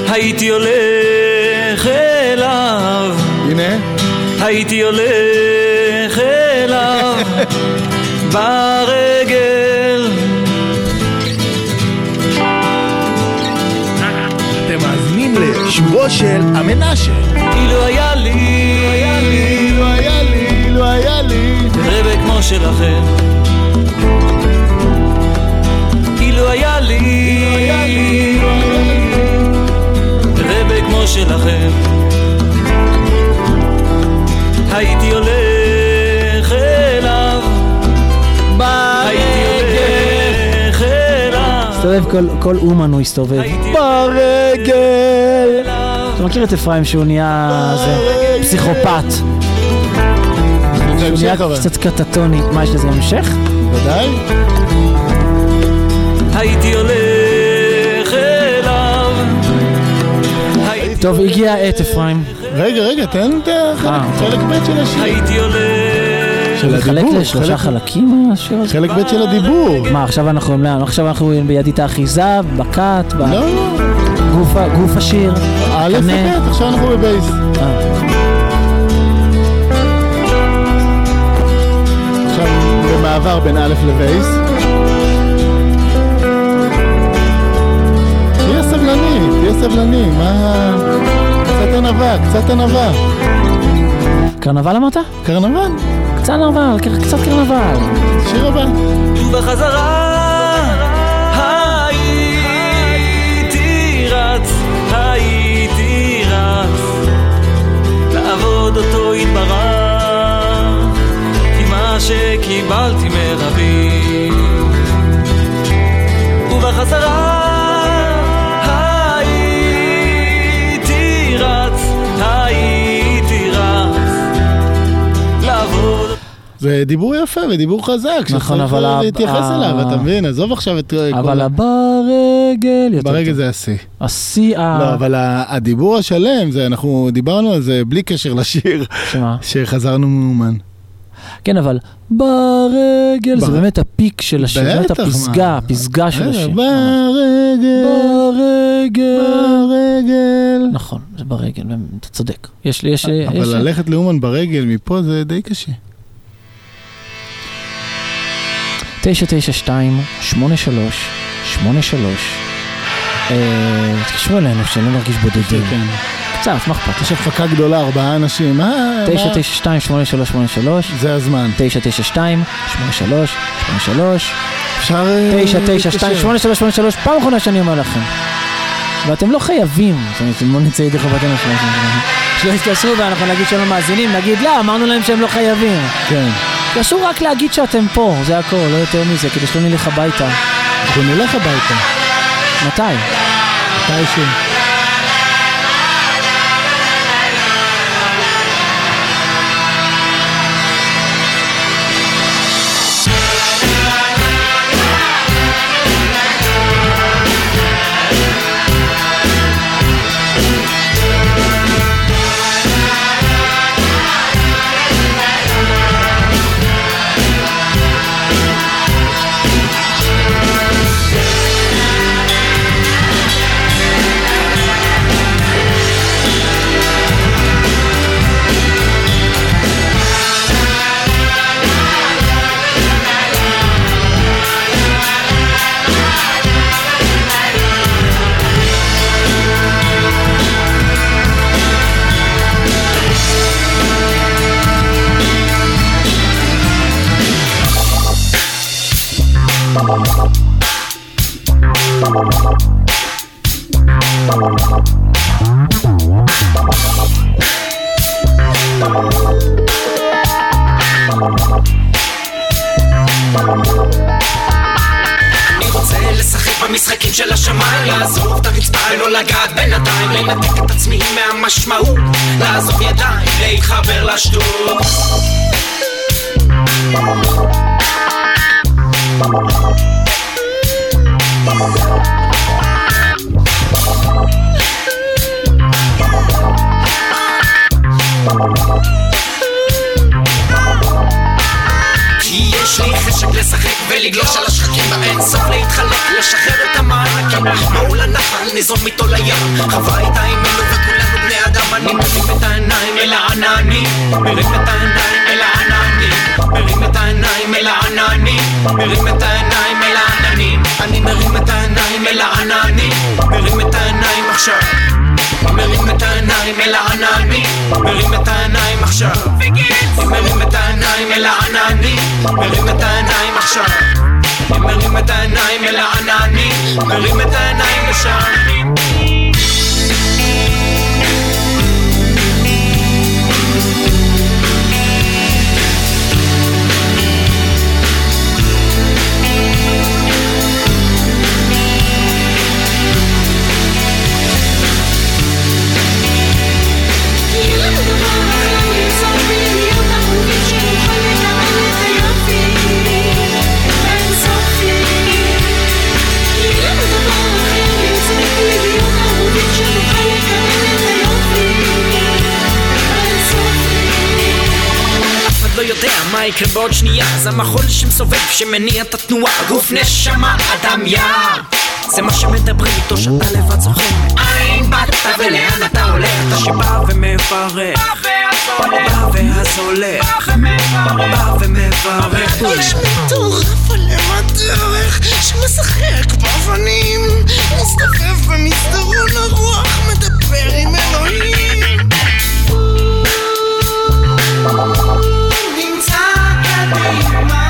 הייתי הולך אליו הנה. הייתי הולך אליו ברגל אתם מאזינים לשובו של המנשה. אילו היה לי אילו היה לי, אילו היה לי. רבה כמו שלכם אילו היה לי רבה כמו שלכם הייתי הולך אליו אליו מסתובב כל- אומן הוא הסתובב. ברגל! אתה מכיר את אפרים שהוא נהיה פסיכופת. שהוא נהיה. קצת קטטוני. מה, יש לזה המשך? ודאי. הייתי טוב, הגיע העת אפרים. רגע, רגע, תן את החלק- אה, חלק ב' של השיר. הייתי הולך של לחלק הדיבור. לשלושה חלק- חלקים השיר הזה? חלק ב' של הדיבור. מה, עכשיו אנחנו לאן? עכשיו אנחנו בידית האחיזה, לא, לא. גוף השיר. א' קנה. וב', עכשיו אנחנו בבייס. אה. עכשיו במעבר בין א' לבייס. סבלני, מה... קצת ענווה, קצת ענווה. קרנבל אמרת? קרנבל, קצת קרנבל, קר- קצת קרנבל. שיר הבא. ובחזרה הייתי רץ, הייתי רץ לעבוד אותו יתברך כי מה שקיבלתי מרבי ובחזרה זה דיבור יפה ודיבור חזק, נכון, שצריך אבל ה- להתייחס ה- אליו, אתה מבין? עזוב עכשיו את... כל אבל ה- הברגל יותר טוב. זה השיא. השיא ה... לא, אבל הדיבור השלם, זה אנחנו דיברנו על זה בלי קשר לשיר, שמה? שחזרנו מאומן. כן, אבל ברגל זה בר- באמת הפיק של השיר, זה באמת בטח, הפסגה? הפסגה של רגע, השיר. ברגל, ברגל. ברגל. נכון, זה ברגל, אתה צודק. יש לי, יש... יש- אבל ללכת לאומן ברגל מפה זה די קשה. 992 83 83 אה, תתקשרו אלינו, שלא נרגיש בודדים. כן. קצת, מה אכפת? יש הפקה גדולה, ארבעה אנשים, מה? מה? 992 83 83 זה הזמן. 992 83 83 אפשר... אה, 992 להתקשר. 8383 פעם אחרונה שאני אומר לכם. ואתם לא חייבים, זאת אומרת, אם לא נצא ידי חובתנו שלנו, שלא יתקשרו ואנחנו נגיד שהם לא מאזינים, נגיד לא, אמרנו להם שהם לא חייבים. כן. תתקשרו רק להגיד שאתם פה, זה הכל, לא יותר מזה, כדי שלא נלך הביתה. אנחנו נלך הביתה. מתי? מתישהו. לשטות כי יש לי חשק לשחק ולגלוש על השחקים באינסוף להתחלק, לשחרר את המענקים. מעול הנחל, ניזון איתו לים חווה איתה עימנו אני מרים את העיניים אל העננים מרים את העיניים אל העננים מרים את העיניים אל העננים מרים את העיניים אל העננים אני מרים את העיניים אל העננים מרים את העיניים עכשיו מרים את העיניים אל העננים מרים את העיניים עכשיו מרים את העיניים אל העננים מרים את העיניים עכשיו מרים את העיניים אל העננים מרים את העיניים לשם יודע מה יקרה בעוד שנייה. זה המחול שמסובב שמניע את התנועה. גוף נשמה אדם יער. זה מה שמדברים איתו שאתה לבד זוכר. מאין באת ולאן אתה הולך? אתה שבא ומברך בא ואז הולך בא ומברך יש מטורף עליהם הדרך שמשחק באבנים מסתובב במסדרון הרוח מדבר עם אלוהים. נמצא קדימה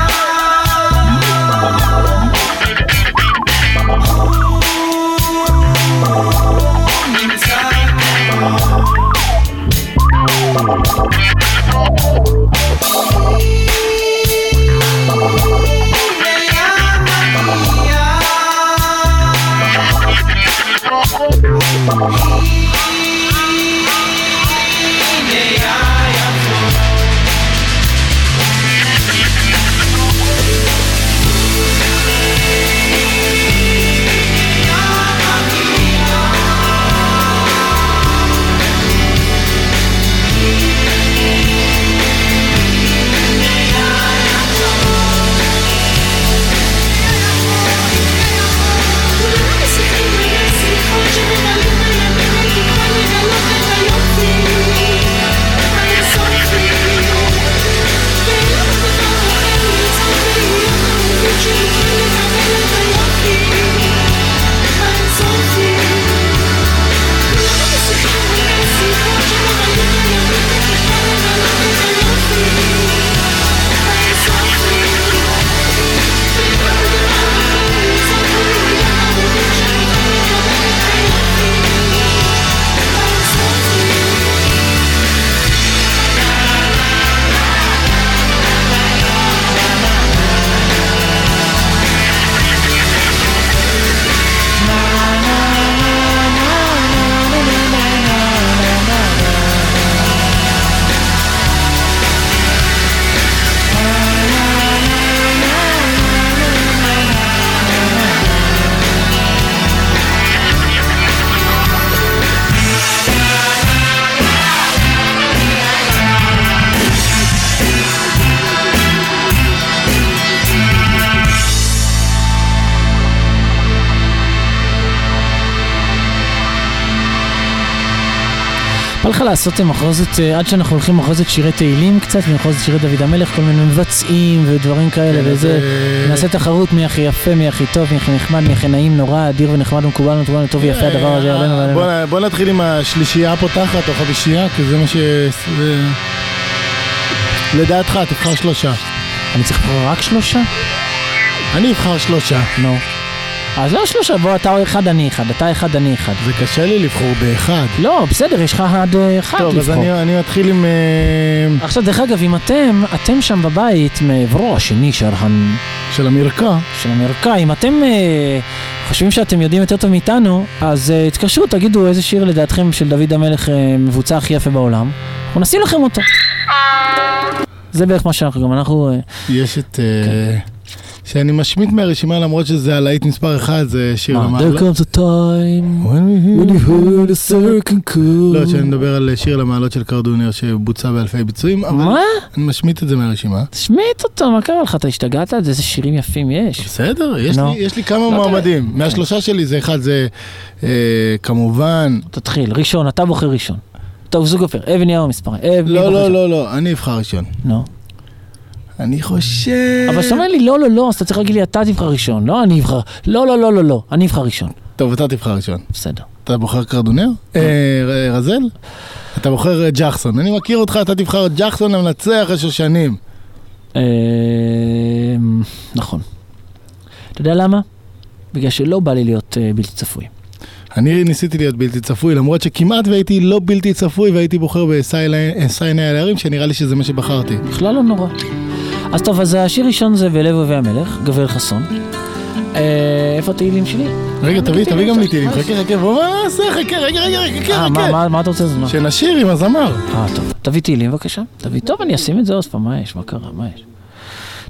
לעשות מחרוזת, אה, עד שאנחנו הולכים מחרוזת שירי תהילים קצת, ומחרוזת שירי דוד המלך, כל מיני מבצעים ודברים כאלה כן, וזה, אה, נעשה תחרות מי הכי יפה, מי הכי טוב, מי הכי נחמד, מי הכי נעים, נורא, אדיר ונחמד ומקובל ומקובל וטוב ויפה הדבר הזה עלינו ועלינו. בוא, נתחיל עם השלישייה הפותחת או חמישייה, כי זה מה ש... לדעתך, תבחר שלושה. אני צריך לבחור רק שלושה? אני אבחר שלושה. נו. אז לא שלושה, בוא אתה אחד, אני אחד, אתה אחד, אני אחד. זה קשה לי לבחור באחד. לא, בסדר, יש לך עד אה, אחד טוב, אז לבחור. אני, אני מתחיל עם... אה, עכשיו, דרך אגב, אם אתם, אתם שם בבית, מעברו השני של, הנ... של המרקע, של המרקע, אם אתם אה, חושבים שאתם יודעים יותר טוב מאיתנו, אז uh, תתקשרו, תגידו איזה שיר לדעתכם של דוד המלך uh, מבוצע הכי יפה בעולם, אנחנו נשים לכם אותו. זה בערך מה שאנחנו, גם אנחנו... Uh, יש את... אה, שאני משמיט מהרשימה למרות שזה הלהיט מספר אחד, זה שיר מה, למעלה. There comes a time when you heard a circle call. לא, שאני מדבר על שיר למעלות של קרדונר שבוצע באלפי ביצועים, אבל מה? אני משמיט את זה מהרשימה. תשמיט אותו, מה קרה לך? אתה השתגעת? איזה שירים יפים יש. בסדר, יש. לי- יש לי כמה לא, מועמדים. מהשלושה שלי זה אחד, זה אה, כמובן... תתחיל, ראשון, אתה בוחר ראשון. טוב, זוג אופר, אבן יאו מספר. לא, לא? לא, לא, אני אבחר ראשון. נו. אני חושב... אבל כשאתה אומר לי לא, לא, לא, אז אתה צריך להגיד לי אתה תבחר ראשון, לא אני אבחר. לא, לא, לא, לא, לא, אני אבחר ראשון. טוב, אתה תבחר ראשון. בסדר. אתה בוחר קרדונר? אה, ר- רזל? אתה בוחר אה, ג'חסון. אני מכיר אותך, אתה תבחר את ג'חסון המנצח השושנים. אה, נכון. אתה יודע למה? בגלל שלא בא לי להיות אה, בלתי צפוי. אני ניסיתי להיות בלתי צפוי, למרות שכמעט והייתי לא בלתי צפוי והייתי בוחר בסייני על הערים, שנראה לי שזה מה שבחרתי. בכלל לא נורא. אז טוב, אז השיר ראשון זה בלב אוהבי המלך, גבריאל חסון. אה, איפה התהילים שלי? רגע, תביא, תביא גם לי תהילים. חכה, חכה, בוא, מה נעשה? חכה, רגע, רגע, חכה, אה, מה, חכה. מה- מה אתה רוצה לזמן? שנשיר עם הזמר. אה, טוב. תביא תהילים בבקשה. תביא, טוב, אני אשים את זה עוד פעם, מה יש? מה קרה? מה יש?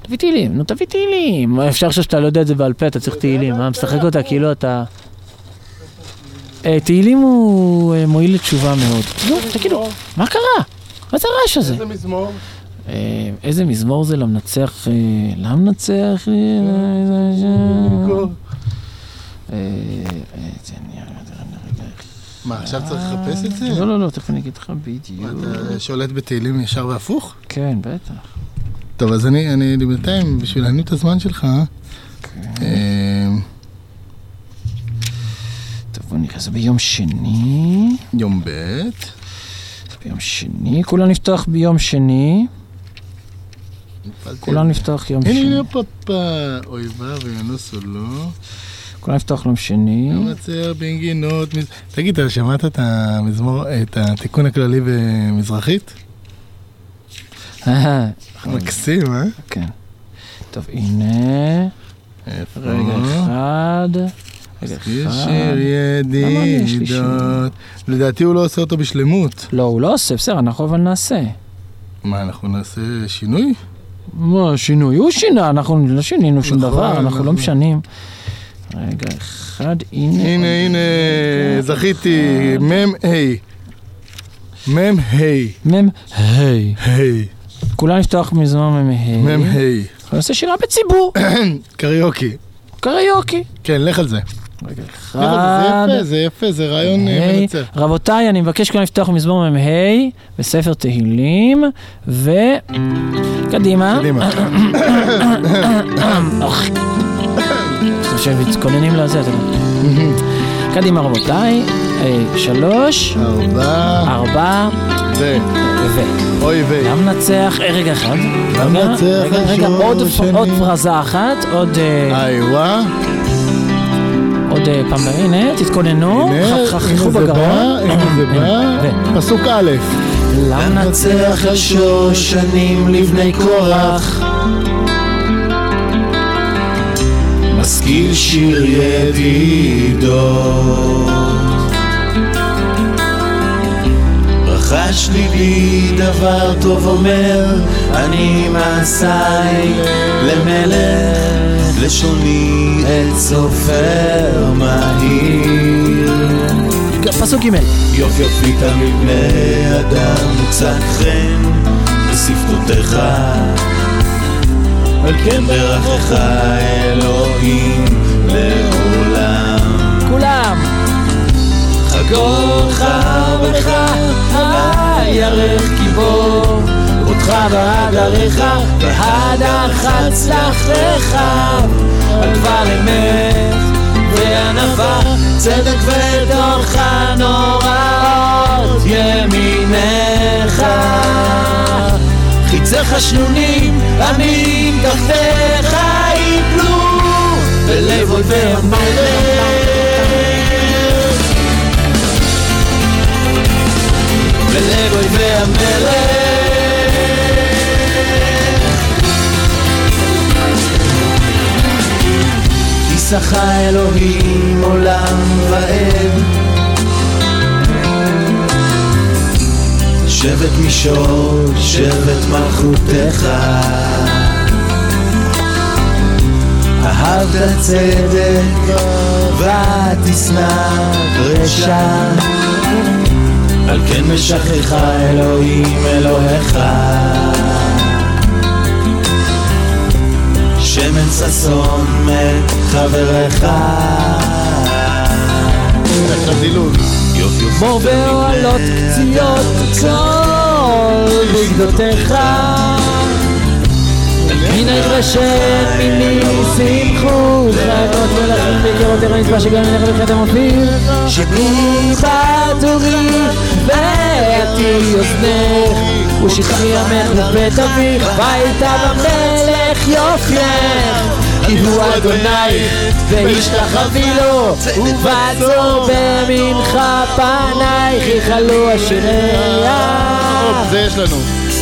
תביא תהילים, נו תביא תהילים. אפשר לחשוב שאתה לא יודע את זה בעל פה, אתה צריך תהילים. מה, משחק אותה כאילו אתה... אה, תהילים הוא אה, מועיל לתשובה מאוד. נו, תגידו, מה קרה? מה זה הרעש הזה? איזה מזמור? אה, איזה מזמור זה למנצח... אה, למנצח... אה, אה, אה, מה, עכשיו צריך לחפש את זה? לא, לא, לא, תכף אני אגיד לך בדיוק. אתה שולט בתהילים ישר והפוך? כן, בטח. טוב, אז אני, בינתיים, בשביל להניב את הזמן שלך, כן. אה, טוב, בוא נראה, זה ביום שני. יום ב', ביום שני, כולם נפתח ביום שני. כולם נפתח יום שני. הנה פאפה, אויביו וינוסו לו, כולם נפתח יום שני. מצר בנגינות, תגיד, אתה שמעת את המזמור, את התיקון הכללי במזרחית? מקסים, אה? כן. טוב, הנה. רגע אחד. שיר? ידידות. לדעתי הוא לא עושה אותו בשלמות. לא, הוא לא עושה, בסדר, אנחנו אבל נעשה. מה, אנחנו נעשה שינוי? מה, שינוי? הוא שינה, אנחנו לא שינינו שום נכון, דבר, אנחנו לא נכון. משנים. רגע אחד, הנה. הנה, הנה, זכיתי, מ"ם ה'. מ"ם ה'. מ"ם ה'. ה'. כולם לפתוח מזמור מ"ם ה'. מ"ם ה'. אנחנו נעשה שירה בציבור. קריוקי. קריוקי. כן, לך על זה. רגע אחד. זה, יפה, זה יפה, זה רעיון אה. מנצח. רבותיי, אני מבקש כולם לפתוח מזמור מ"ה בספר תהילים, ו... קדימה. קדימה. עכשיו מתכוננים לזה, אתה יודע. קדימה רבותיי, אה, שלוש, ארבע, ארבע, ו... ו... אוי ו... למנצח, אה, רגע אחד. רגע, למנצח רגע, רגע, עוד- פרזה אחת, עוד... איי וואה. עוד אה, פעם, הנה, תתכוננו, הנה, ח- ח- הנה חכו זה בגרון. בא, הנה זה בא. ו- פסוק א'. למנצח השושנים לבני קורח משכיל שיר ידידות רכש ליבי דבר טוב אומר אני מעשיי למלך לשוני את סופר מהיר. פסוק ג' תמיד בני אדם מוצק חן בשפתותיך. על כן ברכך אלוהים לעולם. כולם. חגור חרבך הירך גיבור אותך ועד עריך ועד החץ לך על דבר אמת וענווה צדק ותוך הנוראות ימינך חיציך שנונים עמים תחתיך יפלו בלב אויבי המלך בלב אויבי המלך נצח האלוהים עולם ועד שבט מישור, שבט מלכותך אהבת צדק ותשנא רשע על כן משכך אלוהים אלוהיך. שמן ששון מחברך בור באוהלות קציעות צול בגדותיך. מן הירשת מיני שמחו חייבות מלכים בקרות ערן נצבע שגם מלך וחטא מופיל שבי בטורי ואתי אוזנך ושכחי עמך לבית אביך והייתה במלך יופייך כי הוא אדונייך והשתחווי לו ובצור במנחה פנייך יכלו אשיריה זה יש לנו.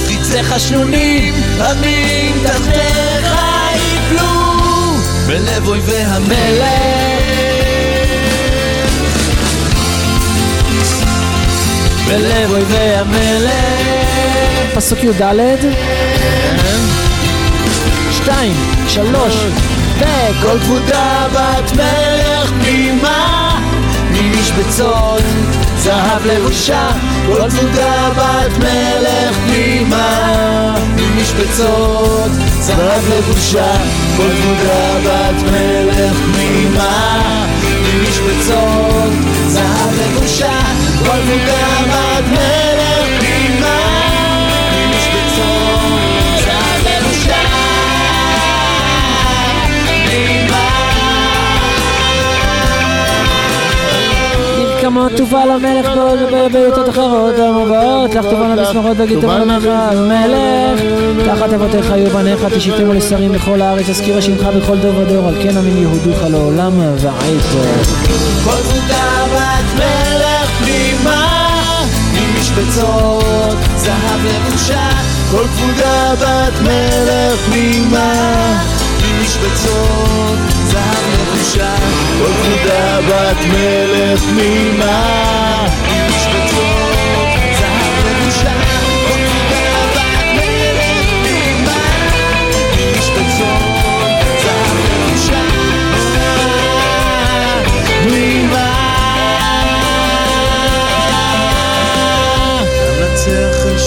חיצי חשנונים עמים תחתיך יפלו בלב אויבי המלך בלב אויבי המלך פסוק י"ד. שתיים, שלוש וכל כבודה בת מלך תמימה ממשבצות זהב לבושה. כל כבודה בת מלך תמימה ממשבצות זהב לבושה. כל כבודה בת מלך תמימה ממשבצות זהב לבושה כמות תובל המלך בעיתות אחרות המובאות לך תובלנה בשמחות בגיד תובל המלך תחת אבותיך היו בניך תשיתמו לשרים בכל הארץ אזכירה שמך בכל דור ודור על כן עמים יהודיך לעולם ועד ממשבצות זהב לבושה כל כבודה בת מלך תמימה ממשבצות זהב לבושה כל כבודה בת מלך תמימה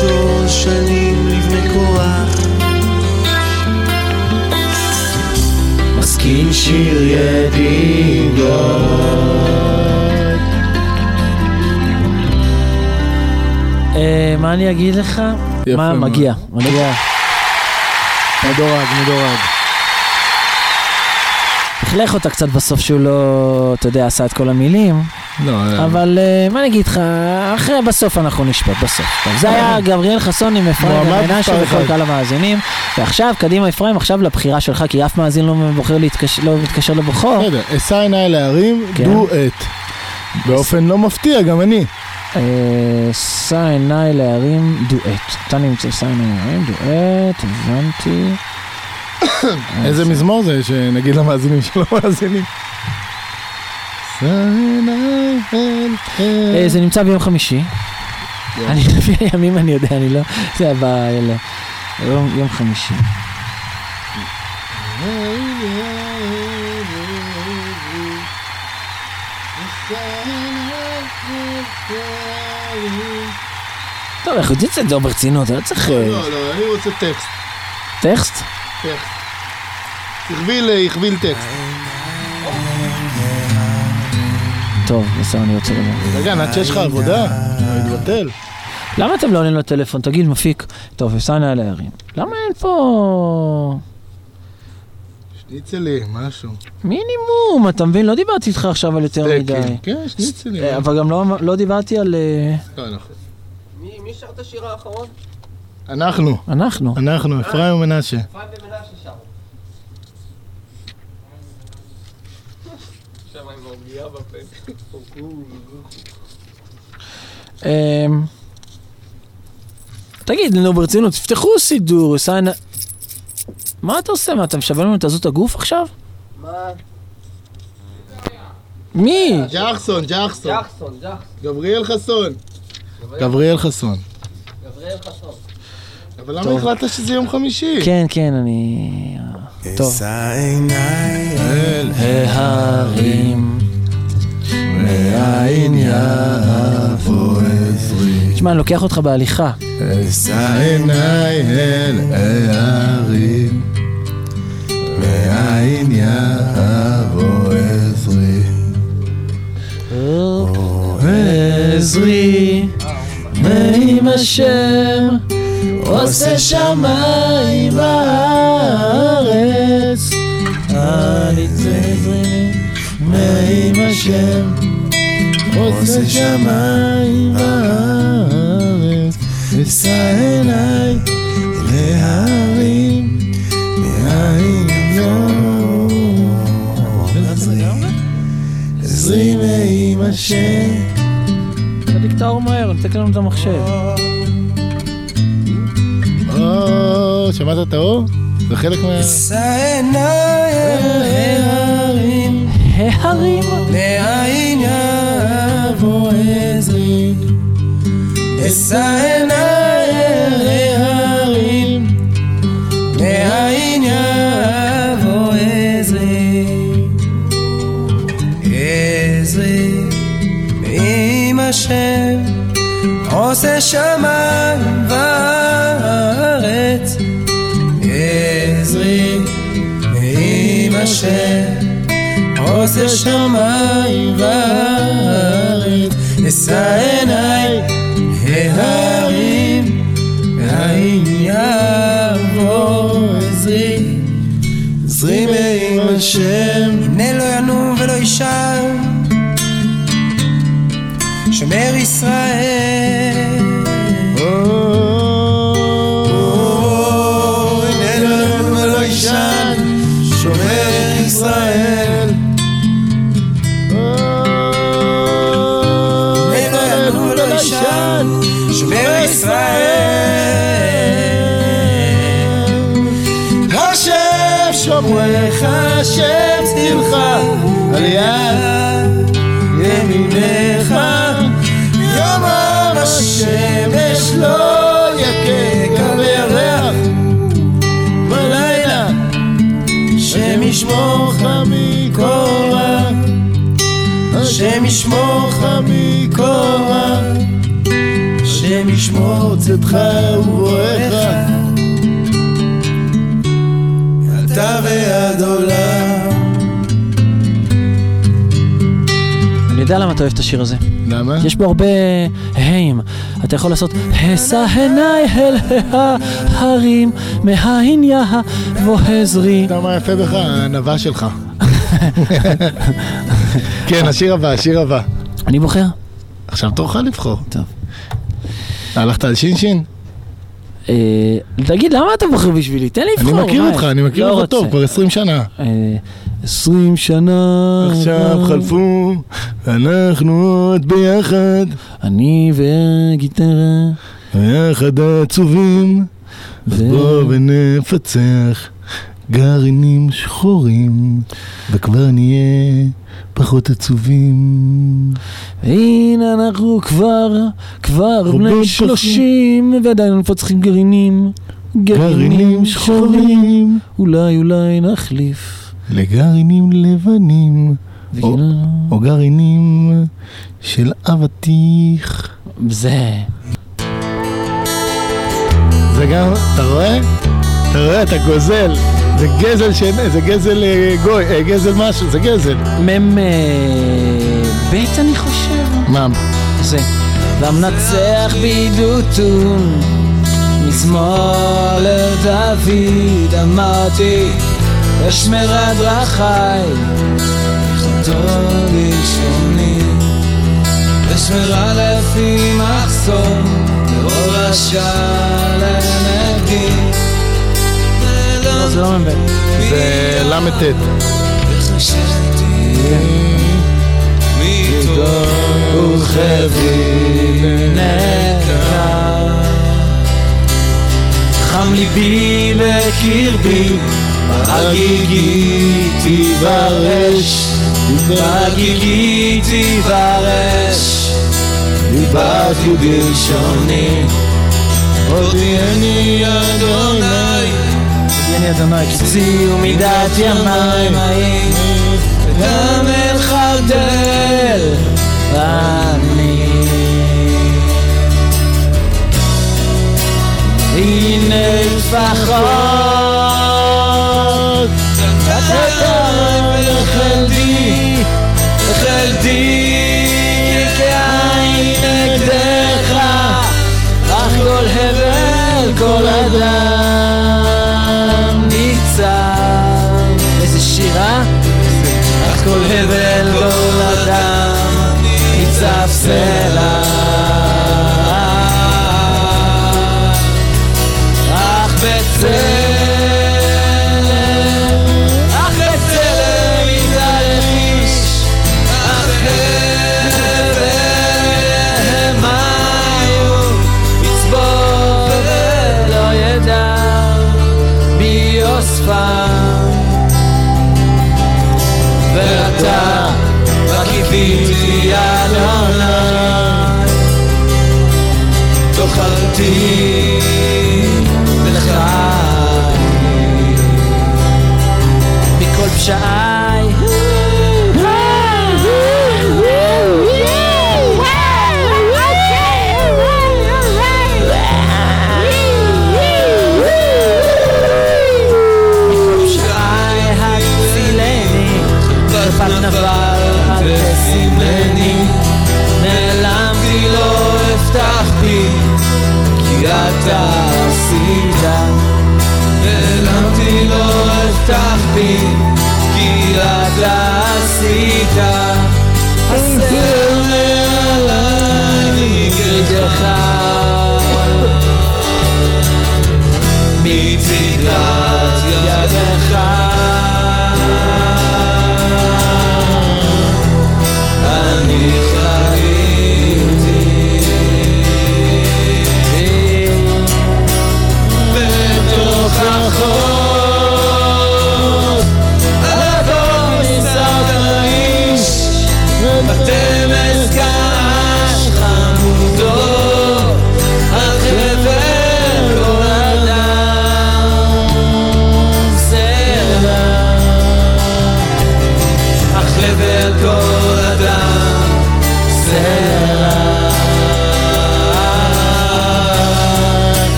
שור שנים לבני כוח משכיל שיר ידידות אה, מה אני אגיד לך? מה. מגיע? מגיע. מדורג, מדורג. לכלך אותה קצת בסוף שהוא לא, אתה יודע, עשה את כל המילים. לא, אה, אבל אה, מה אני אגיד לך, אחרי בסוף אנחנו נשפוט, בסוף. טוב, זה היה גבריאל חסון עם אפרים ומנשה מספר וכל אחד. קהל המאזינים. ועכשיו, קדימה אפרים, עכשיו לבחירה שלך, כי אף מאזין לא בוחר להתקשר, לא מתקשר לבוחר. בסדר, אשא עיניי להרים, כן. דואט. באופן לא מפתיע, גם אני. אה, שא עיניי להרים דואט. אתה נמצא שא עיניי להרים דואט, הבנתי. איזה מזמור זה, שנגיד למאזינים שלא מאזינים. שא עיניי אל אה, זה נמצא ביום חמישי. אני לפי הימים אני יודע, אני לא... זה היה באלה. יום חמישי. טוב, אנחנו יודעים את זה לא ברצינות, לא צריך... אה, לא, לא, אני רוצה טקסט. טקסט? טקסט. אה, הכביל טקסט. טוב, בסדר, אני רוצה לומר. רגע, נעד שיש לך עבודה, מתבטל. למה אתם לא עונים לטלפון? תגיד, מפיק. טוב, יסענה על הערים. למה אין פה... שניצלי, משהו. מינימום, אתה מבין? לא דיברתי איתך עכשיו על יותר. מדי. כן, שניצלים. אה, אבל גם לא- לא דיברתי על... אה, לא, נכון. מי שר את השיר האחרון? אנחנו. אנחנו. אנחנו, אפרים ומנשה. אפרים ומנשה שרו. שם עם העוגיה בפה. אמ, תגיד, נו ברצינות, תפתחו סידור, יסענה... מה אתה עושה? מה, אתה משווה לנו את עזות הגוף עכשיו? מה? מי? ג'חסון, ג'חסון. ג'חסון, ג'חסון. גבריאל חסון. גבריאל חסון. גבריאל חסון. אבל למה. החלטת שזה יום חמישי? כן, כן, אני... טוב. אל ההרים מאין יבוא עזרי. תשמע, אני לוקח אותך בהליכה. אשא עיניי אל ההרים, מאין יבוא עזרי. עזרי, מעם אשר עושה שמיים וארץ. אל יצא עזרי מעם אשר עושה שמיים וארץ. אשא עיניי אל ההרים, מאין יבוא עזרי. מעם אשר תדליק את האור מהר, נתק לנו את המחשב. שמעת את האור? זה חלק מה... ההרים, ההרים, מאין יבוא עזרי אשא עיניי אל ההרים. מאין יבוא עזרי עזרי. עם השם עושה שמיים וארץ עזרי. עם השם עושה שמיים וארץ אשא עיניי ההרים מאין יבוא עזרי עזרי מעם השם. הנה לא ינום ולא יישן שומר ישראל רע השם ישמור צאתך ובואך אתה ועד עולם אני יודע למה אתה אוהב את השיר הזה. למה? יש בו הרבה היים. אתה יכול לעשות השא עיניי אל ההרים, מהין יבוא עזרי. אתה מה יפה בך? הענווה שלך. כן, השיר הבא, השיר הבא. אני בוחר? עכשיו תורך לבחור. טוב. הלכת על שינשין? אה, תגיד, למה אתה בוחר בשבילי? תן לי אני לבחור. מכיר מה, אותך, אני מכיר לא אותך. טוב, כבר 20 שנה. אה, עשרים שנה. עכשיו חלפו, ואנחנו עוד ביחד. אני והגיטרה. ביחד עצובים. אז בוא ונפצח גרעינים שחורים, וכבר נהיה פחות עצובים. והנה אנחנו כבר, כבר בני. שלושים, ועדיין לא מפצחים גרעינים. גרעינים שחורים. אולי, אולי נחליף. לגרעינים לבנים, או- או גרעינים של אבטיח. זה. זה גם, אתה רואה? אתה רואה, אתה גוזל. זה גזל של... זה גזל אה, גוי, אה, גזל משהו, זה גזל. מ"ם אה, ב' אני חושב. מה? זה. והמנצח בידותון, מזמור לדוד אמרתי, אשמרה דרכי, יכולתו לשוני, אשמרה לפי מחסום, לאור רשע לנגדי. זה לא מ"ב. זה ל"ט. חם ליבי בקרבי, בגיגי תיוורש, בגיגי תיברש, דיברתי בלשוני, הודיעני אדוני בין ידוני קציו מידת ימיים וגם אל חרדל אני. הנה טפחות ותדם אל חלדי חלדי כעין נגדך אך כל הבל כל אדם Go, school level down. It's upset. אותי לחיים מכל פשעה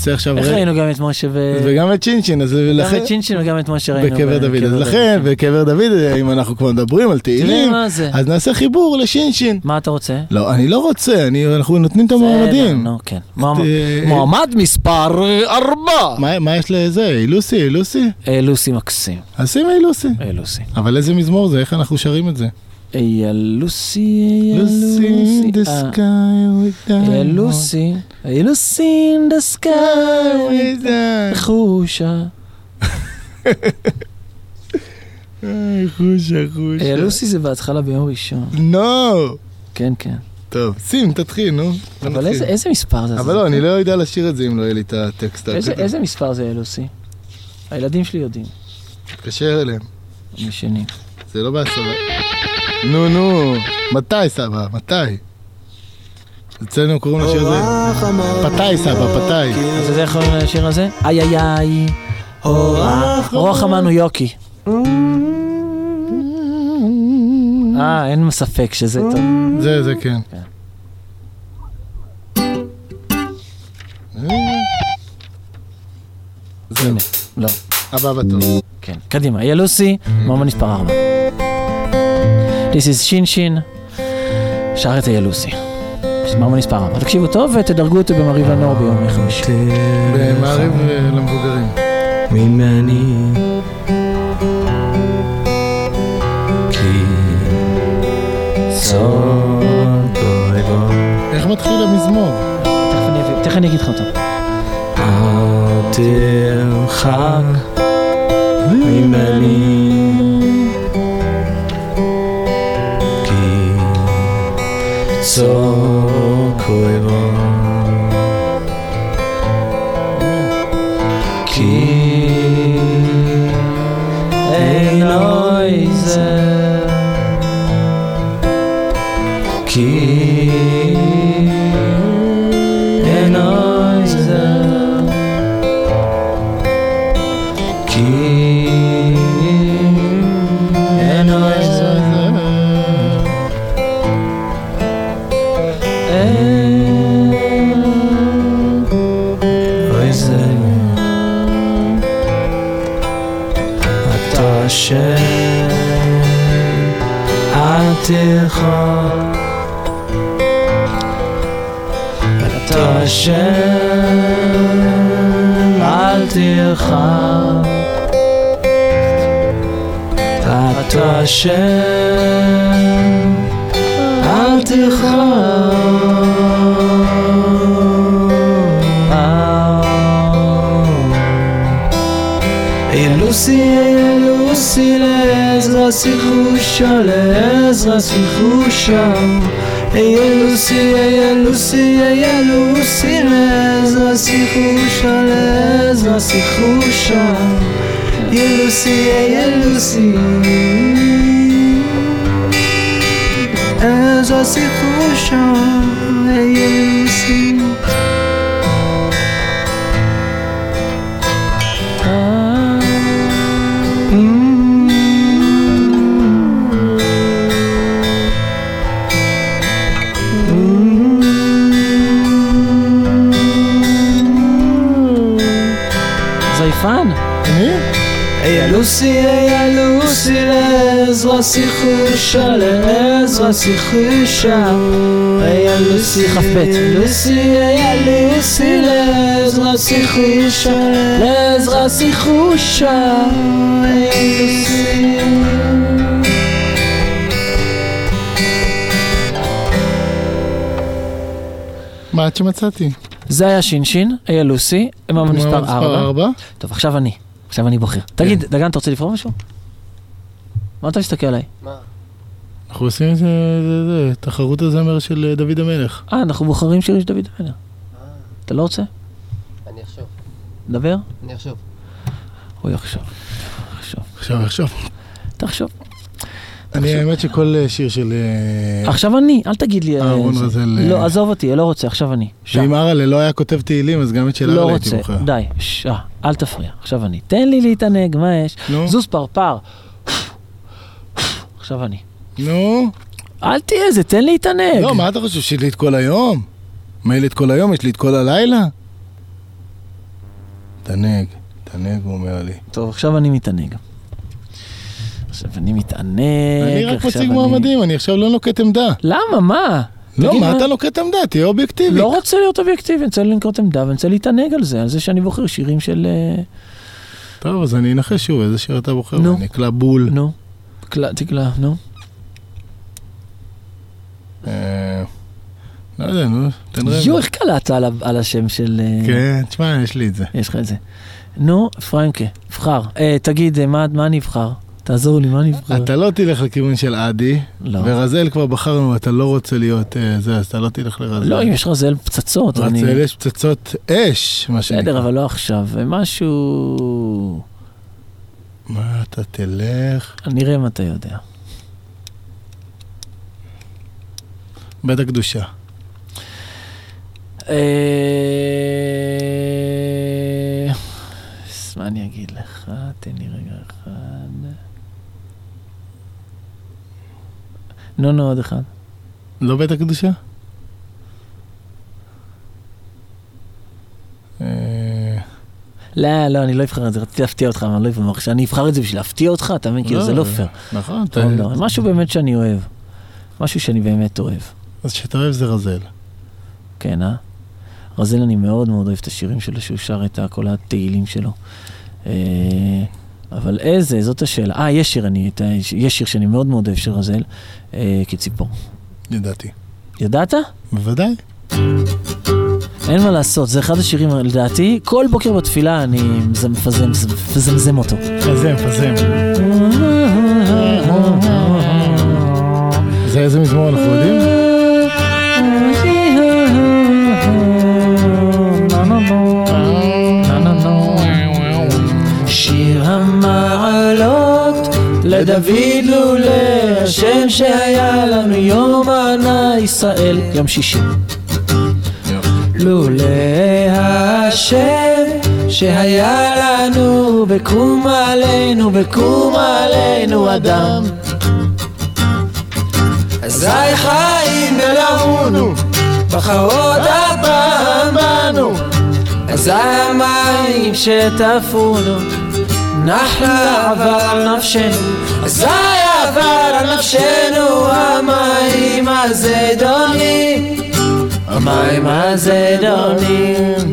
ונעשה עכשיו... איך ראינו גם את משה ו... וגם את שינשין, אז גם לכן... את שינשין וגם את משה ראינו. בקבר דוד. אז לכן, בקבר דוד, אם אנחנו כבר מדברים על תהילים? אז נעשה חיבור לשינשין. מה אתה רוצה? לא, אני לא רוצה, אנחנו נותנים את המועמדים. נו, כן. מועמד- אה, מועמד מספר אה, ארבע. מה- מה יש לזה? אילוסי, אילוסי? אילוסי מקסים. אז שים אילוסי. אילוסי. אבל איזה מזמור זה? איך אנחנו שרים את זה? In the אה. sky with diamonds. אילוסי, אילוסי in the sky with חושה. איי, חושה, חושה. אילוסי זה בהתחלה ביום ראשון. נו! כן, כן. טוב, שים, תתחיל, נו. אבל. איזה- איזה מספר זה? אבל לא, אני לא יודע לשיר את זה אם לא יהיה לי את הטקסט איזה- מספר זה אילוסי? הילדים שלי יודעים. תתקשר אליהם. הם ישנים. זה לא בהסבה. נו, נו, מתי סבא? מתי? אצלנו קוראים לשיר הזה. פתאי סבא, פתאי. אז אתה יכול לשיר הזה? איי איי איי. רוח אמנו יוקי. אה, אין ספק שזה טוב. זה, זה כן. הנה, לא. הבא בתור. כן, קדימה, איה לוסי, מומה מספר 4. This is שין שין, שר את איה לוסי. מומה מספר 4. תקשיבו טוב ותדרגו אותי במריב הנור ביום חמישי. במעריב אה, למבוגרים. ממני כי צאן בויבו איך מתחיל המזמור? תכף אני אביא- תכף אני אגיד לך אותו. אל תרחק ממני corazón. אתה אשם אל תרחק אתה אשם אל תרחק Ey Lucy, ey Lucy, לעזרה שיחושה, Ella Lucy, ella Lucy, ella Lucy Reza si khusha, E si khusha Ella Lucy, ella Lucy Reza si khusha, ella Lucy זייפן. אני? היי לוסי, היי לוסי, לעזרה שיחושה, לעזרה שיחושה. היי לוסי, כ"ב. לוסי, היי לוסי, לעזרה שיחושה, לעזרה שיחושה. היי לוסי. מה עד שמצאתי? זה היה שין שין, איה לוסי, מומה מספר מספר 4. ארבע. טוב, עכשיו אני. עכשיו אני בוחר. תגיד, דגן, אתה רוצה לבחור משהו? מה אתה מסתכל עליי? אנחנו עושים את זה, זה, זה, תחרות הזמר של אה, דוד המלך. אה, אנחנו בוחרים שירים של דוד המלך. אתה לא רוצה? אני אחשוב. דבר? אני אחשוב. הוא יחשוב. יחשוב. עכשיו, עכשיו. תחשוב. אני האמת שכל אה, שיר של... אה, עכשיו אני, אל תגיד לי... אה, אהרון. רזל, לא, עזוב אותי, לא רוצה, עכשיו אני. ואם אראלה לא היה כותב תהילים, אז גם את של לא אראלה הייתי רוצה, בוחר. די, ש- אה, אל תפריע, עכשיו אני. תן לי להתענג, מה יש? זוז פרפר. עכשיו אני. נו. אל תהיה זה, תן להתענג. לא, מה אתה חושב, שיש לי את כל היום? מה, לי את כל היום? יש לי את כל הלילה? תענג, תענג, הוא אומר לי. טוב, עכשיו אני מתענג. עכשיו אני מתענג. אני רק מציג מועמדים, אני עכשיו לא נוקט עמדה. למה? מה? לא, מה אתה נוקט עמדה? תהיה אובייקטיבי. לא רוצה להיות אובייקטיבי, אני רוצה לנקוט עמדה ואני רוצה להתענג על זה, על זה שאני בוחר שירים של... אה, טוב, אז אני אנחש שוב, איזה שיר אתה בוחר? נו. אני אקלע בול. נו, קלע- תקלע, נו. אה, לא יודע, נו, תן רבע. יואו, איך קלעת על השם של... אה, כן, תשמע, יש לי את זה. יש לך את זה. נו, פרנקה, בחר. תגיד, מה אני אבחר? תעזור לי, מה אני אבחר? אתה לא תלך לכיוון של עדי, לא. ורזל כבר בחרנו, אתה לא רוצה להיות אה, זה, אז אתה לא תלך לרזל. לא, אם יש רזל פצצות, אני... רזל יש פצצות אש, מה שנקרא. בסדר, אבל לא עכשיו. משהו... מה אתה תלך? נראה אם אתה יודע. בית הקדושה. אה, מה אני אגיד לך? תן לי רגע אחד. נו, נו, עוד אחד. לא בית הקדושה? אה, לא, לא, אני לא אבחר את זה, רציתי להפתיע אותך, אבל אני לא אבחר. שאני אבחר את זה בשביל להפתיע אותך, אתה מבין? כאילו, זה לא פייר. נכון, אתה- לא, משהו באמת שאני אוהב. משהו שאני באמת אוהב. אז שאתה אוהב זה רזל. כן, אה? רזל, אני מאוד מאוד אוהב את השירים שלו, שהוא שר את כל התהילים שלו. אבל איזה, זאת השאלה. אה, יש שיר, אני, יש שיר שאני מאוד מאוד אוהב של רזל, אה, כציפור. ידעתי. ידעת? בוודאי. אין מה לעשות, זה אחד השירים, לדעתי, כל בוקר בתפילה אני מפזם, מפזמזם אותו. מפזם, מפזם. זה איזה מזמור אנחנו יודעים? לדוד לולא השם שהיה לנו יום ענה ישראל יום שישי. לולא השם שהיה לנו בקום עלינו בקום עלינו אדם. אזי חיים בלעונו בחרות הפעם בנו אזי המים שטפונו נחלה עבר על נפשנו אזי עבר על נפשנו המים הזדונים המים הזדונים.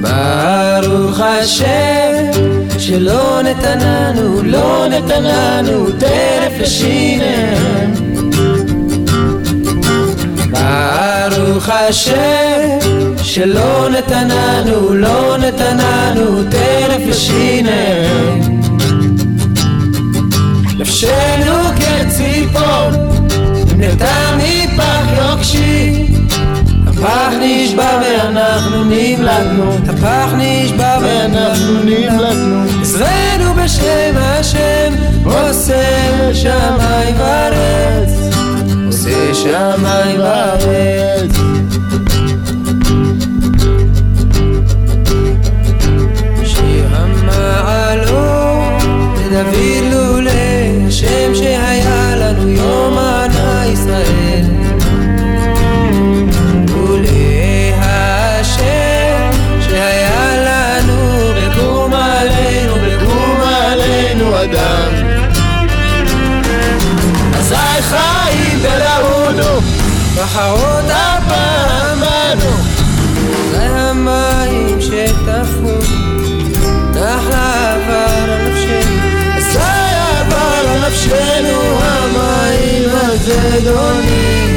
ברוך השם שלא נתננו, לא נתננו טרף לשיניהם ברוך השם שלא נתננו, לא נתננו טרף לשיניהם נפשנו כציפור נמלטה מפח יוקשי. הפח נשבע ואנחנו נמלטנו הפח נשבע ואנחנו נמלטנו עזרנו בשם השם עושה שמיים וארץ שמיים וארץ בחרות הפעם בנו אזי המים שטפו נחלה עבר על נפשנו אזי עבר על נפשנו המים הזדונים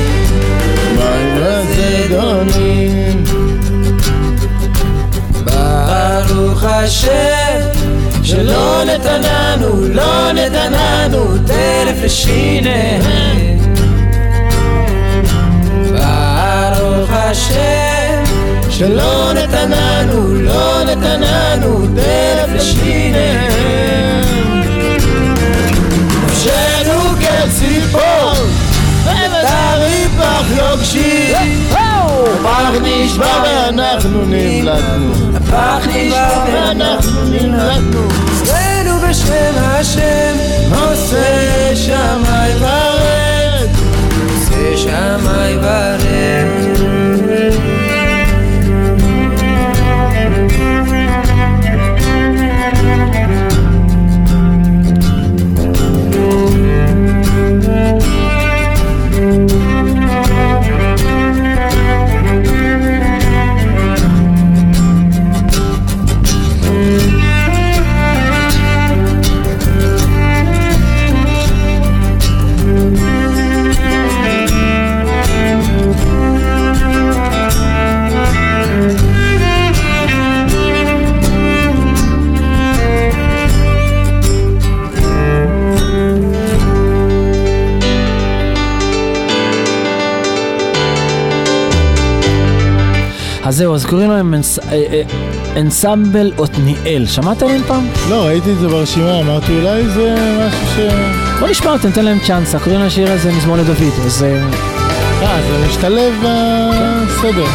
המים הזדונים ברוך השם שלא נתננו, לא נתננו טרף לשיניהם שלא נתננו, לא נתננו טרף לשיניהם נפשנו כציפור ודרי פח יוגשי הפח נשבע ואנחנו נמלטנו. הפח נשבע ואנחנו נמלטנו. עזרנו בשם השם עושה שמיים וארץ עושה שמיים וארץ זהו, אז קוראים להם אנס- אנסמבל עתניאל. שמעת עליהם פעם? לא, ראיתי את זה ברשימה, אמרתי אולי זה משהו ש... בוא נשמע אותם, תן להם צ'אנסה. קוראים לשיר הזה מזמור לדוד. אז אה, אה, זה משתלב בסדר.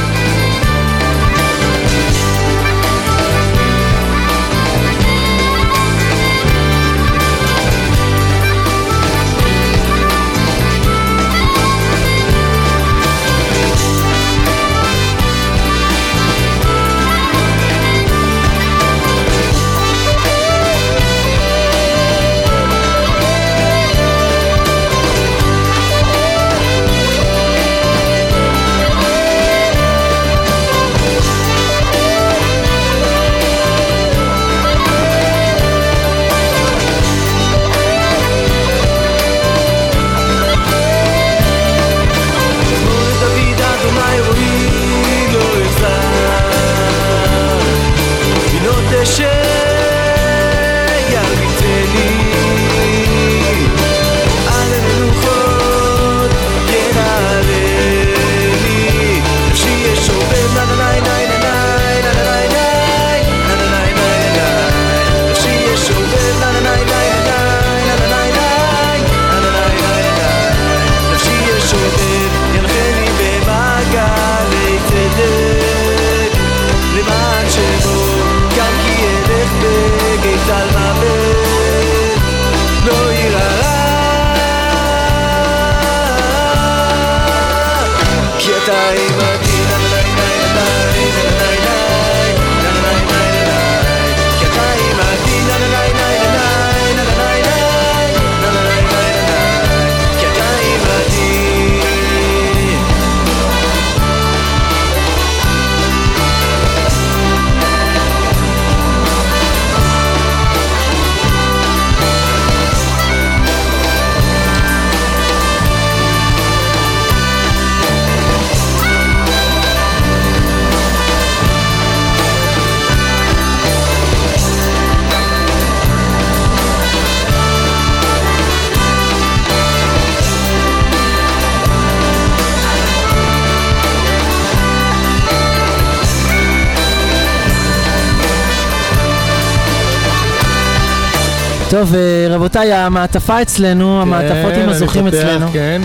טוב, אה, רבותיי, המעטפה אצלנו, המעטפות עם אני הזוכים פותח, אצלנו. כן.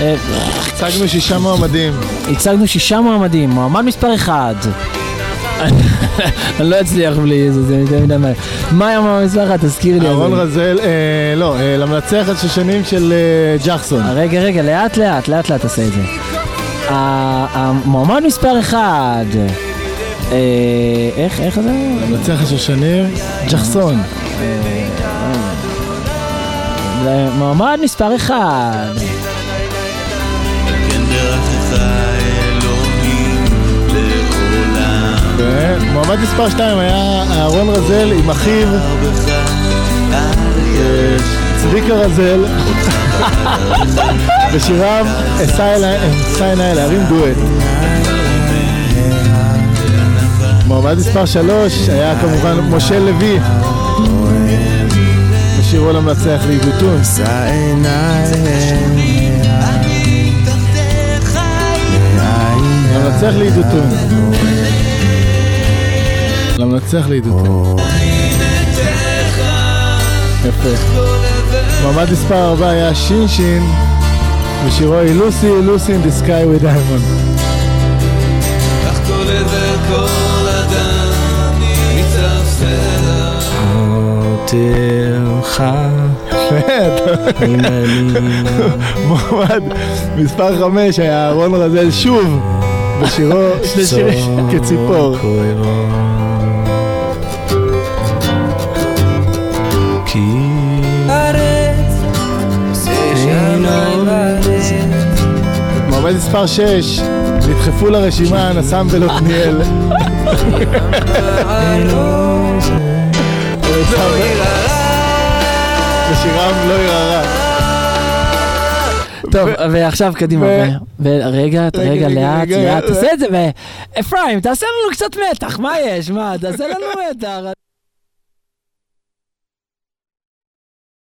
אה, הצגנו שישה מועמדים. הצגנו שישה מועמדים, מועמד מספר אחד. אני לא אצליח בלי זה, זה יותר מדי מהר. מה היה מועמד מספר אחד? תזכיר לי. אהרון רזל, אה, לא, אה, למנצח את שושנים של אה, ג'חסון. רגע, רגע, לאט לאט, לאט לאט תעשה את זה. המועמד מספר אחד, אה, איך, איך זה? למנצח את שושנים, ג'חסון. מועמד מספר אחד. ומועמד מספר 2 היה אהרון רזל עם אחיו אה, צביקה רזל בשיריו אשא עיניי להרים דואט. מועמד מספר 3 היה כמובן משה לוי בשירו למנצח לעיוותון. למנצח לעידותון. למנצח לעידותון. יפה. מועמד מספר 4 היה שינשין בשירו אילוסי אילוסי in the sky with diamond. כך אותך. מועמד מספר חמש היה אהרון רזל שוב בשירו כציפור. מועמד מספר שש, נדחפו לרשימה נסם ולותניאל. לא. לא. בשירם לא יראה רע. טוב, ועכשיו קדימה. ורגע, רגע, לאט, לאט. תעשה את זה. אפרים, תעשה לנו קצת מתח, מה יש? מה, תעשה לנו מתח.